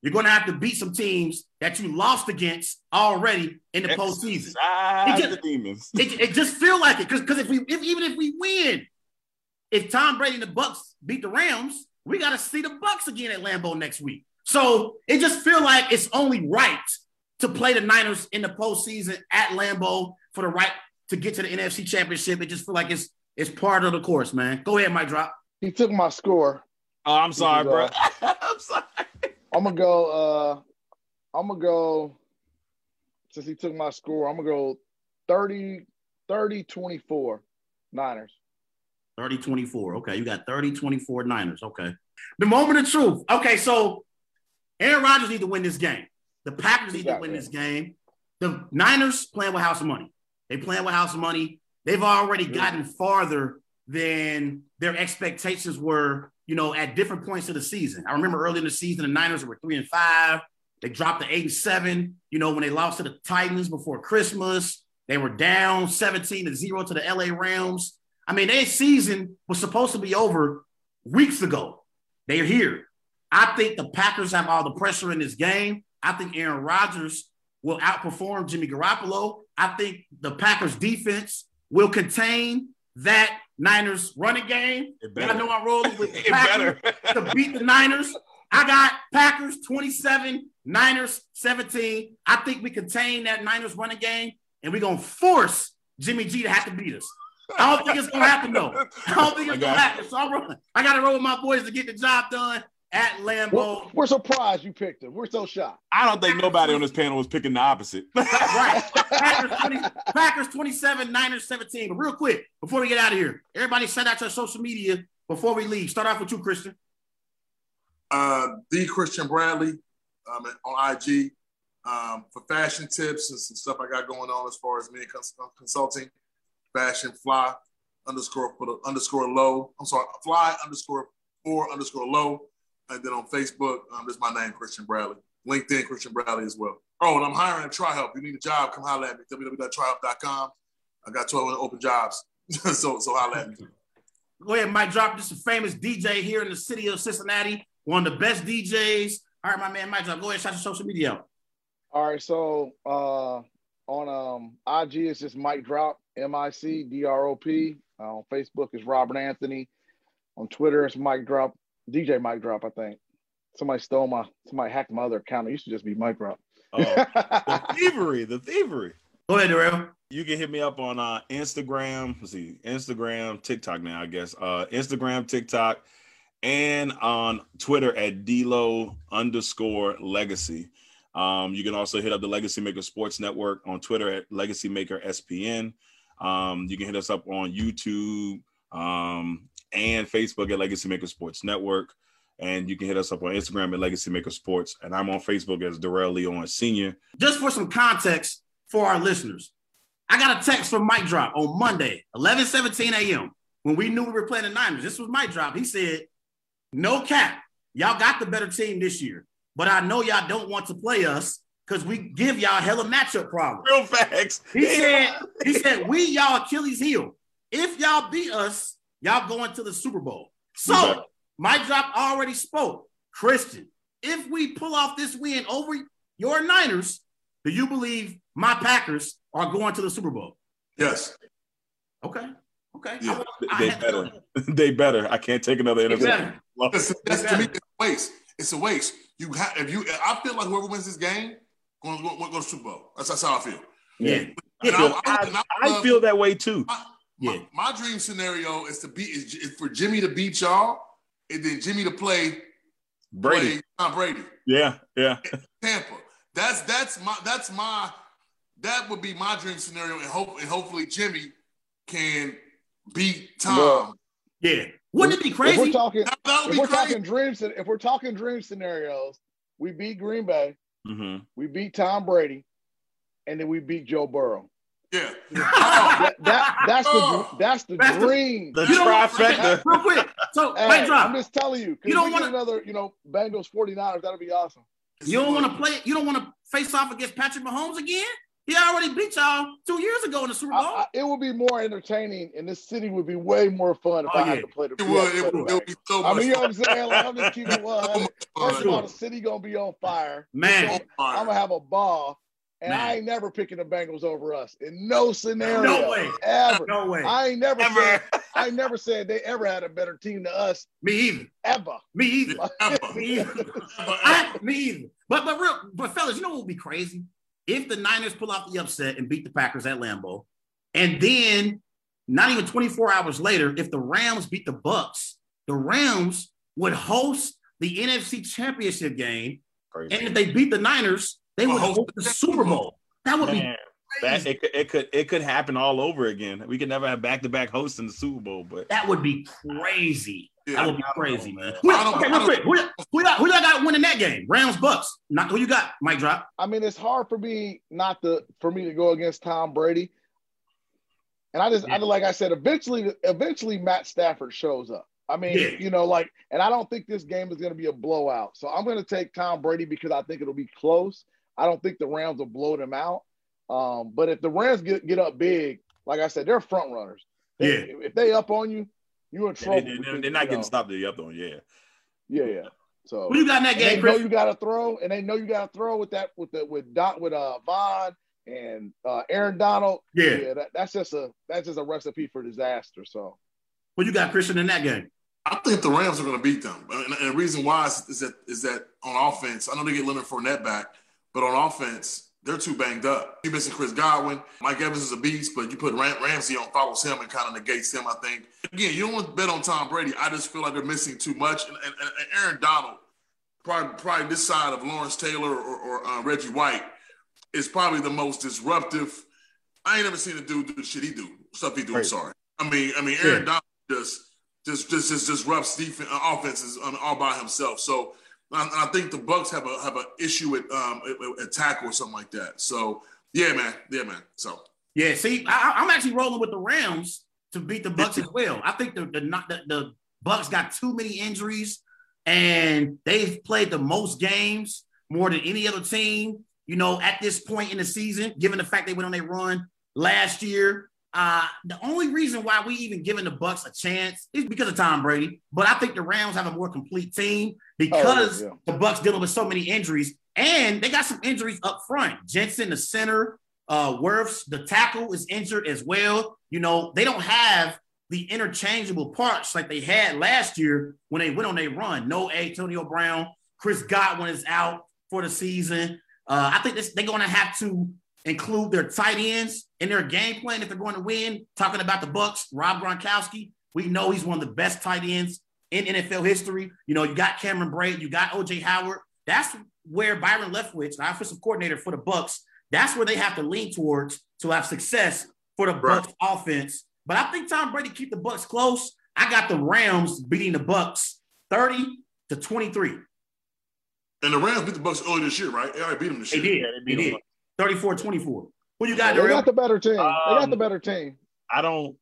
S3: you're going to have to beat some teams that you lost against already in the postseason.
S5: Exercise
S3: It just-
S5: the demons.
S3: It, it just feel like it because if we if, even if we win, if Tom Brady and the Bucs beat the Rams, we got to see the Bucs again at Lambeau next week. So it just feel like it's only right to play the Niners in the postseason at Lambeau for the right to get to the NFC Championship. It just feel like it's it's part of the course, man. Go ahead, Mike Drop.
S6: He took my score.
S5: Oh, I'm sorry, bro.
S6: is, (laughs)
S5: I'm sorry.
S6: I'm gonna go. Uh, I'm gonna go. Since he took my score, I'm gonna go 30, 30 24 Niners.
S3: 30 24. Okay, you got 30 24 Niners. Okay. The moment of truth. Okay, so Aaron Rodgers need to win this game. The Packers need to win this game. The Niners playing with house money. They playing with house money. They've already gotten farther than their expectations were, you know, at different points of the season. I remember early in the season, the Niners were three and five. They dropped to eight and seven. You know, when they lost to the Titans before Christmas, they were down 17 to zero to the LA Rams. I mean, their season was supposed to be over weeks ago. They're here. I think the Packers have all the pressure in this game. I think Aaron Rodgers will outperform Jimmy Garoppolo. I think the Packers defense will contain that Niners running game. I know I'm rolling with (laughs) the Packers (laughs) to beat the Niners. I got Packers 27, Niners 17. I think we contain that Niners running game, and we're gonna force Jimmy G to have to beat us. I don't think it's gonna happen though. I don't think
S5: I
S3: gonna happen. So I'm rolling. I gotta roll with my boys to get the job done at
S6: We're, we're surprised you picked him. We're so shocked.
S5: I don't think nobody on this panel was picking the opposite. (laughs)
S3: right. Packers, 20, Packers 27, Niners 17. But real quick, before we get out of here, everybody send out your social media before we leave. Start off with you, Christian.
S7: Uh, the Christian Bradley um, on IG. um, for fashion tips and some stuff I got going on as far as me cons- consulting. Fashion fly underscore for the underscore low. I'm sorry, fly underscore four underscore low. And then on Facebook, um, there's my name, Christian Bradley. LinkedIn, Christian Bradley as well. Oh, and I'm hiring at Try Help. You need a job, come holler at me. www.tryhelp.com. I got 12 open jobs. (laughs) so so holler at me.
S3: Go ahead, Mike Drop. This is a famous DJ here in the city of Cincinnati. One of the best DJs. All right, my man Mike Drop. Go ahead, shout your social media out.
S6: All right, so uh, on um, IG it's just Mike Drop, M I C D R O P. Uh, on Facebook it's Robert Anthony. On Twitter it's Mike Drop, DJ Mike Drop, I think. Somebody stole my, somebody hacked my other account. It used to just be Mike Drop.
S5: Oh, the (laughs) thievery, the thievery.
S3: Go ahead, Darrell.
S5: You can hit me up on uh, Instagram. Let's see, Instagram, TikTok now, I guess. Uh, Instagram, TikTok, and on Twitter at Dlo underscore legacy. Um, you can also hit up the Legacy Maker Sports Network on Twitter at Legacy Maker SPN. Um, you can hit us up on YouTube um, and Facebook at Legacy Maker Sports Network. And you can hit us up on Instagram at Legacy Maker Sports. And I'm on Facebook as Darrell Leon Sr.
S3: Just for some context for our listeners, I got a text from Mike Drop on Monday, 11 17 a.m. when we knew we were playing the Niners. This was Mike Drop. He said, No cap. Y'all got the better team this year, but I know y'all don't want to play us because we give y'all a hella matchup problems.
S5: Real facts.
S3: He said, he said, we y'all Achilles heel. If y'all beat us, y'all going to the Super Bowl. So
S5: Yeah.
S3: my drop already spoke. Christian, if we pull off this win over your Niners, do you believe my Packers are going to the Super Bowl?
S7: Yes.
S3: Okay. Okay.
S7: Yeah.
S3: I- I
S5: They
S3: had to
S5: better. (laughs) they better. I can't take another
S3: They
S5: interview.
S3: better.
S7: That's, that's to me, it's a waste. It's a waste. You have if you. I feel like whoever wins this game going to go, go to the Super Bowl. That's, that's how I feel.
S3: Yeah.
S7: And
S3: Yeah.
S7: I, I, and I
S5: I
S7: love-
S5: feel that way too.
S7: My,
S3: Yeah.
S7: my, my dream scenario is to be is, is for Jimmy to beat y'all, and then Jimmy to play
S5: Brady.
S7: play Tom Brady,
S5: Yeah, yeah. (laughs)
S7: Tampa. That's that's my that's my that would be my dream scenario, and hope and hopefully Jimmy can beat Tom.
S6: Well,
S3: Yeah. Wouldn't it be
S6: If we're
S3: crazy?
S6: talking,
S7: that, that would
S6: if
S7: be
S6: we're
S7: crazy.
S6: talking dreams, if we're talking dream scenarios, we beat Green Bay,
S5: hmm
S6: we beat Tom Brady, and then we beat Joe Burrow.
S7: Yeah.
S6: That, that that's the oh. that's the
S3: That's
S6: dream.
S5: The
S3: You
S5: trifecta.
S3: Real quick. So,
S6: Hey,
S3: Mike Drop.
S6: I'm just telling you.
S3: You
S6: You
S3: don't
S6: don't
S3: wanna-
S6: another, you know, Bengals 49ers. That'll be awesome.
S3: You don't want to play. You don't want to face off against Patrick Mahomes again. He already beat y'all two years ago in the Super Bowl.
S6: I, it would be more entertaining, and this city would be way more fun if
S3: Oh,
S6: I
S3: yeah.
S6: had to play the.
S7: It would, it would, it would be so
S6: I mean, you know what. I'm saying? Like, I'm just keeping it (laughs)
S7: So
S6: 100.
S7: much
S6: First of all, the city gonna be on fire.
S3: Man,
S6: I'm gonna have a ball, and
S3: Man.
S6: I ain't never picking the Bengals over us in no scenario.
S3: No way.
S6: Ever.
S3: no way.
S6: I ain't never
S5: Ever.
S6: said. I never said they ever had a better team than us
S3: me either.
S6: ever.
S3: Me either.
S7: Ever. (laughs)
S3: Me either.
S7: Ever,
S3: I, me either. But but real, but fellas, you know what would be crazy? If the Niners pull off the upset and beat the Packers at Lambeau, and then not even 24 hours later, if the Rams beat the Bucs, the Rams would host the NFC Championship game, and if they beat the Niners, they would host the Super Bowl. That would be
S5: Man, that it could, it could it could happen all over again. We could never have back to back hosts in the Super Bowl, but
S3: that would be crazy.
S7: Yeah,
S3: that would be
S5: I don't know,
S3: crazy, man.
S5: man.
S3: Who, okay, real quick, who, y'all- who, who y'all got winning that game? Rams, Bucs. Not who you got? Mike drop.
S6: I mean, it's hard for me not to for me to go against Tom Brady. And I just, I like I said, eventually, eventually Matt Stafford shows up. I mean,
S3: Yeah.
S6: you know, like, and I don't think this game is going to be a blowout. So I'm going to take Tom Brady because I think it'll be close. I don't think the Rams will blow them out. Um, but if the Rams get, get up big, like I said, they're front runners. They-
S3: Yeah.
S6: If they up on you, you're in
S5: they,
S6: trouble.
S5: they,
S6: because,
S5: are not getting
S6: know,
S5: stopped there up on. Yeah,
S6: Yeah, yeah. So
S3: Who you got in that
S6: and they
S3: game,
S6: know
S3: Chris?
S6: you got to throw, and they know you got to throw with that with the with Dot with uh Von and uh Aaron Donald.
S3: Yeah.
S6: that, that's just a that's just a recipe for disaster. So
S3: Who you got, Christian, in that game?
S7: I think the Rams are going to beat them, and, and the reason why is, is that is that on offense, I know they get Leonard Fournette back, but on offense, they're too banged up. You're missing Chris Godwin, Mike Evans is a beast, but you put Ram- Ramsey on, follows him, and kind of negates him. I think again, you don't want to bet on Tom Brady. I just feel like they're missing too much, and, and, and Aaron Donald, probably probably this side of Lawrence Taylor or, or uh, Reggie White, is probably the most disruptive. I ain't never seen a dude do the shit he do, stuff he do. I'm sorry. I mean, I mean, Aaron Donald just just just just disrupts defense offenses on, all by himself. So And I, think the Bucs have a have an issue with um a, a tackle or something like that. So yeah, man, yeah, man. So
S3: yeah, see, I, am actually rolling with the Rams to beat the Bucs as (laughs) well. I think the the, the the Bucs got too many injuries, and they've played the most games more than any other team. You know, at this point in the season, given the fact they went on a run last year, uh, the only reason why we even giving the Bucs a chance is because of Tom Brady. But I think the Rams have a more complete team because oh, yeah. the Bucs dealing with so many injuries, and they got some injuries up front. Jensen, the center, uh, Wirfs, the tackle, is injured as well. You know, they don't have the interchangeable parts like they had last year when they went on a run. No Antonio Brown, Chris Godwin is out for the season. Uh, I think this, they're going to have to include their tight ends in their game plan if they're going to win. Talking about the Bucs, Rob Gronkowski, we know he's one of the best tight ends in NFL history. You know, you got Cameron Brate, you got OJ Howard. That's where Byron Leftwich, the offensive coordinator for the Bucs, that's where they have to lean towards to have success for the right. Bucs offense. But I think Tom Brady keep the Bucs close. I got the Rams beating the Bucs 30 to 23.
S7: And the Rams beat the Bucs earlier this year, right? They already beat them this
S3: they
S7: year.
S3: Did. Yeah, they, they did. 34 24. Who you got,
S6: They got the better team. Um, they got the um, better team.
S5: I don't.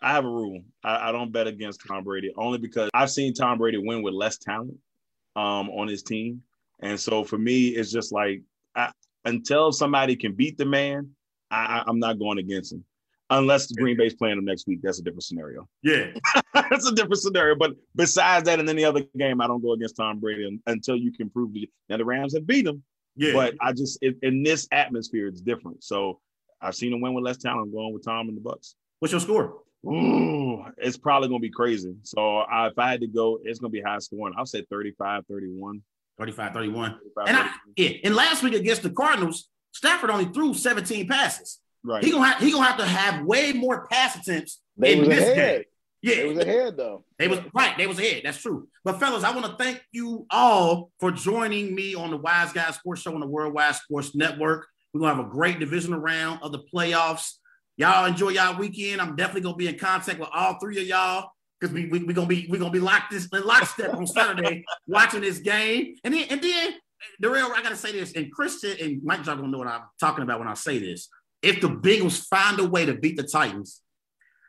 S5: I have a rule. I, I, don't bet against Tom Brady only because I've seen Tom Brady win with less talent um, on his team, and so for me, it's just like I, until somebody can beat the man, I, I'm not going against him. Unless the Green Bay's playing them next week, that's a different scenario.
S3: Yeah, (laughs)
S5: that's a different scenario. But besides that, in any other game, I don't go against Tom Brady until you can prove it. Now the Rams have beat him, yeah. But I just it, in this atmosphere, it's different. So I've seen him win with less talent. I'm going with Tom and the Bucs.
S3: What's your score?
S5: Ooh, it's probably going to be crazy. So I, if I had to go, it's going to be high scoring. I'll say 35, 31.
S3: 35, 31. 35, and I, yeah, and last week against the Cardinals, Stafford only threw 17 passes. Right. He gonna have he gonna have to have way more pass attempts they in this ahead. game.
S6: Yeah, they was ahead though.
S3: They was right. They was ahead. That's true. But fellas, I want to thank you all for joining me on the Wise Guys Sports Show on the Worldwide Sports Network. We're gonna have a great divisional round of the playoffs. Y'all enjoy y'all weekend. I'm definitely gonna be in contact with all three of y'all because we we we gonna be we gonna be locked this in lockstep on Saturday (laughs) watching this game. And then and then the real I gotta say this, and Christian and Mike John gonna know what I'm talking about when I say this. If the Bengals find a way to beat the Titans,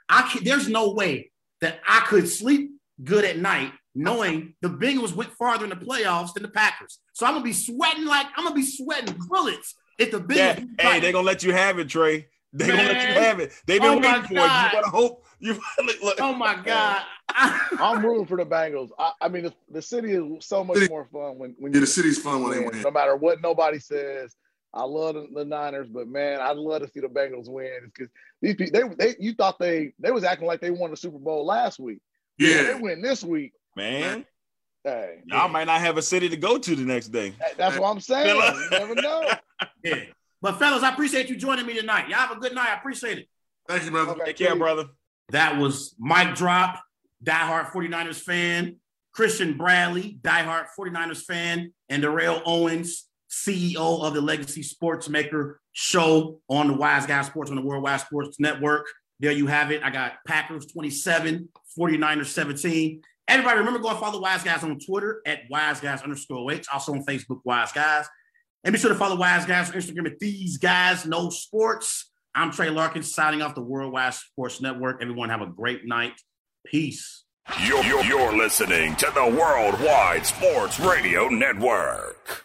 S3: I can, there's no way that I could sleep good at night knowing the Bengals went farther in the playoffs than the Packers. So I'm gonna be sweating like I'm gonna be sweating bullets if the Bengals.
S5: Yeah. Hey, they're gonna let you have it, Trey. They're gonna let you have it. They've been oh waiting for God. it. You gotta hope. You
S3: look. Oh my (laughs) God. (laughs)
S6: I'm rooting for the Bengals. I, I mean, the, the, city is so much more fun when, when
S7: yeah, the city's fun when they win.
S6: No matter what nobody says. I love the, the Niners, but man, I'd love to see the Bengals win because these people, they, they, you thought they, they was acting like they won the Super Bowl last week.
S7: Yeah,
S6: they win this week,
S5: man. Hey, y'all yeah. might not have a city to go to the next day.
S6: That's what I'm saying. you never know. (laughs)
S3: Yeah, but fellas, I appreciate you joining me tonight. Y'all have a good night. I appreciate it.
S7: Thank you, brother.
S5: Okay, Take care, brother.
S3: That was Mike Drop, diehard 49ers fan, Christian Bradley, diehard 49ers fan, and Darrell Owens, CEO of the Legacy Sportsmaker show on the Wise Guy Sports on the Worldwide Sports Network. There you have it. I got Packers 27, 49ers 17. Everybody remember go and follow Wise Guys on Twitter at Wise Guys underscore H, also on Facebook, Wise Guys. And be sure to follow Wise Guys on Instagram at These Guys Know Sports. I'm Trey Larkin signing off the Worldwide Sports Network. Everyone have a great night. Peace.
S1: You're, you're, you're listening to the Worldwide Sports Radio Network.